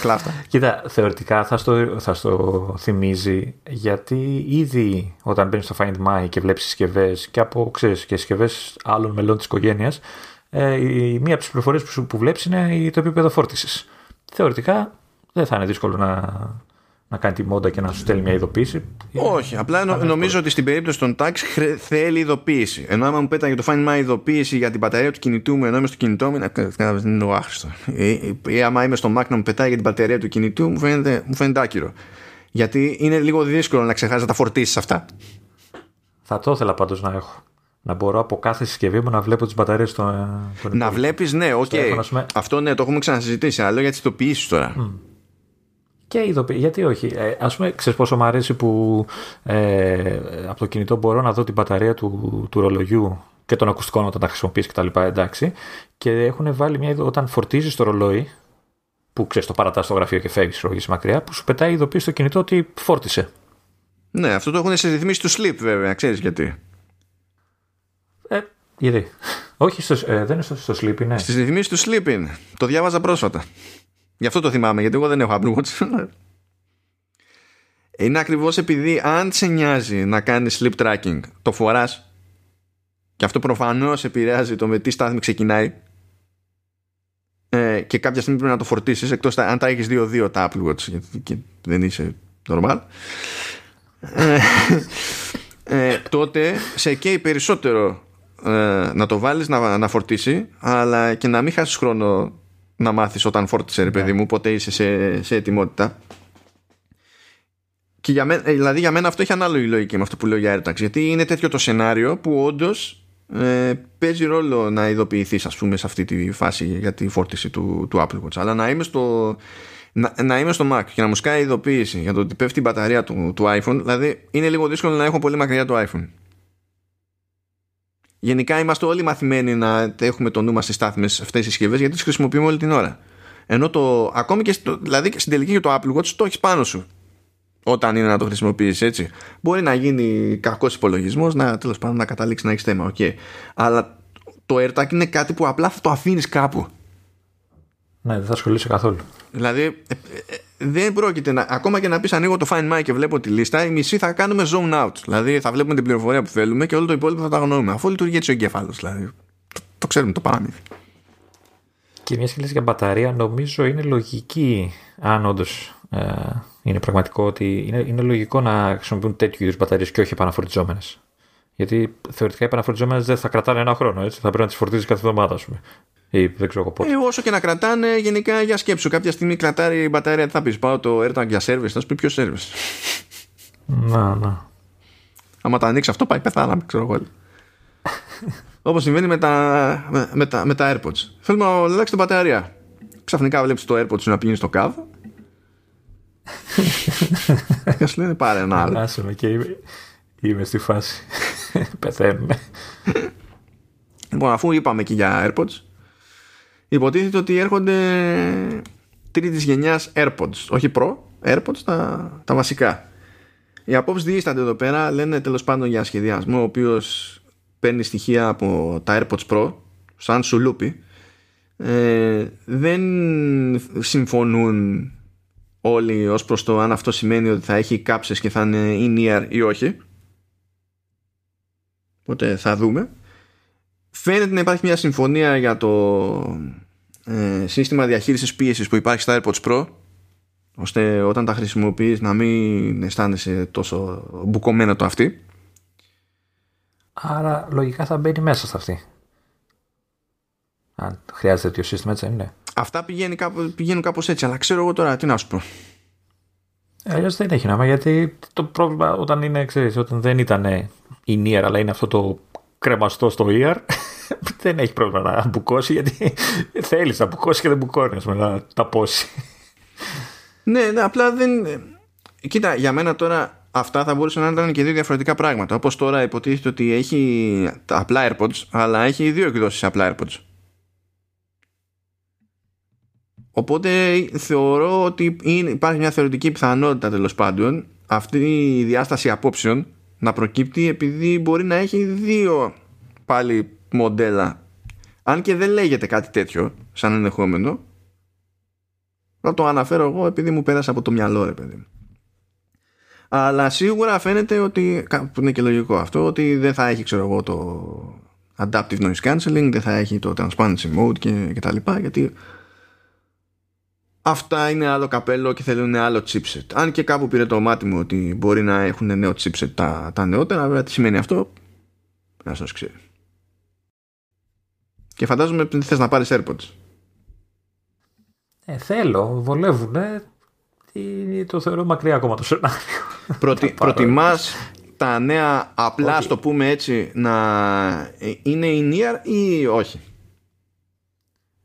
Κλάφτα. Κοίτα, θεωρητικά θα στο, θα στο θυμίζει γιατί ήδη όταν μπαίνεις στο Find My και βλέπεις συσκευές και από ξέρεις, και συσκευές άλλων μελών της οικογένειας, ε, η, μία από τις πληροφορίες που, που βλέπεις είναι το επίπεδο φόρτισης. Θεωρητικά δεν θα είναι δύσκολο να, να κάνει τη μόντα και να σου στέλνει μια ειδοποίηση. Όχι, απλά νο, νομίζω ότι στην περίπτωση των tax θέλει ειδοποίηση. Ενώ άμα μου πέταγε το Find My ειδοποίηση για την μπαταρία του κινητού μου, ενώ είμαι στο κινητό μου, δεν είναι ο άχρηστο. Ή, ή άμα είμαι στο Mac να μου πετάει για την μπαταρία του κινητού, μου φαίνεται, μου φαίνεται άκυρο. Γιατί είναι λίγο δύσκολο να ξεχάσεις να τα φορτίσεις αυτά. Θα το ήθελα πάντως να έχω. Να μπορώ από κάθε συσκευή μου να βλέπω τις μπαταρίες των. Να βλέπεις, ναι, OK. Okay. Αυτό ναι, το έχουμε ξανασυζητήσει. Αλλά για τις ειδοποιήσεις τώρα. Mm. Και ειδοποιήσεις. Γιατί όχι. Ε, ας πούμε, ξέρεις πόσο μου αρέσει που ε, από το κινητό μπορώ να δω την μπαταρία του, του ρολογιού και των ακουστικών όταν τα χρησιμοποιείς και τα εντάξει. Και έχουν βάλει μια όταν φορτίζεις το ρολόι, που ξέρεις το παρατάς στο γραφείο και φεύγεις ρόγει μακριά, που σου πετάει ειδοποίηση στο κινητό ότι φόρτισε. Ναι, αυτό το έχουν σε ρυθμίσει του sleep βέβαια, ξέρεις γιατί. Ε, γιατί; Όχι, στο, ε, δεν είναι στο, στο sleep, είναι. Στις ρυθμίσεις του sleep είναι. Το διάβαζα πρόσφατα. Γι' αυτό το θυμάμαι, γιατί εγώ δεν έχω Apple Watch. Είναι ακριβώς επειδή αν σε νοιάζει να κάνεις sleep tracking, το φοράς. Και αυτό προφανώς επηρεάζει το με τι στάθμη ξεκινάει. Ε, και κάποια στιγμή πρέπει να το φορτίσεις εκτός αν τα έχεις δύο-δύο τα Apple Watch γιατί δεν είσαι normal. Ε, ε, τότε σε καίει περισσότερο ε, να το βάλεις να, να φορτίσει αλλά και να μην χάσεις χρόνο να μάθεις όταν φόρτισε ρε παιδί ναι. μου πότε είσαι σε, σε ετοιμότητα. Και για μένα, δηλαδή για μένα αυτό έχει ανάλογη λογική με αυτό που λέω για AirTags γιατί είναι τέτοιο το σενάριο που όντως ε, παίζει ρόλο να ειδοποιηθείς ας πούμε σε αυτή τη φάση για τη φόρτιση του, του Apple Watch. Αλλά να είμαι στο να, να είμαι στο Mac και να μου σκάει ειδοποίηση για το ότι πέφτει η μπαταρία του, του iPhone δηλαδή είναι λίγο δύσκολο να έχω πολύ μακριά το iPhone γενικά είμαστε όλοι μαθημένοι να έχουμε το νου μας στις στάθμες αυτές τις συσκευές γιατί τις χρησιμοποιούμε όλη την ώρα. Ενώ το, ακόμη και στο, δηλαδή στην τελική για το Apple Watch το έχεις πάνω σου όταν είναι να το χρησιμοποιήσει έτσι. Μπορεί να γίνει κακός υπολογισμός, να τέλος πάντων να καταλήξεις να έχεις θέμα. Okay. Αλλά το AirTag είναι κάτι που απλά θα το αφήνεις κάπου. Ναι, δεν θα ασχολείσαι καθόλου. Δηλαδή, ε, ε, δεν πρόκειται να. Ακόμα και να πεις ανοίγω το Find My και βλέπω τη λίστα, η μισή θα κάνουμε zone out. Δηλαδή, θα βλέπουμε την πληροφορία που θέλουμε και όλο το υπόλοιπο θα τα γνωρούμε. Αφού λειτουργεί έτσι ο εγκέφαλος. Δηλαδή, το, το ξέρουμε το παραμύθι. Και μια σχέση για μπαταρία, νομίζω είναι λογική, αν όντως ε, είναι πραγματικό ότι είναι, είναι λογικό να χρησιμοποιούν τέτοιου είδους μπαταρίες και όχι επαναφορτιζόμενες. Γιατί θεωρητικά οι επαναφορτιζόμενες δεν θα κρατάνε ένα χρόνο, έτσι. Θα πρέπει να τις φορτίζεις κάθε εβδομάδα, ας πούμε. Ή δεν ξέρω πότε. Ε, όσο και να κρατάνε, γενικά για σκέψου. Κάποια στιγμή κρατάει η μπαταρία, τι θα πεις, πάω το AirTag για service, θα σου πει ποιος service; Να, να. Άμα τα ανοίξει αυτό, πάει πεθάναμε, ξέρω εγώ. Όπως συμβαίνει με τα, με, με, τα, με τα AirPods. Θέλουμε να αλλάξει την μπαταρία. Ξαφνικά βλέπεις το AirPods να πηγαίνει στο κάδο. και σου λένε πάρε ένα άλλο. Άσε και είμαι, είμαι στη φάση. Πεθαίνουμε. Λοιπόν, αφού είπαμε και για AirPods, υποτίθεται ότι έρχονται τρίτης γενιάς AirPods, όχι Pro, AirPods τα, τα βασικά. Οι απόψεις διήστανται εδώ πέρα, λένε τέλος πάντων για σχεδιασμό, ο οποίος παίρνει στοιχεία από τα AirPods Pro, σαν σουλούπι, ε, δεν συμφωνούν όλοι ως προς το αν αυτό σημαίνει ότι θα έχει κάψες και θα είναι in-ear ή όχι Οπότε θα δούμε. Φαίνεται να υπάρχει μια συμφωνία για το ε, σύστημα διαχείρισης πίεσης που υπάρχει στα AirPods Pro ώστε όταν τα χρησιμοποιείς να μην αισθάνεσαι τόσο μπουκωμένο το αυτή. Άρα λογικά θα μπαίνει μέσα σε αυτή. Αν χρειάζεται τέτοιο σύστημα, έτσι είναι. Αυτά πηγαίνουν, κάπως, πηγαίνουν κάπως έτσι, αλλά ξέρω εγώ τώρα τι να σου πω. Ε, Αλλιώς δεν έχει νόημα γιατί το πρόβλημα όταν είναι, ξέρεις, όταν δεν ήταν η Near αλλά είναι αυτό το κρεμαστό στο ear, δεν έχει πρόβλημα να μπουκώσει γιατί θέλεις να μπουκώσει και δεν μπουκώνεις με να τα πόσει. Ναι, ναι, απλά δεν. Κοίτα, για μένα τώρα αυτά θα μπορούσαν να ήταν και δύο διαφορετικά πράγματα. Όπως τώρα υποτίθεται ότι έχει τα απλά AirPods, αλλά έχει δύο εκδόσεις απλά AirPods. Οπότε θεωρώ ότι είναι, υπάρχει μια θεωρητική πιθανότητα τέλος πάντων αυτή η διάσταση απόψεων να προκύπτει επειδή μπορεί να έχει δύο πάλι μοντέλα. Αν και δεν λέγεται κάτι τέτοιο σαν ενδεχόμενο, θα το αναφέρω εγώ επειδή μου πέρασε από το μυαλό ρε παιδί μου. Αλλά σίγουρα φαίνεται ότι, που είναι και λογικό αυτό, ότι δεν θα έχει ξέρω εγώ το adaptive noise cancelling, δεν θα έχει το transparency mode και, και τα λοιπά, γιατί αυτά είναι άλλο καπέλο και θέλουν άλλο chipset. Αν και κάπου πήρε το μάτι μου ότι μπορεί να έχουν νέο chipset τα, τα νεότερα, βέβαια τι σημαίνει αυτό, να σας ξέρει. Και φαντάζομαι ότι θες να πάρεις AirPods. Ε, θέλω, βολεύουνε. Το θεωρώ μακριά ακόμα το σενάριο. Προτι, προτιμάς τα νέα απλά, στο πούμε έτσι, να είναι in ear ή όχι;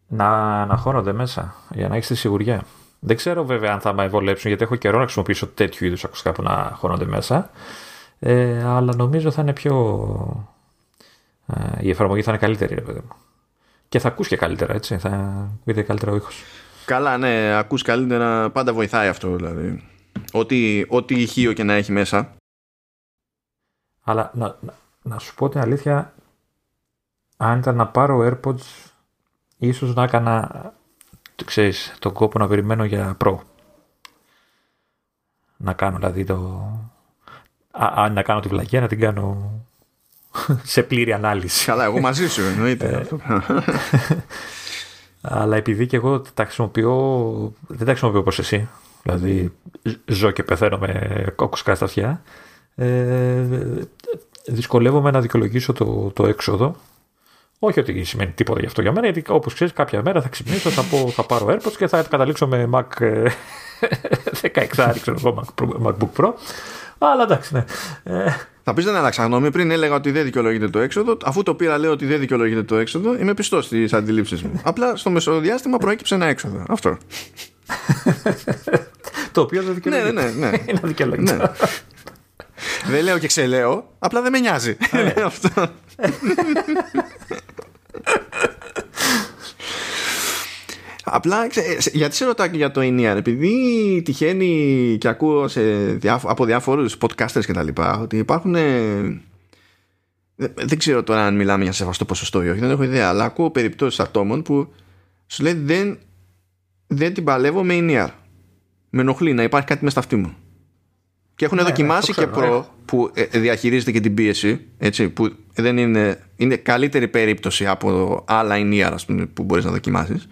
Να, να χώνονται μέσα για να έχεις τη σιγουριά. Δεν ξέρω βέβαια αν θα με βολέψουν γιατί έχω καιρό να χρησιμοποιήσω τέτοιου είδους ακουστικά που να χώνονται μέσα. Ε, αλλά νομίζω θα είναι πιο. Ε, η εφαρμογή θα είναι καλύτερη, ρε παιδί μου. Και θα ακούς και καλύτερα, έτσι. Θα ακούγεται καλύτερα ο ήχος. Καλά, ναι, ακούς καλύτερα. Πάντα βοηθάει αυτό, δηλαδή. Ό,τι, ό,τι ηχείο και να έχει μέσα. Αλλά να, να, να σου πω την αλήθεια, αν ήταν να πάρω AirPods, ίσως να έκανα, ξέρεις, τον κόπο να περιμένω για Pro. Να κάνω δηλαδή το... Α, να κάνω τη βλακία, να την κάνω σε πλήρη ανάλυση. Καλά, εγώ μαζί σου εννοείται. Αλλά επειδή και εγώ τα χρησιμοποιώ, δεν τα χρησιμοποιώ όπως εσύ, δηλαδή ζω και πεθαίνω με κόκκουσκα στα αυτιά, ε, δυσκολεύομαι να δικαιολογήσω το, το έξοδο. Όχι ότι σημαίνει τίποτα γι' αυτό για μένα, γιατί όπως ξέρεις, κάποια μέρα θα ξυπνήσω, θα, πω, θα πάρω AirPods και θα καταλήξω με Mac 16, ξέρω εγώ, MacBook Pro. Αλλά εντάξει, ναι. Ε, θα πεις δεν άλλαξα γνώμη. Πριν έλεγα ότι δεν δικαιολογείται το έξοδο. Αφού το πήρα, λέω ότι δεν δικαιολογείται το έξοδο. Είμαι πιστός στις αντιλήψεις μου. Απλά στο μεσοδιάστημα προέκυψε ένα έξοδο. Αυτό. το οποίο δεν δικαιολογείται. Ναι, ναι, ναι. Είναι αδικαιολόγητο. Ναι. δεν λέω και ξελέω. Απλά δεν με νοιάζει. Αυτό. Απλά γιατί σε ρωτάω και για το ENIAR επειδή τυχαίνει και ακούω σε από διάφορους podcasters και τα λοιπά ότι υπάρχουν δεν ξέρω τώρα αν μιλάμε για σεβαστό ποσοστό ή όχι δεν έχω ιδέα αλλά ακούω περιπτώσεις ατόμων που σου λέει δεν, δεν την παλεύω με ENIAR με ενοχλεί να υπάρχει κάτι μέσα στα αυτή μου. Και έχουν ναι, δοκιμάσει ναι, και προ που ε, διαχειρίζεται και την πίεση έτσι, που δεν είναι, είναι καλύτερη περίπτωση από άλλα ENIAR που μπορείς να δοκιμάσεις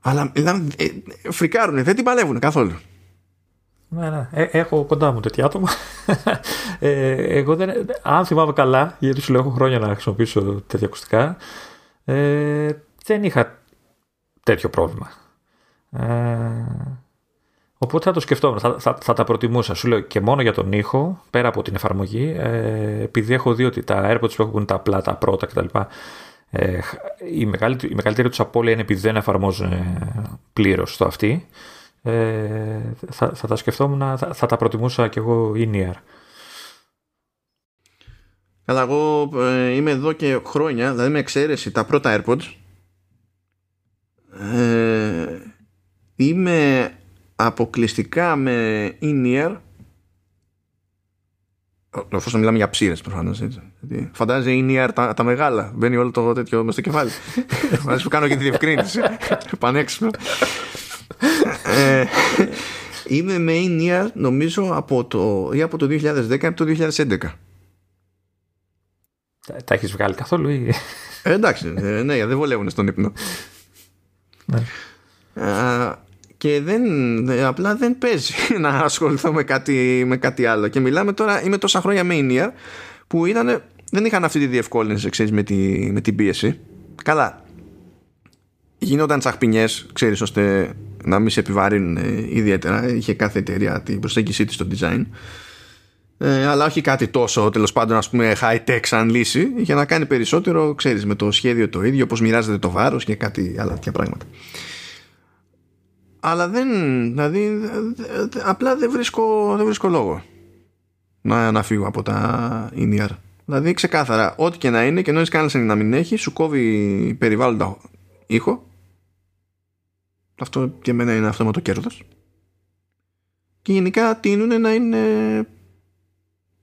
αλλά ε, φρικάρουν, δεν την παλεύουν καθόλου. Ναι, ναι. Ε, έχω κοντά μου τέτοια άτομα. Ε, εγώ δεν, αν θυμάμαι καλά, γιατί σου λέω έχω χρόνια να χρησιμοποιήσω τέτοια ακουστικά, ε, δεν είχα τέτοιο πρόβλημα. Ε, οπότε θα το σκεφτόμουν, θα, θα, θα, τα προτιμούσα. Σου λέω και μόνο για τον ήχο, πέρα από την εφαρμογή, ε, επειδή έχω δει ότι τα AirPods που έχουν τα απλά, τα πρώτα κτλ. Ε, η, μεγαλύτερη, η μεγαλύτερη τους απώλεια είναι επειδή δεν εφαρμόζουν πλήρως το αυτή. Ε, θα, θα, τα σκεφτόμουν, θα, θα τα προτιμούσα κι εγώ in-ear. Καλά, εγώ ε, είμαι εδώ και χρόνια, δηλαδή με εξαίρεση τα πρώτα AirPods. Ε, είμαι αποκλειστικά με in-ear Εφόσον μιλάμε για ψήρες προφανώς. Φαντάζεσαι είναι τα, τα μεγάλα. Μπαίνει όλο το τέτοιο μες στο κεφάλι. Φαντάζεσαι που κάνω και τη διευκρίνηση. Πανέξυπνο. ε, είμαι με in νομίζω από το, ή από το 2010 ή από το 2011. Τα, τα έχεις βγάλει καθόλου ή; Ε, εντάξει, ε, ναι, δεν βολεύουν στον ύπνο. ναι. Α, και δεν, ε, απλά δεν παίζει να ασχοληθώ με κάτι, με κάτι άλλο. Και μιλάμε τώρα, είμαι τόσα χρόνια με Ινία που ήταν, δεν είχαν αυτή τη διευκόλυνση ξέρεις, με, τη, με την πίεση. Καλά, γίνονταν τσαχπινιές, ξέρεις, ώστε να μην σε επιβαρύνουν ε, ιδιαίτερα. Είχε κάθε εταιρεία την προσέγγιση της στο design. Ε, αλλά όχι κάτι τόσο τέλος πάντων ας πούμε high tech σαν λύση για να κάνει περισσότερο ξέρεις με το σχέδιο το ίδιο πως μοιράζεται το βάρος και κάτι άλλα τέτοια πράγματα αλλά δεν δηλαδή απλά δεν βρίσκω, δεν βρίσκω λόγο να, να φύγω από τα INR δηλαδή ξεκάθαρα ό,τι και να είναι και νόης κάνεις να μην έχει σου κόβει περιβάλλοντα ήχο αυτό για μένα είναι αυτό με το κέρδος και γενικά τείνουν να είναι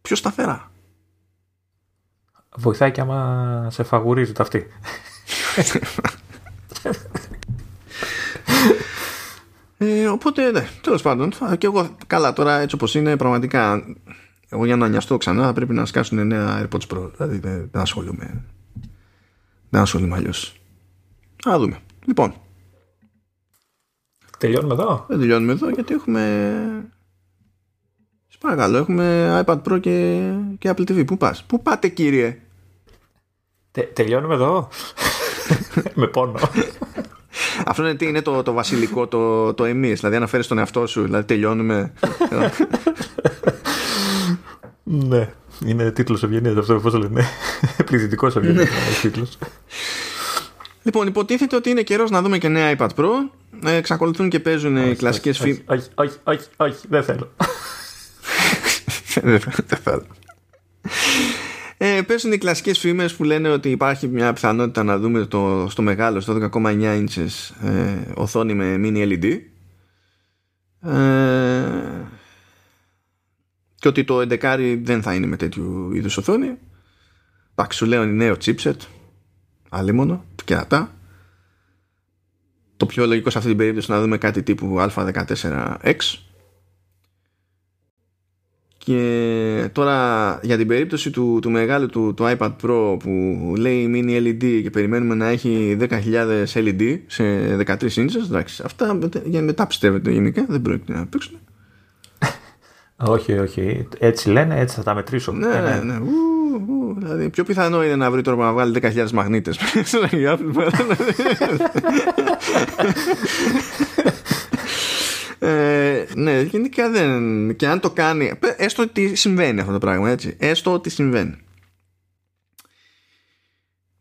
πιο σταθερά. Βοηθάει και άμα σε φαγουρίζει το αυτή. ε, οπότε, ναι, τέλος πάντων, και εγώ καλά τώρα έτσι όπως είναι πραγματικά εγώ για να νοιαστώ ξανά πρέπει να σκάσουν νέα AirPods Pro. Δηλαδή δεν, δεν ασχολούμαι. Δεν ασχολούμαι αλλιώς. Α δούμε. Λοιπόν. Τελειώνουμε εδώ; Δεν τελειώνουμε εδώ γιατί έχουμε Παρακαλώ, έχουμε iPad Pro και, και Apple TV. Πού πας, πού πάτε κύριε; Τε, τελειώνουμε εδώ; Με πόνο. Αυτό είναι, τι, είναι το, το βασιλικό, το, το εμείς, δηλαδή αναφέρεις τον εαυτό σου, δηλαδή τελειώνουμε. ναι, είναι τίτλος ευγενίας αυτό, πώς λένε. Πληθυντικός ευγενίας τίτλος. Λοιπόν, υποτίθεται ότι είναι καιρός να δούμε και νέα iPad Pro. Ε, εξακολουθούν και παίζουν οι κλασικές φήμες. Όχι, όχι, όχι, όχι, δεν θέλω. δεν θέλω. Ε, πέσουν οι κλασικές φήμες που λένε ότι υπάρχει μια πιθανότητα να δούμε το, στο μεγάλο, στο 12,9 inches ε, οθόνη με mini LED ε, και ότι το 11 δεν θα είναι με τέτοιου είδους οθόνη. Εντάξει σου λέω είναι νέο chipset αλίμονο, κερατά. Το πιο λογικό σε αυτή την περίπτωση να δούμε κάτι τύπου α14x και τώρα για την περίπτωση του, του μεγάλου του, του iPad Pro που λέει mini LED και περιμένουμε να έχει 10.000 LED σε 13 inches, εντάξει, αυτά για μετά πιστεύετε γενικά, δεν πρόκειται να παίξουν. όχι, όχι. Έτσι λένε, έτσι θα τα μετρήσω. Ναι, ναι, ναι. ναι. Ου, ου, δηλαδή, πιο πιθανό είναι να βρει τώρα να βγάλει 10.000 μαγνήτες. Ε, ναι, γενικά δεν. Και αν το κάνει. Έστω ότι συμβαίνει αυτό το πράγμα, έτσι. Έστω ότι συμβαίνει.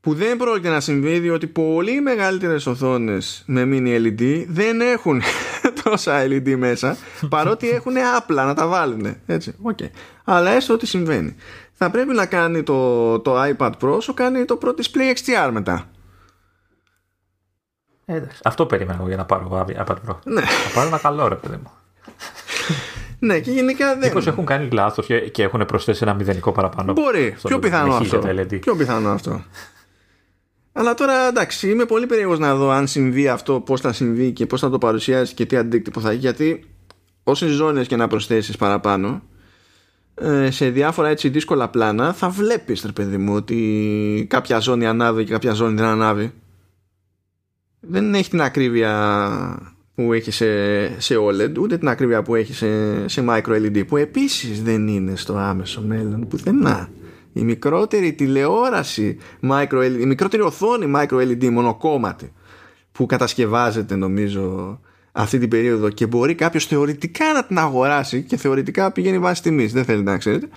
Που δεν πρόκειται να συμβεί διότι πολύ μεγαλύτερες οθόνες με mini LED δεν έχουν τόσα LED μέσα παρότι έχουν απλά να τα βάλουν. Έτσι, okay. Αλλά έστω ότι συμβαίνει. Θα πρέπει να κάνει το, το iPad Pro όσο κάνει το Pro Display XDR μετά. Εντάξει, αυτό περιμένω για να πάρω iPad Pro. Ναι. Θα πάρω ένα καλό ρε παιδί μου. ναι, και γενικά δεν. Μήπως έχουν κάνει λάθος και έχουν προσθέσει ένα μηδενικό παραπάνω. Μπορεί. Πιο πιθανό αυτό. Πιο πιθανό αυτό. Αλλά τώρα εντάξει, είμαι πολύ περίεργος να δω αν συμβεί αυτό, πώς θα συμβεί και πώς θα το παρουσιάσεις και τι αντίκτυπο θα έχει. Γιατί όσες ζώνες και να προσθέσεις παραπάνω, ε, σε διάφορα έτσι δύσκολα πλάνα, θα βλέπεις, ρε παιδί μου, ότι κάποια ζώνη ανάβει και κάποια ζώνη δεν ανάβει δεν έχει την ακρίβεια που έχει σε, σε OLED ούτε την ακρίβεια που έχει σε, σε micro LED που επίσης δεν είναι στο άμεσο μέλλον πουθενά. Η μικρότερη τηλεόραση micro LED, η μικρότερη οθόνη micro LED μονοκόμματη που κατασκευάζεται νομίζω αυτή την περίοδο και μπορεί κάποιος θεωρητικά να την αγοράσει και θεωρητικά πηγαίνει βάση τιμής δεν θέλετε να ξέρετε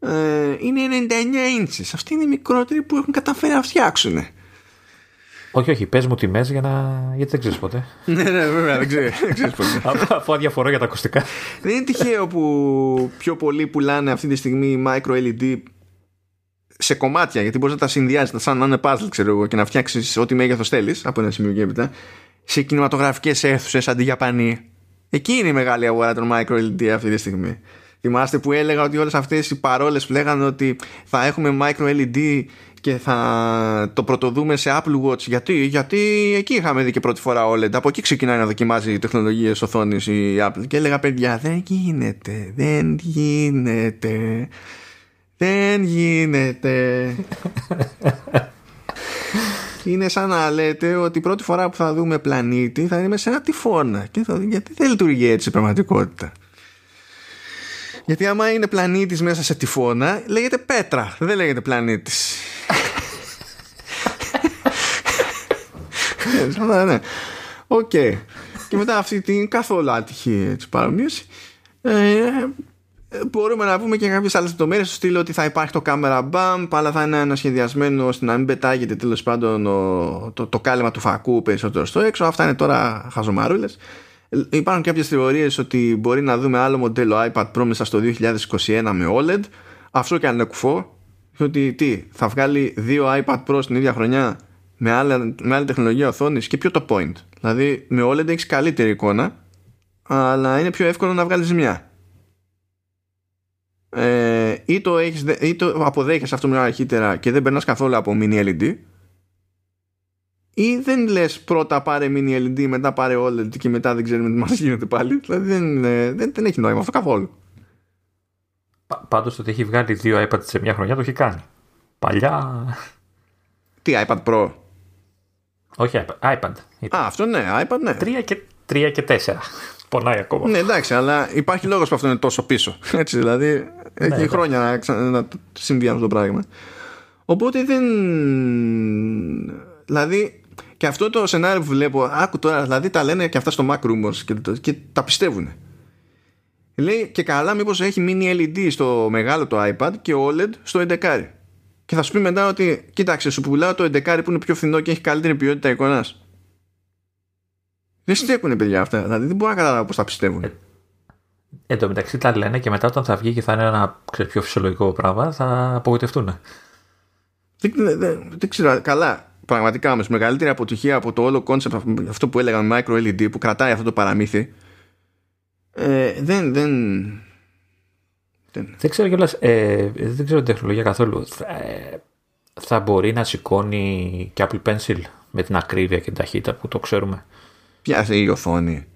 ε, είναι 99 inches. Αυτή είναι η μικρότερη που έχουν καταφέρει να φτιάξουν όχι, όχι, πες μου τιμές για να. γιατί δεν ξέρεις ποτέ. ναι, ναι, βέβαια, δεν ξέρει ποτέ. Αφού αδιαφορώ για τα ακουστικά. δεν είναι τυχαίο που πιο πολλοί πουλάνε αυτή τη στιγμή micro LED σε κομμάτια, γιατί μπορείς να τα συνδυάσει, σαν να είναι puzzle, ξέρω εγώ, και να φτιάξεις ό,τι μέγεθος θέλεις από ένα σημείο και έπειτα, σε κινηματογραφικές αίθουσες αντί για πανί. Εκεί είναι η μεγάλη αγορά των micro LED αυτή τη στιγμή. Θυμάστε που έλεγα ότι όλες αυτές οι παρόλες που λέγανε ότι θα έχουμε micro LED και θα το πρωτοδούμε σε Apple Watch. Γιατί, γιατί εκεί είχαμε δει και πρώτη φορά OLED. Από εκεί ξεκινάει να δοκιμάζει τεχνολογίες οθόνης η Apple. Και έλεγα, παιδιά, δεν γίνεται. Δεν γίνεται. Δεν γίνεται. είναι σαν να λέτε ότι η πρώτη φορά που θα δούμε πλανήτη θα είναι σε ένα τυφώνα. Και θα, γιατί δεν λειτουργεί έτσι η πραγματικότητα. Γιατί άμα είναι πλανήτης μέσα σε τυφώνα, λέγεται πέτρα, δεν λέγεται πλανήτης. ναι, ναι. Οκ. Και μετά αυτή την καθόλου άτυχη παρομοίωση, ε, μπορούμε να πούμε και κάποιες άλλες λεπτομέρειες στο στυλ ότι θα υπάρχει το camera bump, αλλά θα είναι ανασχεδιασμένο ώστε να μην πετάγεται τέλος πάντων το, το κάλεμα του φακού περισσότερο στο έξω. Αυτά είναι τώρα χαζομαρούλες. Υπάρχουν κάποιες θεωρίες ότι μπορεί να δούμε άλλο μοντέλο iPad Pro μέσα στο 2021 με OLED. Αυτό και αν είναι κουφό. Ότι τι, θα βγάλει δύο iPad Pro στην ίδια χρονιά με, άλλη, με άλλη τεχνολογία οθόνης και ποιο το point. Δηλαδή με OLED έχεις καλύτερη εικόνα, αλλά είναι πιο εύκολο να βγάλεις μια ε, ή, το έχεις, ή το αποδέχεσαι αυτό μια αρχίτερα και δεν περνάς καθόλου από mini LED ή δεν λες πρώτα πάρε mini LED μετά πάρε OLED και μετά δεν ξέρουμε τι μας γίνεται πάλι δηλαδή δεν, ε, δεν, δεν έχει νόημα αυτό καθόλου Πάντως το ότι έχει βγάλει δύο iPad σε μια χρονιά το έχει κάνει παλιά Τι iPad Pro; Όχι iPad, iPad. Α, αυτό ναι, iPad ναι. Τρία και, τρία και τέσσερα. Πονάει ακόμα. Ναι, εντάξει, αλλά υπάρχει λόγος που αυτό είναι τόσο πίσω. Έτσι, δηλαδή έχει ναι, χρόνια να, ξα... να συμβεί αυτό το πράγμα. Οπότε δεν. Δηλαδή, και αυτό το σενάριο που βλέπω, άκου τώρα, δηλαδή τα λένε και αυτά στο Mac Rumors και, και τα πιστεύουν. Λέει και καλά, μήπως έχει mini LED στο μεγάλο το iPad και OLED στο 11. Και θα σου πει μετά ότι, κοίταξε, σου πουλάω το 11 που είναι πιο φθηνό και έχει καλύτερη ποιότητα εικόνας. Δεν στέκουν παιδιά αυτά. Δηλαδή δεν μπορώ να καταλάβω πώς τα πιστεύουν. Ε, εν τω μεταξύ τα λένε και μετά όταν θα βγει και θα είναι ένα ξέρω, πιο φυσιολογικό πράγμα θα απογοητευτούν. Δεν, δεν, δεν ξέρω. Καλά. Πραγματικά όμως μεγαλύτερη αποτυχία από το όλο concept αυτό που έλεγαν micro LED που κρατάει αυτό το παραμύθι. Ε, δεν, δεν, δεν. δεν ξέρω κιόλας. Ε, δεν ξέρω την τεχνολογία καθόλου. Ε, θα μπορεί να σηκώνει και Apple Pencil με την ακρίβεια και την ταχύτητα που το ξέρουμε; Ποια η οθόνη.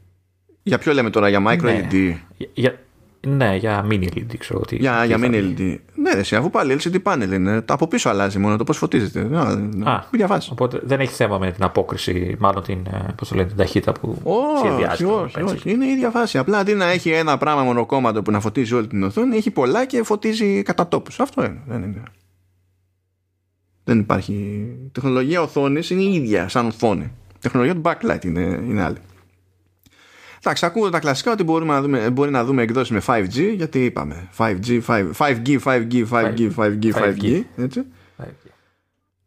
Για ποιο λέμε τώρα, για micro ναι. LED. Για, ναι, για mini LED ξέρω ότι. Για, για mini LED. Ναι, ρε, αφού πάλι LCD panel είναι. Από πίσω αλλάζει μόνο το πώς φωτίζεται. Α, διαφάσει. Οπότε δεν έχει θέμα με την απόκριση, μάλλον την, ε, πώς το λένε, την ταχύτητα που σχεδιάζει. Όχι, όχι, Είναι η ίδια φάση. Απλά αντί να έχει ένα πράγμα μονοκόμματο που να φωτίζει όλη την οθόνη, έχει πολλά και φωτίζει κατά τόπους. Αυτό είναι. Δεν είναι. Δεν υπάρχει. Η τεχνολογία οθόνης είναι η ίδια σαν οθόνη. Η τεχνολογία του backlight είναι, είναι άλλη. Εντάξει, ακούω τα κλασικά ότι μπορούμε να δούμε, μπορεί να δούμε εκδόσεις με 5G, γιατί είπαμε 5G, 5, 5G, 5G, 5G, 5G, 5G, έτσι.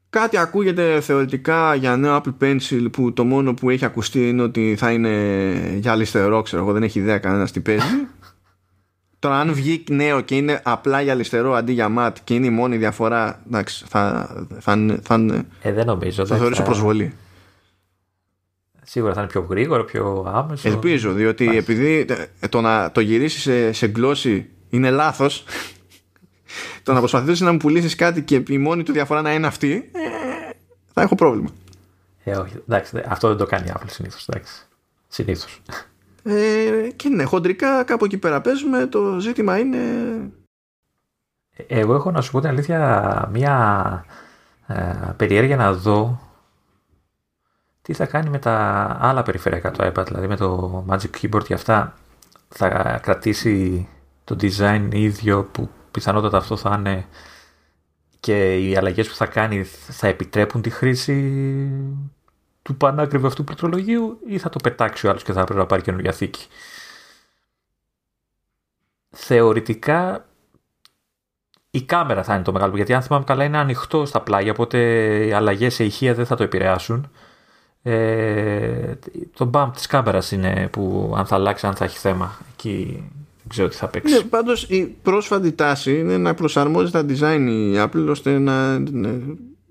Κάτι ακούγεται θεωρητικά για νέο Apple Pencil που το μόνο που έχει ακουστεί είναι ότι θα είναι για αριστερό, ξέρω εγώ, δεν έχει ιδέα κανένας τι παίζει. Τώρα, αν βγει νέο και είναι απλά για αριστερό αντί για ματ και είναι η μόνη διαφορά, εντάξει, θα, θα, θα, θα, ε, δεν νομίζω, θα θεωρήσω προσβολή. Σίγουρα θα είναι πιο γρήγορο, πιο άμεσο. Ελπίζω, διότι επειδή το να το γυρίσεις σε, σε γλώσση είναι λάθος. το να προσπαθήσεις να μου πουλήσεις κάτι και η μόνη του διαφορά να είναι αυτή, ε, θα έχω πρόβλημα. Ε, όχι, εντάξει, αυτό δεν το κάνει η Apple συνήθως. Συνήθως. Ε, και ναι, χοντρικά κάπου εκεί πέρα παίζουμε. Το ζήτημα είναι. Ε, εγώ έχω να σου πω την αλήθεια μία ε, περιέργεια να δω τι θα κάνει με τα άλλα περιφερειακά του iPad, δηλαδή με το Magic Keyboard και αυτά θα κρατήσει το design ίδιο που πιθανότατα αυτό θα είναι και οι αλλαγές που θα κάνει θα επιτρέπουν τη χρήση του πανάκριβου αυτού πληκτρολογίου ή θα το πετάξει ο άλλος και θα πρέπει να πάρει καινούργια θήκη; Θεωρητικά η κάμερα θα είναι το μεγάλο, γιατί αν θυμάμαι καλά είναι ανοιχτό στα πλάγια, οπότε οι αλλαγές σε ηχεία δεν θα το επηρεάσουν. Ε, το bump της κάμερας είναι που αν θα αλλάξει, αν θα έχει θέμα. Εκεί δεν ξέρω τι θα παίξει. Ναι, πάντως η πρόσφατη τάση είναι να προσαρμόζει τα design η Apple ώστε να,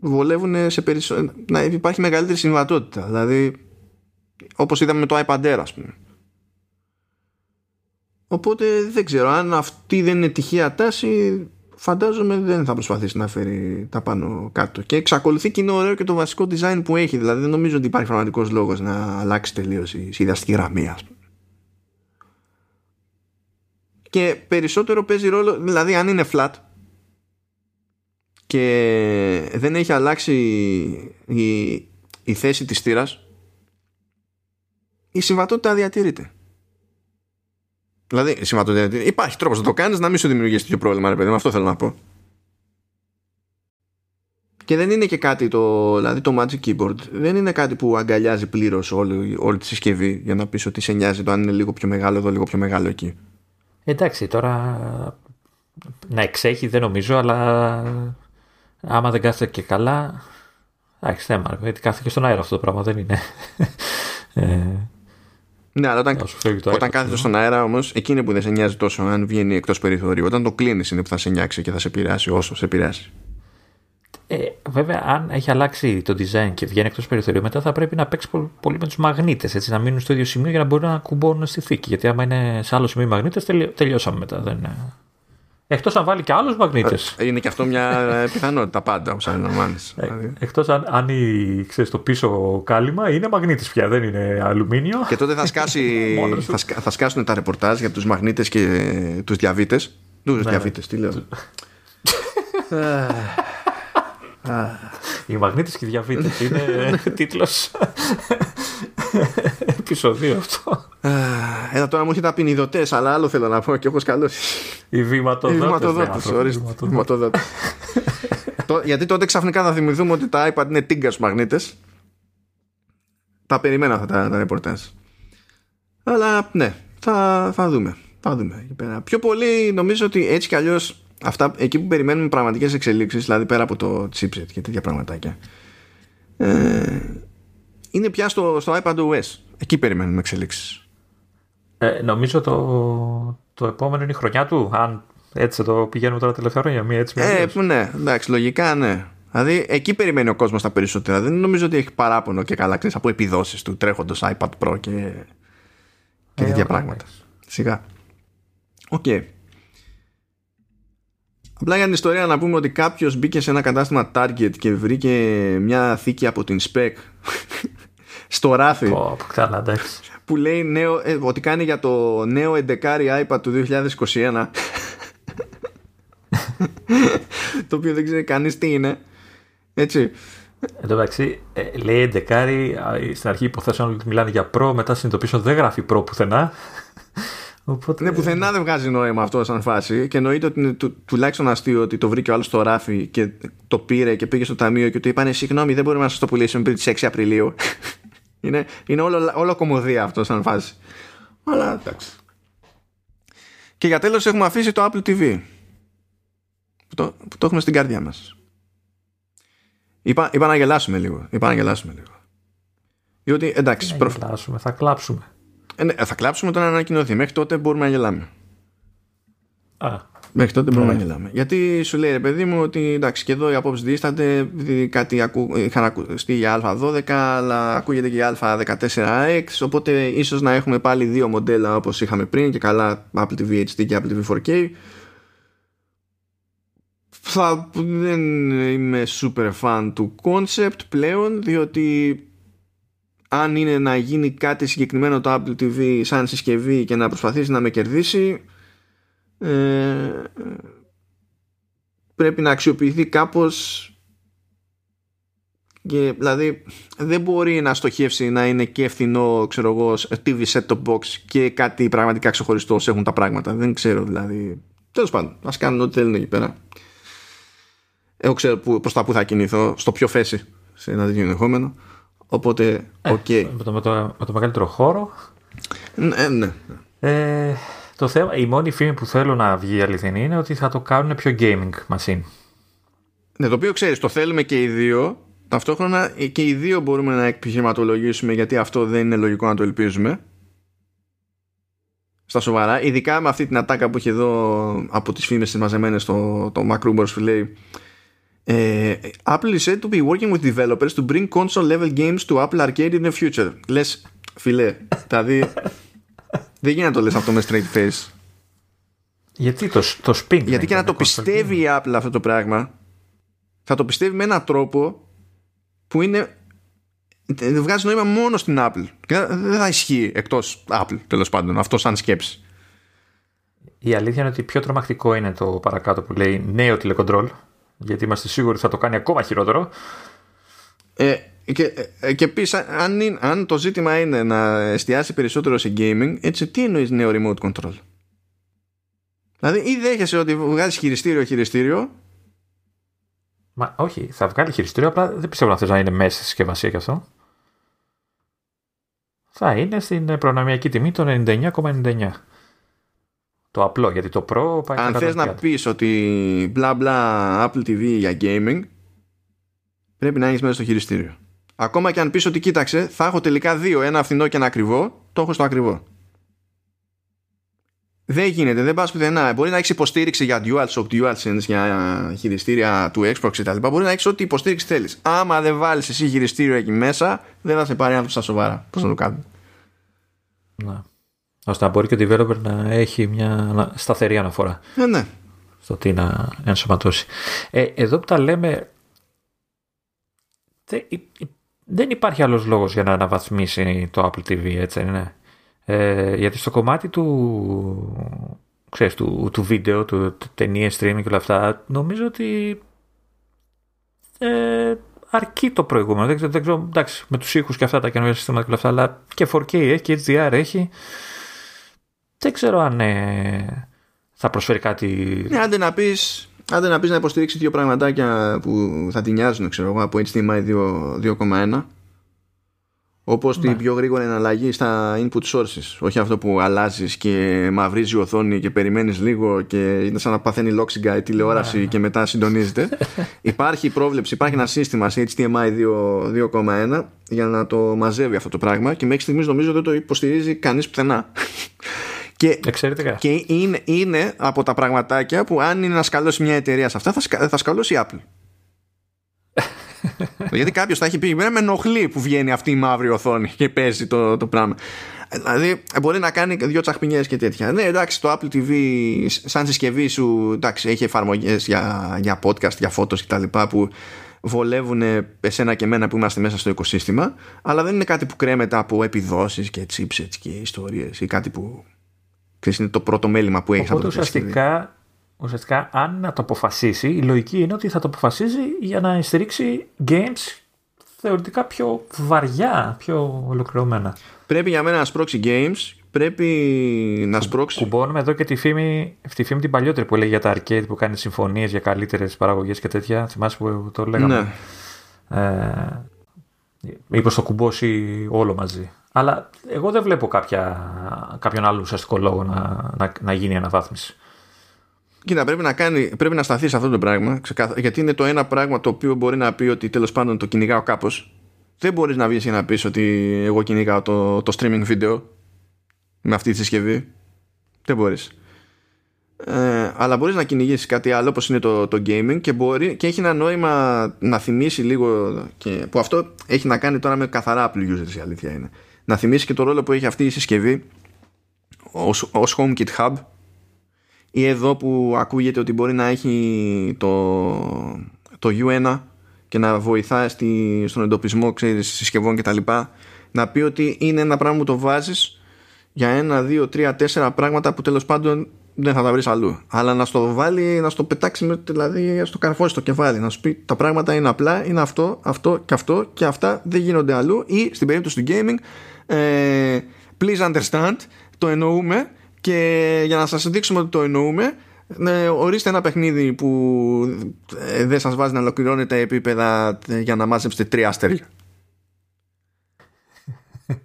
βολεύουν σε περισσότερο, να υπάρχει μεγαλύτερη συμβατότητα. Δηλαδή, όπως είδαμε με το iPad Air, ας πούμε. Οπότε δεν ξέρω αν αυτή δεν είναι τυχαία τάση φαντάζομαι δεν θα προσπαθήσει να φέρει τα πάνω κάτω. Και εξακολουθεί και είναι ωραίο και το βασικό design που έχει. Δηλαδή δεν νομίζω ότι υπάρχει πραγματικός λόγος να αλλάξει τελείως η σχεδιαστική γραμμή, ας πούμε. Και περισσότερο παίζει ρόλο, δηλαδή αν είναι flat, και δεν έχει αλλάξει η, η θέση της θύρας η συμβατότητα διατηρείται. Δηλαδή, η συμβατότητα διατηρείται. Υπάρχει τρόπος να το κάνεις να μην σου δημιουργήσει τέτοιο πρόβλημα, ρε παιδί μου. Αυτό θέλω να πω. Και δεν είναι και κάτι το, δηλαδή το Magic Keyboard δεν είναι κάτι που αγκαλιάζει πλήρως όλη, όλη τη συσκευή για να πεις ότι σε νοιάζει το αν είναι λίγο πιο μεγάλο εδώ, λίγο πιο μεγάλο εκεί. Εντάξει, τώρα να εξέχει δεν νομίζω, αλλά άμα δεν κάθεται και καλά. Εντάξει, θέμα. Γιατί κάθεται και στον αέρα αυτό το πράγμα, δεν είναι. ε, ναι, αλλά όταν, όταν κάθεται ναι. στον αέρα όμως, εκείνη που δεν σε νοιάζει τόσο αν βγαίνει εκτός περιθωρίου. Όταν το κλείνεις είναι που θα σε νοιάξει και θα σε επηρεάσει όσο σε επηρεάσει. Ε, βέβαια, αν έχει αλλάξει το design και βγαίνει εκτός περιθωρίου, μετά θα πρέπει να παίξεις πολύ, πολύ με τους μαγνήτες. Να μείνουν στο ίδιο σημείο για να μπορούν να κουμπώνουν στη θήκη. Γιατί άμα είναι σε άλλο σημείο οι μαγνήτες, τελειώσαμε μετά. Δεν... Εκτός αν βάλει και άλλους μαγνήτες. Ε, είναι και αυτό μια πιθανότητα πάντα, όπω αντιλαμβάνει. Ε, δηλαδή. Εκτός αν, αν η, ξέρεις, το πίσω κάλυμα είναι μαγνήτης πια, δεν είναι αλουμίνιο. Και τότε θα, σκάσει, θα, θα σκάσουν τα ρεπορτάζ για τους μαγνήτες και τους διαβήτες. Τους ναι, διαβήτες, τι λέω. Οι μαγνήτες και οι διαβήτες είναι τίτλος επεισοδίου αυτό. Εδώ τώρα μου έχει τα πινιδωτέ, αλλά άλλο θέλω να πω και έχω σκαλώσει. Οι βηματοδότες. Γιατί τότε ξαφνικά θα θυμηθούμε ότι τα iPad είναι τίγκα στου μαγνήτες. Τα περιμένα αυτά τα, τα ρεπορτάζ. Αλλά ναι, θα, θα δούμε. Θα δούμε. Πιο πολύ νομίζω ότι έτσι κι αλλιώς αυτά εκεί που περιμένουμε πραγματικές εξελίξεις, δηλαδή πέρα από το chipset και τέτοια πραγματάκια. Ε, είναι πια στο, στο iPad OS. Εκεί περιμένουμε εξελίξεις. Ε, νομίζω το, το επόμενο είναι η χρονιά του. Αν έτσι το πηγαίνουμε τώρα τελευταία χρόνια, μία έτσι. Μία ε, ναι, εντάξει, λογικά ναι. Δηλαδή εκεί περιμένει ο κόσμος τα περισσότερα. Δεν νομίζω ότι έχει παράπονο και καλά ξέρεις από επιδόσεις του τρέχοντος iPad Pro και, και ε, τέτοια πράγματα. Σιγά. OK. Okay. Απλά για την ιστορία να πούμε ότι κάποιος μπήκε σε ένα κατάστημα Target και βρήκε μια θήκη από την Speck στο ράφι. Oh, που λέει νέο, ε, ότι κάνει για το νέο 11 iPad του 2021 το οποίο δεν ξέρει κανείς τι είναι έτσι Εν τω μεταξύ, ε, λέει 11 στην αρχή υποθέσεων ότι μιλάνε για Pro, μετά συνειδητοποιήσω δεν γράφει Pro πουθενά. Οπότε... Ναι, πουθενά δεν βγάζει νόημα αυτό σαν φάση και εννοείται ότι είναι του, τουλάχιστον αστείο ότι το βρήκε ο άλλος στο ράφι και το πήρε και πήγε στο ταμείο και του είπανε Συγγνώμη, δεν μπορούμε να σας το πουλήσουμε πριν τις 6 Απριλίου. Είναι, είναι όλο, όλο κομμωδία αυτό σαν φάση. Αλλά εντάξει. Και για τέλος έχουμε αφήσει το Apple TV. Που το, που το έχουμε στην καρδιά μας. Είπα, είπα να γελάσουμε λίγο. Είπα να γελάσουμε λίγο. Διότι εντάξει. Θα γελάσουμε, θα κλάψουμε. Ε, ναι, θα κλάψουμε όταν ανακοινωθεί. Μέχρι τότε μπορούμε να γελάμε. Α, Μέχρι τότε μπορούμε να γελάμε. Γιατί σου λέει ρε παιδί μου ότι εντάξει και εδώ οι απόψεις δίστανται. Κάτι ακού, είχαν ακουστεί για Α12, αλλά ακούγεται και για Α14X. Οπότε ίσως να έχουμε πάλι δύο μοντέλα όπως είχαμε πριν και καλά Apple TV HD και Apple TV 4K. Θα, δεν είμαι super fan του concept πλέον διότι αν είναι να γίνει κάτι συγκεκριμένο το Apple TV σαν συσκευή και να προσπαθήσει να με κερδίσει ε, πρέπει να αξιοποιηθεί κάπως και δηλαδή δεν μπορεί να στοχεύσει να είναι και φθηνό ξέρω εγώ TV set top box και κάτι πραγματικά ξεχωριστό έχουν τα πράγματα. Δεν ξέρω δηλαδή. Τέλος πάντων ας κάνουν ό,τι θέλουν εκεί πέρα. Εγώ ξέρω που, προς τα που θα κινηθώ στο πιο φέση σε ένα τέτοιο ενδεχόμενο. Οπότε ε, OK. okay. με, το, με, το, με το μεγαλύτερο χώρο. Ναι, ναι. Ε, το θέμα, η μόνη φήμη που θέλω να βγει αληθινή είναι ότι θα το κάνουν πιο gaming machine. Ναι, το οποίο ξέρεις, το θέλουμε και οι δύο. Ταυτόχρονα και οι δύο μπορούμε να επιχειρηματολογήσουμε γιατί αυτό δεν είναι λογικό να το ελπίζουμε. Στα σοβαρά, ειδικά με αυτή την ατάκα που έχει εδώ από τις φήμες τις μαζεμένες στο το Mac Rumors που λέει ε, Apple is said to be working with developers to bring console level games to Apple Arcade in the future. Λες, φιλέ, δηλαδή δεν γίνεται να το λες αυτό με straight face. Γιατί το, το spin. Γιατί και να το πιστεύει η Apple αυτό το πράγμα, θα το πιστεύει με έναν τρόπο που είναι. Δεν βγάζει νόημα μόνο στην Apple. Και δεν θα ισχύει εκτός Apple, τέλος πάντων, αυτό σαν σκέψη. Η αλήθεια είναι ότι πιο τρομακτικό είναι το παρακάτω που λέει νέο τηλεκοντρόλ. γιατί είμαστε σίγουροι θα το κάνει ακόμα χειρότερο. Ε, και, ε, και επίση, αν, αν το ζήτημα είναι να εστιάσει περισσότερο σε gaming, έτσι τι εννοείς νέο remote control; Δηλαδή, ή δέχεσαι ότι βγάζεις χειριστήριο-χειριστήριο. Μα όχι, θα βγάλει χειριστήριο, απλά δεν πιστεύω να θες να είναι μέσα στη συσκευασία και αυτό. Θα είναι στην προνομιακή τιμή των 99,99. Το απλό, γιατί το Pro πάει Αν θες να πεις ότι μπλα μπλα Apple TV για gaming, πρέπει να έχεις μέσα στο χειριστήριο. Ακόμα και αν πεις ότι κοίταξε, θα έχω τελικά δύο, ένα φθηνό και ένα ακριβό, το έχω στο ακριβό. Δεν γίνεται, δεν πας πουθενά. Μπορεί να έχεις υποστήριξη για DualShock, DualSense, για χειριστήρια του Xbox κτλ. Μπορεί να έχεις ό,τι υποστήριξη θέλεις. Άμα δεν βάλεις εσύ χειριστήριο εκεί μέσα, δεν θα σε πάρει άνθρωπος στα σοβαρά. Πώς να το κάνουμε; Να. ώστε να μπορεί και ο developer να έχει μια σταθερή αναφορά. Ε, ναι. Στο τι να ενσωματώσει. Ε, εδώ που τα λέμε. Δεν υπάρχει άλλος λόγος για να αναβαθμίσει το Apple TV, έτσι είναι. Ε, γιατί στο κομμάτι του, ξέρεις, του, του βίντεο, του, του ταινίες streaming και όλα αυτά, νομίζω ότι ε, αρκεί το προηγούμενο. Δεν, δεν ξέρω, εντάξει, με τους ήχους και αυτά τα καινούργια συστήματα και όλα αυτά, αλλά και 4K έχει και HDR έχει. Δεν ξέρω αν ε, θα προσφέρει κάτι... Ναι, άντε να πεις, άντε να πεις να υποστηρίξεις δύο πραγματάκια που θα την νοιάζουν, ξέρω εγώ, από HDMI 2.1 Όπως ναι. την πιο γρήγορη εναλλαγή στα input sources. Όχι αυτό που αλλάζεις και μαυρίζει η οθόνη και περιμένεις λίγο και είναι σαν να παθαίνει λόξιγκα η τηλεόραση ναι. και μετά συντονίζεται. υπάρχει πρόβλεψη, υπάρχει ένα σύστημα σε HDMI 2.1 για να το μαζεύει αυτό το πράγμα και μέχρι στιγμής νομίζω δεν το υποστηρίζει κανείς πουθενά. Και, Εξαιρετικά. και είναι, είναι από τα πραγματάκια που αν είναι να σκαλώσει μια εταιρεία σε αυτά θα, θα σκαλώσει η Apple. Γιατί κάποιος θα έχει πει: Με ενοχλεί που βγαίνει αυτή η μαύρη οθόνη και παίζει το, το πράγμα. Δηλαδή μπορεί να κάνει δύο τσαχπινιές και τέτοια. Ναι, εντάξει, το Apple TV σαν συσκευή σου εντάξει, έχει εφαρμογές για, για podcast, για φώτος κτλ. που βολεύουν εσένα και εμένα που είμαστε μέσα στο οικοσύστημα, αλλά δεν είναι κάτι που κρέμεται από επιδόσεις και chipsets και ιστορίες ή κάτι που ξέρεις, είναι το πρώτο μέλημα που έχεις από το ουσιαστικά ουσιαστικά αν να το αποφασίσει, η λογική είναι ότι θα το αποφασίζει για να στηρίξει games θεωρητικά πιο βαριά, πιο ολοκληρωμένα. Πρέπει για μένα να σπρώξει games, πρέπει να σπρώξει. Κουμπώνουμε εδώ και τη φήμη, τη φήμη την παλιότερη που έλεγε για τα arcade που κάνει συμφωνίες για καλύτερες παραγωγές και τέτοια. Θυμάσαι που το λέγαμε; Ναι. Ε, Είπε το κουμπώσει όλο μαζί. Αλλά εγώ δεν βλέπω κάποια, κάποιον άλλο ουσιαστικό λόγο να, να, να γίνει αναβάθμιση. Κοίτα, πρέπει να, κάνει, πρέπει να σταθεί σε αυτό το πράγμα. γιατί είναι το ένα πράγμα το οποίο μπορεί να πει ότι τέλος πάντων το κυνηγάω κάπως. Δεν μπορείς να βγεις και να πεις ότι εγώ κυνηγάω το, το streaming video με αυτή τη συσκευή. Δεν μπορείς. Ε, αλλά μπορείς να κυνηγήσεις κάτι άλλο όπως είναι το, το gaming και, μπορεί, και έχει ένα νόημα να θυμίσει λίγο και, που αυτό έχει να κάνει τώρα με καθαρά Apple users η αλήθεια είναι να θυμίσει και το ρόλο που έχει αυτή η συσκευή ως, ως HomeKit Hub ή εδώ που ακούγεται ότι μπορεί να έχει το, το U1 και να βοηθάει στη, στον εντοπισμό ξέρεις, συσκευών κτλ. Να πει ότι είναι ένα πράγμα που το βάζεις για ένα, δύο, τρία, τέσσερα πράγματα που τέλος πάντων δεν θα τα βρεις αλλού. Αλλά να στο βάλει, να στο πετάξει, με, δηλαδή να στο καρφώσει στο κεφάλι. Να σου πει τα πράγματα είναι απλά, είναι αυτό, αυτό και αυτό και αυτά δεν γίνονται αλλού. Ή στην περίπτωση του gaming, ε, please understand, το εννοούμε. Και για να σας δείξουμε ότι το εννοούμε ναι, ορίστε ένα παιχνίδι που ε, δεν σας βάζει να ολοκληρώνετε επίπεδα ε, για να μάζεψετε τρία αστέρια.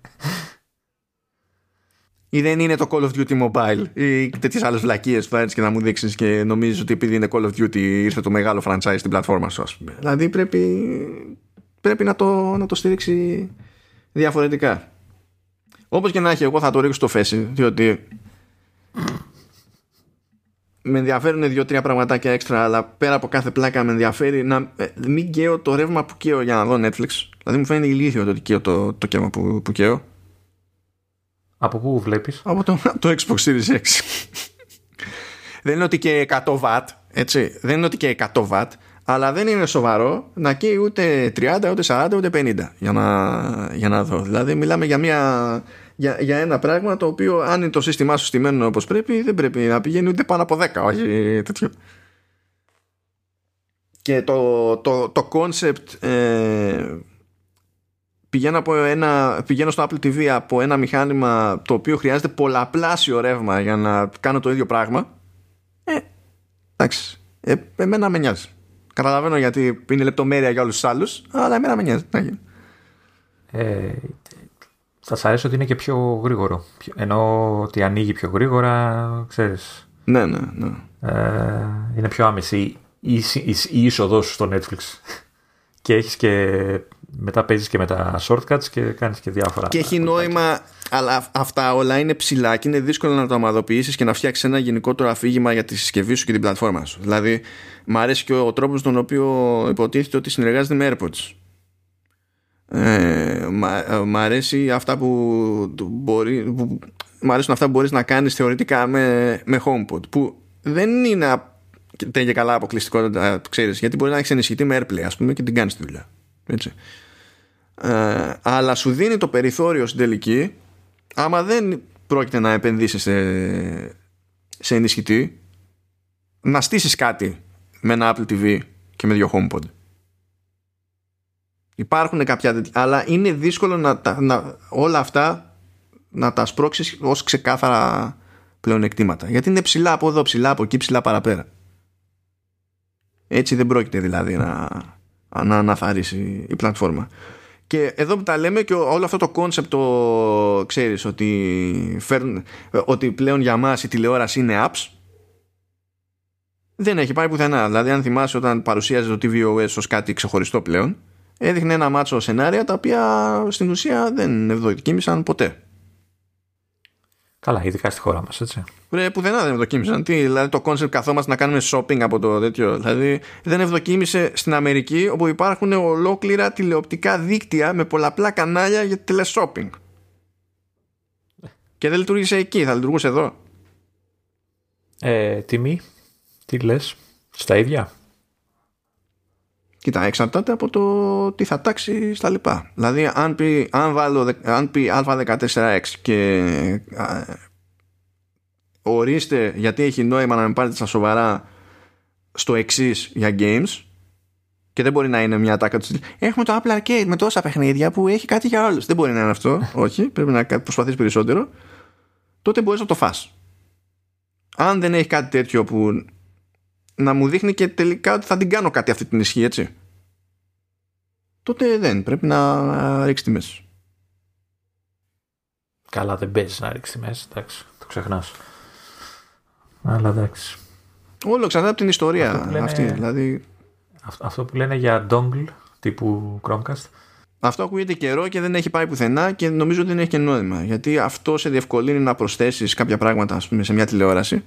Ή δεν είναι το Call of Duty Mobile ή τέτοιες άλλες βλακίες που και να μου δείξεις και νομίζεις ότι επειδή είναι Call of Duty ήρθε το μεγάλο franchise στην πλατφόρμα σου ας πούμε. δηλαδή πρέπει, πρέπει να, το, να το στηρίξει διαφορετικά όπως και να έχει εγώ θα το ρίξω στο φέση διότι με ενδιαφέρουν δύο-τρία πραγματάκια έξτρα, αλλά πέρα από κάθε πλάκα με ενδιαφέρει να ε, μην καίω το ρεύμα που καίω για να δω Netflix. Δηλαδή μου φαίνεται ηλίθιο το ότι καίω το, το καίμα που, που καίω. Από πού βλέπεις; Από το, το Xbox Series X. δεν είναι ότι και 100 watt, έτσι. Δεν είναι ότι και 100 watt, αλλά δεν είναι σοβαρό να καίει ούτε 30, ούτε 40, ούτε 50 για να, για να δω. Δηλαδή μιλάμε για μια για, για ένα πράγμα το οποίο αν είναι το σύστημά σου στημένο όπως πρέπει δεν πρέπει να πηγαίνει ούτε πάνω από 10 όχι τέτοιο. Και το, το, το concept ε, πηγαίνω, από ένα, πηγαίνω στο Apple TV από ένα μηχάνημα το οποίο χρειάζεται πολλαπλάσιο ρεύμα για να κάνω το ίδιο πράγμα. Ε, εντάξει. Ε, εμένα με νοιάζει καταλαβαίνω γιατί είναι λεπτομέρεια για όλους τους άλλους αλλά εμένα με νοιάζει. Ε, θα σας αρέσει ότι είναι και πιο γρήγορο. Ενώ ότι ανοίγει πιο γρήγορα ξέρεις. Ναι ναι ναι. Ε, είναι πιο άμεση η, η, η είσοδό σου στο Netflix. Και έχεις και μετά παίζεις και με τα shortcuts και κάνεις και διάφορα. Και έχει νόημα, αλλά αυτά όλα είναι ψηλά και είναι δύσκολο να το ομαδοποιήσεις και να φτιάξεις ένα γενικότερο αφήγημα για τη συσκευή σου και την πλατφόρμα σου. Δηλαδή, μου αρέσει και ο τρόπος τον οποίο υποτίθεται ότι συνεργάζεται με AirPods. Ε, μ' αρέσει αυτά που μπορεί που, μ' αρέσουν αυτά που μπορείς να κάνεις θεωρητικά με, με HomePod που δεν είναι τέτοια καλά αποκλειστικότητα, ξέρεις, γιατί μπορεί να έχεις ενισχυτεί με airplay, ας πούμε, και την κάνεις τη δουλειά. Έτσι. Ε, αλλά σου δίνει το περιθώριο στην τελική, άμα δεν πρόκειται να επενδύσεις σε, σε ενισχυτή, να στήσεις κάτι με ένα Apple TV και με δύο HomePod. Υπάρχουν κάποια τέτοια, αλλά είναι δύσκολο να, να, όλα αυτά να τα σπρώξεις ως ξεκάθαρα πλεονεκτήματα. Γιατί είναι ψηλά από εδώ, ψηλά από εκεί, ψηλά παραπέρα. Έτσι δεν πρόκειται δηλαδή να, να αναθαρρήσει η πλατφόρμα. Και εδώ που τα λέμε και όλο αυτό το concept το ξέρεις ότι, φέρν, ότι πλέον για μας η τηλεόραση είναι apps δεν έχει πάει πουθενά. Δηλαδή αν θυμάσαι όταν παρουσίαζε το tvOS ως κάτι ξεχωριστό πλέον έδειχνε ένα μάτσο σενάρια τα οποία στην ουσία δεν ευδοκίμησαν ποτέ. Καλά, ειδικά στη χώρα μας, έτσι. Ρε, πουθενά δεν ευδοκίμησαν. Τι, δηλαδή το concept καθόμαστε να κάνουμε shopping από το τέτοιο. Δηλαδή δεν ευδοκίμησε στην Αμερική όπου υπάρχουν ολόκληρα τηλεοπτικά δίκτυα με πολλαπλά κανάλια για τηλε shopping. Και δεν λειτούργησε εκεί, θα λειτουργούσε εδώ. Ε, τιμή, τι λες, στα ίδια; Κοίτα, εξαρτάται από το τι θα τάξει και τα λοιπά. Δηλαδή, αν πει, αν βάλω, αν πει A14X και α, ορίστε γιατί έχει νόημα να με πάρετε στα σοβαρά στο εξής για games και δεν μπορεί να είναι μια τάκα του Έχουμε το Apple Arcade με τόσα παιχνίδια που έχει κάτι για όλους. Δεν μπορεί να είναι αυτό. Όχι, πρέπει να προσπαθείς περισσότερο. Τότε μπορείς να το φας. Αν δεν έχει κάτι τέτοιο που να μου δείχνει και τελικά ότι θα την κάνω κάτι αυτή την ισχύ, έτσι. Τότε δεν, πρέπει να ρίξεις τιμές. Καλά, δεν παίζεις να ρίξεις τιμές, εντάξει, το ξεχνάς. Αλλά εντάξει. Όλο ξανά από την ιστορία αυτό λένε, αυτή, δηλαδή... Αυτό που λένε για dongle τύπου Chromecast. Αυτό ακούγεται καιρό και δεν έχει πάει πουθενά και νομίζω ότι δεν έχει και νόημα. Γιατί αυτό σε διευκολύνει να προσθέσεις κάποια πράγματα ας πούμε, σε μια τηλεόραση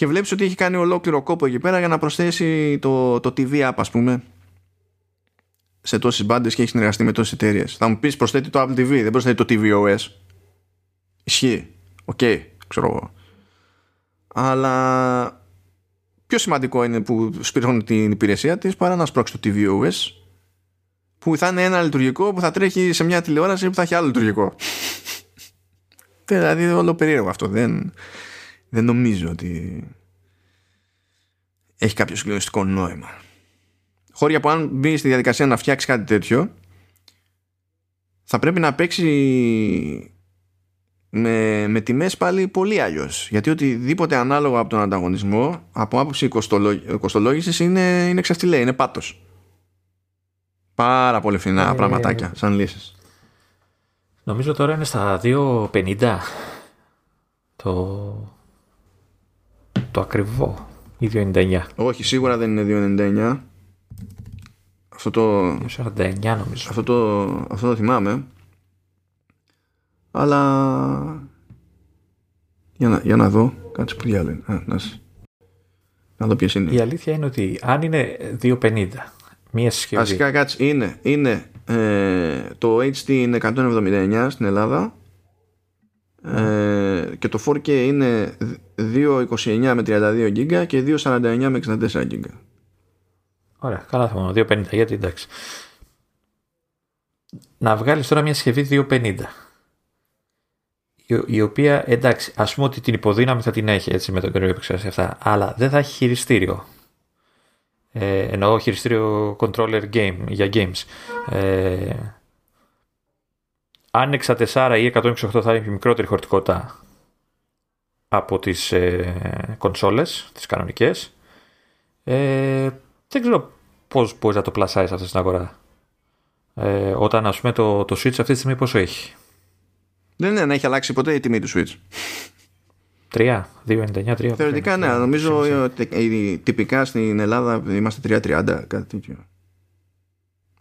και βλέπεις ότι έχει κάνει ολόκληρο κόπο εκεί πέρα για να προσθέσει το, το TV app ας πούμε σε τόσες μπάντες και έχει συνεργαστεί με τόσες εταιρείες. Θα μου πεις προσθέτει το Apple TV δεν προσθέτει το tvOS ισχύει. OK okay, ξέρω εγώ. Αλλά πιο σημαντικό είναι που σπρώχνουν την υπηρεσία της παρά να σπρώξει το tvOS που θα είναι ένα λειτουργικό που θα τρέχει σε μια τηλεόραση που θα έχει άλλο λειτουργικό. Δηλαδή όλο περίεργο αυτό. Δεν δεν νομίζω ότι έχει κάποιο συγκλονιστικό νόημα. Χώρια που αν μπει στη διαδικασία να φτιάξεις κάτι τέτοιο θα πρέπει να παίξει με, με τιμές πάλι πολύ αλλιώς. γιατί οτιδήποτε ανάλογο από τον ανταγωνισμό από άποψη κοστολόγησης είναι, είναι ξεφτιλέ, είναι πάτος πάρα πολύ φθηνά ε, πραγματάκια σαν λύσεις νομίζω τώρα είναι στα 2.50 το, το ακριβό ή 2,99. Όχι, σίγουρα δεν είναι 2,99. Αυτό το. 2,49 νομίζω. Αυτό το, αυτό το θυμάμαι. Αλλά. Για να, για να δω. Κάτσε που διάλεγε. Να, να δω ποιες είναι. Η αλήθεια είναι ότι αν είναι 2,50 μία συσκευή. Βασικά κάτσε. Είναι, είναι ε, το HD είναι 179 στην Ελλάδα ε, και το 4K είναι 2.29 με 32 GB και 2.49 με 64 GB. Ωραία, καλά θα μόνο 2.50 γιατί εντάξει. Να βγάλεις τώρα μια συσκευή 2.50 η οποία εντάξει ας πούμε ότι την υποδύναμη θα την έχει έτσι με τον καιρό επεξεργασία αυτά αλλά δεν θα έχει χειριστήριο Ε, εννοώ χειριστήριο controller game για games. Ε, αν 64 ή 128 θα έχει μικρότερη χωρητικότητα από τις ε, κονσόλες, τις κανονικές, ε, δεν ξέρω πώς μπορείς να το πλασάρεις αυτή στην αγορά. Ε, όταν ας πούμε το, το Switch αυτή τη στιγμή πόσο έχει; Δεν είναι να έχει αλλάξει ποτέ η τιμή του Switch. 3, 2,99, 3. Θεωρητικά ναι, νομίζω ότι τυπικά στην Ελλάδα είμαστε 3,30, κάτι τέτοιο.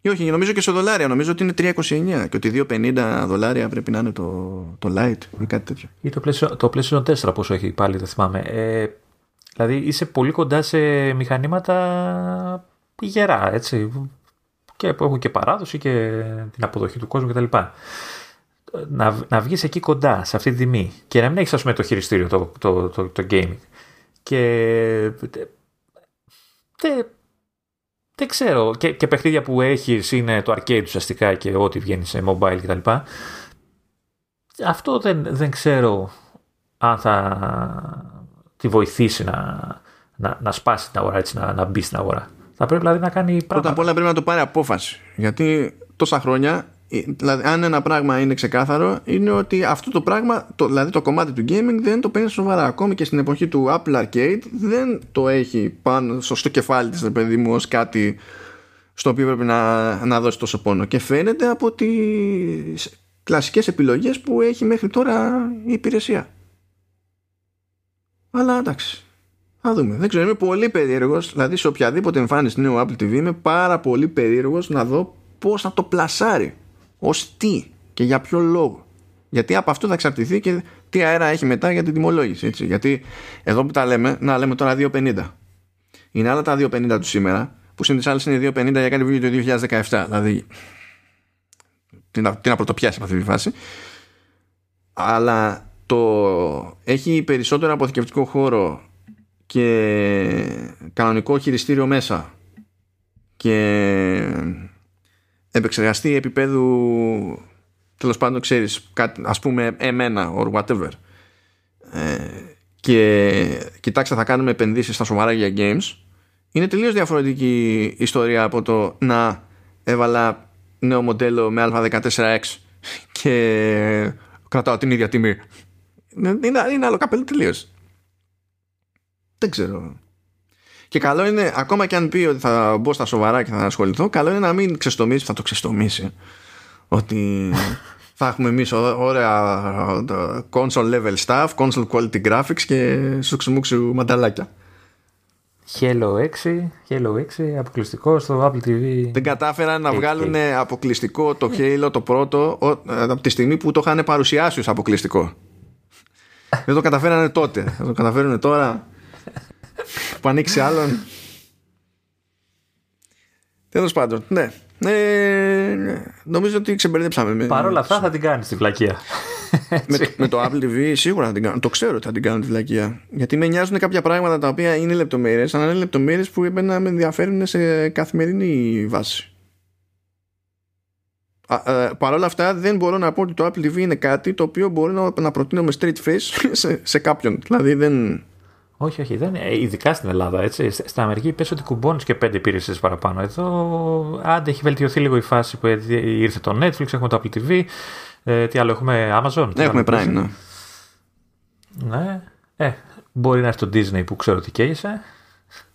Ή όχι, νομίζω και σε δολάρια. Νομίζω ότι είναι 3,29 και ότι 2,50 δολάρια πρέπει να είναι το, το light ή κάτι τέτοιο. Ή το PlayStation, το PlayStation 4 πόσο έχει πάλι, δεν θυμάμαι. Ε, δηλαδή είσαι πολύ κοντά σε μηχανήματα γερά, έτσι. Και που έχουν και παράδοση και την αποδοχή του κόσμου κτλ. Να, να βγεις εκεί κοντά, σε αυτή τη τιμή και να μην έχεις ας πούμε το χειριστήριο, το, το, το, το gaming. Και δεν ξέρω. Και, και παιχνίδια που έχεις είναι το arcade ουσιαστικά και ό,τι βγαίνει σε mobile κτλ. Αυτό δεν, δεν ξέρω αν θα τη βοηθήσει να, να, να σπάσει την αγορά, έτσι, να, να μπει στην αγορά. Θα πρέπει δηλαδή να κάνει πράγματα. Πρώτα απ' όλα πρέπει να το πάρει απόφαση. Γιατί τόσα χρόνια ε, δηλαδή, αν ένα πράγμα είναι ξεκάθαρο, είναι ότι αυτό το πράγμα, το, δηλαδή το κομμάτι του gaming, δεν το παίρνει σοβαρά. Ακόμη και στην εποχή του Apple Arcade, δεν το έχει πάνω στο κεφάλι της, παιδί μου, ως κάτι στο οποίο πρέπει να, να δώσει τόσο πόνο. Και φαίνεται από τις κλασικές επιλογές που έχει μέχρι τώρα η υπηρεσία. Αλλά εντάξει. Θα δούμε. Δεν ξέρω. Είμαι πολύ περίεργος. Δηλαδή, σε οποιαδήποτε εμφάνιση νέου Apple TV, είμαι πάρα πολύ περίεργος να δω πώς θα το πλασάρει ως τι και για ποιο λόγο. Γιατί από αυτό θα εξαρτηθεί και τι αέρα έχει μετά για την τιμολόγηση. Έτσι. Γιατί εδώ που τα λέμε, να λέμε τώρα 2,50. Είναι άλλα τα 2,50 του σήμερα, που συν τι άλλε είναι 2,50 για κάτι βίντεο το 2017. Δηλαδή, τι να, τι να πρωτοπιάσει με αυτή τη φάση. Αλλά το έχει περισσότερο αποθηκευτικό χώρο και κανονικό χειριστήριο μέσα και επεξεργαστή επίπεδου τέλος πάντων ξέρεις κάτι, ας πούμε εμένα or whatever. Ε, και κοιτάξτε θα κάνουμε επενδύσεις στα σοβαρά για games. Είναι τελείως διαφορετική ιστορία από το να έβαλα νέο μοντέλο με α14x και κρατάω την ίδια τιμή. Είναι, είναι άλλο καπέλο τελείως. Δεν ξέρω και καλό είναι, ακόμα και αν πει ότι θα μπω στα σοβαρά και θα ασχοληθώ, καλό είναι να μην ξεστομίσει, θα το ξεστομίσει. Ότι θα έχουμε εμείς ωραία console level stuff, console quality graphics και σουξουμούξου μανταλάκια. Halo 6, Halo 6 αποκλειστικό στο Apple TV. Δεν κατάφεραν να βγάλουν αποκλειστικό το Halo το πρώτο από τη στιγμή που το είχαν παρουσιάσει ως αποκλειστικό. Δεν το καταφέρανε τότε. Θα το καταφέρουν τώρα που ανοίξει άλλον. Τέλος πάντων, ναι. Ε, νομίζω ότι ξεμπερδέψαμε. Παρ' όλα αυτά θα την κάνεις τη βλακεία. με, με, το Apple TV σίγουρα θα την κάνω. Το ξέρω ότι θα την κάνω τη βλακεία. Γιατί με νοιάζουν κάποια πράγματα τα οποία είναι λεπτομέρειες, αλλά είναι λεπτομέρειες που εμένα με ενδιαφέρουν σε καθημερινή βάση. Ε, Παρ' όλα αυτά δεν μπορώ να πω ότι το Apple TV είναι κάτι το οποίο μπορεί να, να προτείνω με straight face σε, σε κάποιον. Δηλαδή δεν, όχι, όχι, δεν, ε, ειδικά στην Ελλάδα. Έτσι. Στην Αμερική πες ότι κουμπώνεις και πέντε υπηρεσίες παραπάνω. Εδώ, άντε, έχει βελτιωθεί λίγο η φάση που ήρθε το Netflix, έχουμε το Apple TV. Ε, τι άλλο, έχουμε Amazon. Έχουμε Prime, ναι. Ναι. Ε, μπορεί να έρθει το Disney που ξέρω ότι καίγεσαι.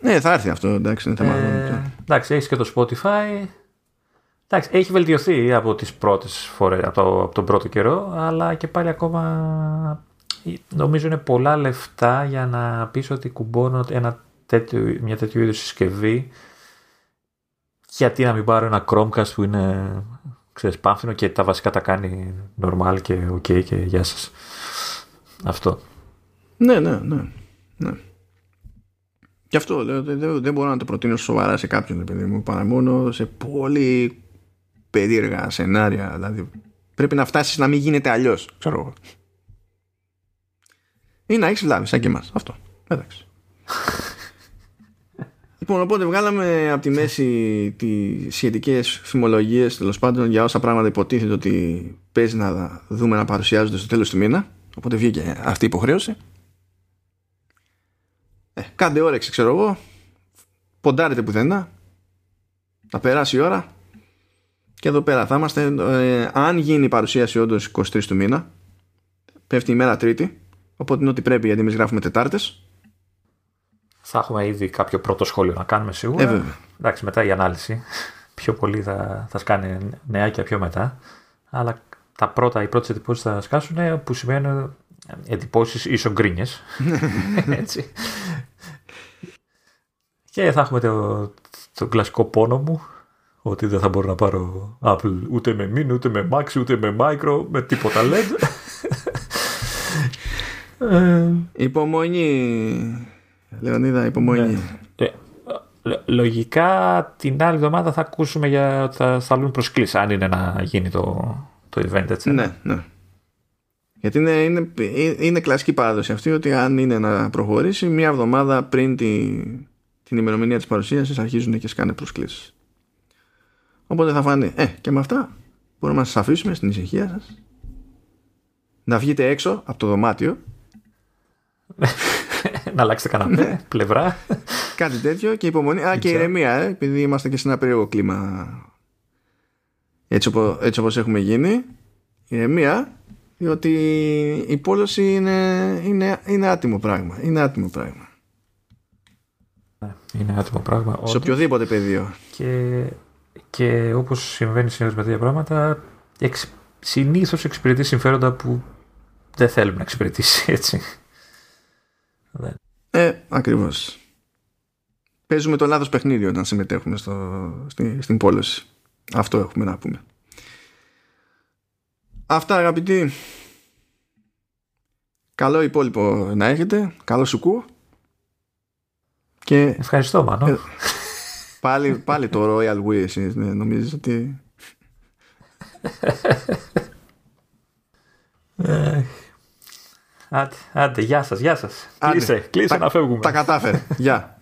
Ναι, θα έρθει αυτό, εντάξει, είναι θέμα. Ε, εντάξει, έχεις και το Spotify. Εντάξει, έχει βελτιωθεί από τις πρώτες φορές, από, το, από τον πρώτο καιρό, αλλά και πάλι ακόμα νομίζω είναι πολλά λεφτά για να πεις ότι κουμπώνω ένα τέτοιο, μια τέτοιου είδους συσκευή γιατί να μην πάρω ένα Chromecast που είναι ξέρεις, πάμφινο και τα βασικά τα κάνει normal και ok και γεια σας. Αυτό. Ναι, ναι, ναι. ναι. Και αυτό δεν, δεν μπορώ να το προτείνω σοβαρά σε κάποιον παιδί μου παρά μόνο σε πολύ περίεργα σενάρια. Δηλαδή πρέπει να φτάσεις να μην γίνεται αλλιώς. Ξέρω εγώ ή να έχεις λάβει σαν και εμάς. Αυτό. Εντάξει. λοιπόν, οπότε βγάλαμε από τη μέση τις σχετικές φημολογίες τέλος πάντων για όσα πράγματα υποτίθεται ότι παίζει να δούμε να παρουσιάζονται στο τέλος του μήνα. Οπότε βγήκε αυτή η υποχρέωση. Ε, κάντε όρεξη, ξέρω εγώ. ποντάρετε πουθενά. Θα περάσει η ώρα. Και εδώ πέρα θα είμαστε. Ε, αν γίνει η παρουσίαση όντως 23 του μήνα, πέφτει η μέρα Τρίτη. Οπότε είναι ό,τι πρέπει γιατί εμείς γράφουμε Τετάρτες. Θα έχουμε ήδη κάποιο πρώτο σχόλιο να κάνουμε σίγουρα. Ε, βέβαια. Εντάξει, μετά η ανάλυση. Πιο πολύ θα, θα σκάνε νεάκια πιο μετά. Αλλά τα πρώτα, οι πρώτες εντυπώσεις θα σκάσουν που σημαίνουν εντυπώσεις ίσο γκρίνιες. Έτσι. Και θα έχουμε το, το κλασικό πόνο μου ότι δεν θα μπορώ να πάρω Apple ούτε με Min, ούτε με Max, ούτε με Micro, με τίποτα LED. Ε, υπομονή, Λεωνίδα, υπομονή. Ναι. Ε, λογικά την άλλη εβδομάδα θα ακούσουμε για ότι θα σταλούν προσκλήσεις, αν είναι να γίνει το, το event, έτσι. Ναι, ναι. Γιατί είναι, είναι, είναι κλασική παράδοση αυτή ότι αν είναι να προχωρήσει, μία εβδομάδα πριν τη, την ημερομηνία της παρουσίασης αρχίζουν και σκάνε προσκλήσεις. Οπότε θα φανεί, ε, και με αυτά μπορούμε να σας αφήσουμε στην ησυχία σας να βγείτε έξω από το δωμάτιο να αλλάξετε κανένα ναι. πλευρά. Κάτι τέτοιο και υπομονή. Α και ηρεμία ε, επειδή είμαστε και σε ένα περίεργο κλίμα. Έτσι, οπό, έτσι όπως έχουμε γίνει. Ηρεμία διότι η πόλωση είναι, είναι, είναι άτιμο πράγμα. Είναι άτιμο πράγμα. Ναι, είναι άτιμο πράγμα σε οποιοδήποτε πεδίο. Και και όπως συμβαίνει συνήθως με τέτοια πράγματα, εξ, συνήθως εξυπηρετεί συμφέροντα που δεν θέλουμε να εξυπηρετήσει, έτσι. Ε, ακριβώς. Παίζουμε το λάθος παιχνίδι όταν συμμετέχουμε στο, στη, στην πόλωση. Αυτό έχουμε να πούμε. Αυτά αγαπητοί. Καλό υπόλοιπο να έχετε. Καλό σου Και... Ευχαριστώ Μάνο. Ε, Πάλι, πάλι το Royal We εσείς, ναι, νομίζεις ότι... άντε, άντε, γεια σας, γεια σας. Άντε, κλείσε, κλείσε να φεύγουμε. Τα κατάφερε. Γεια.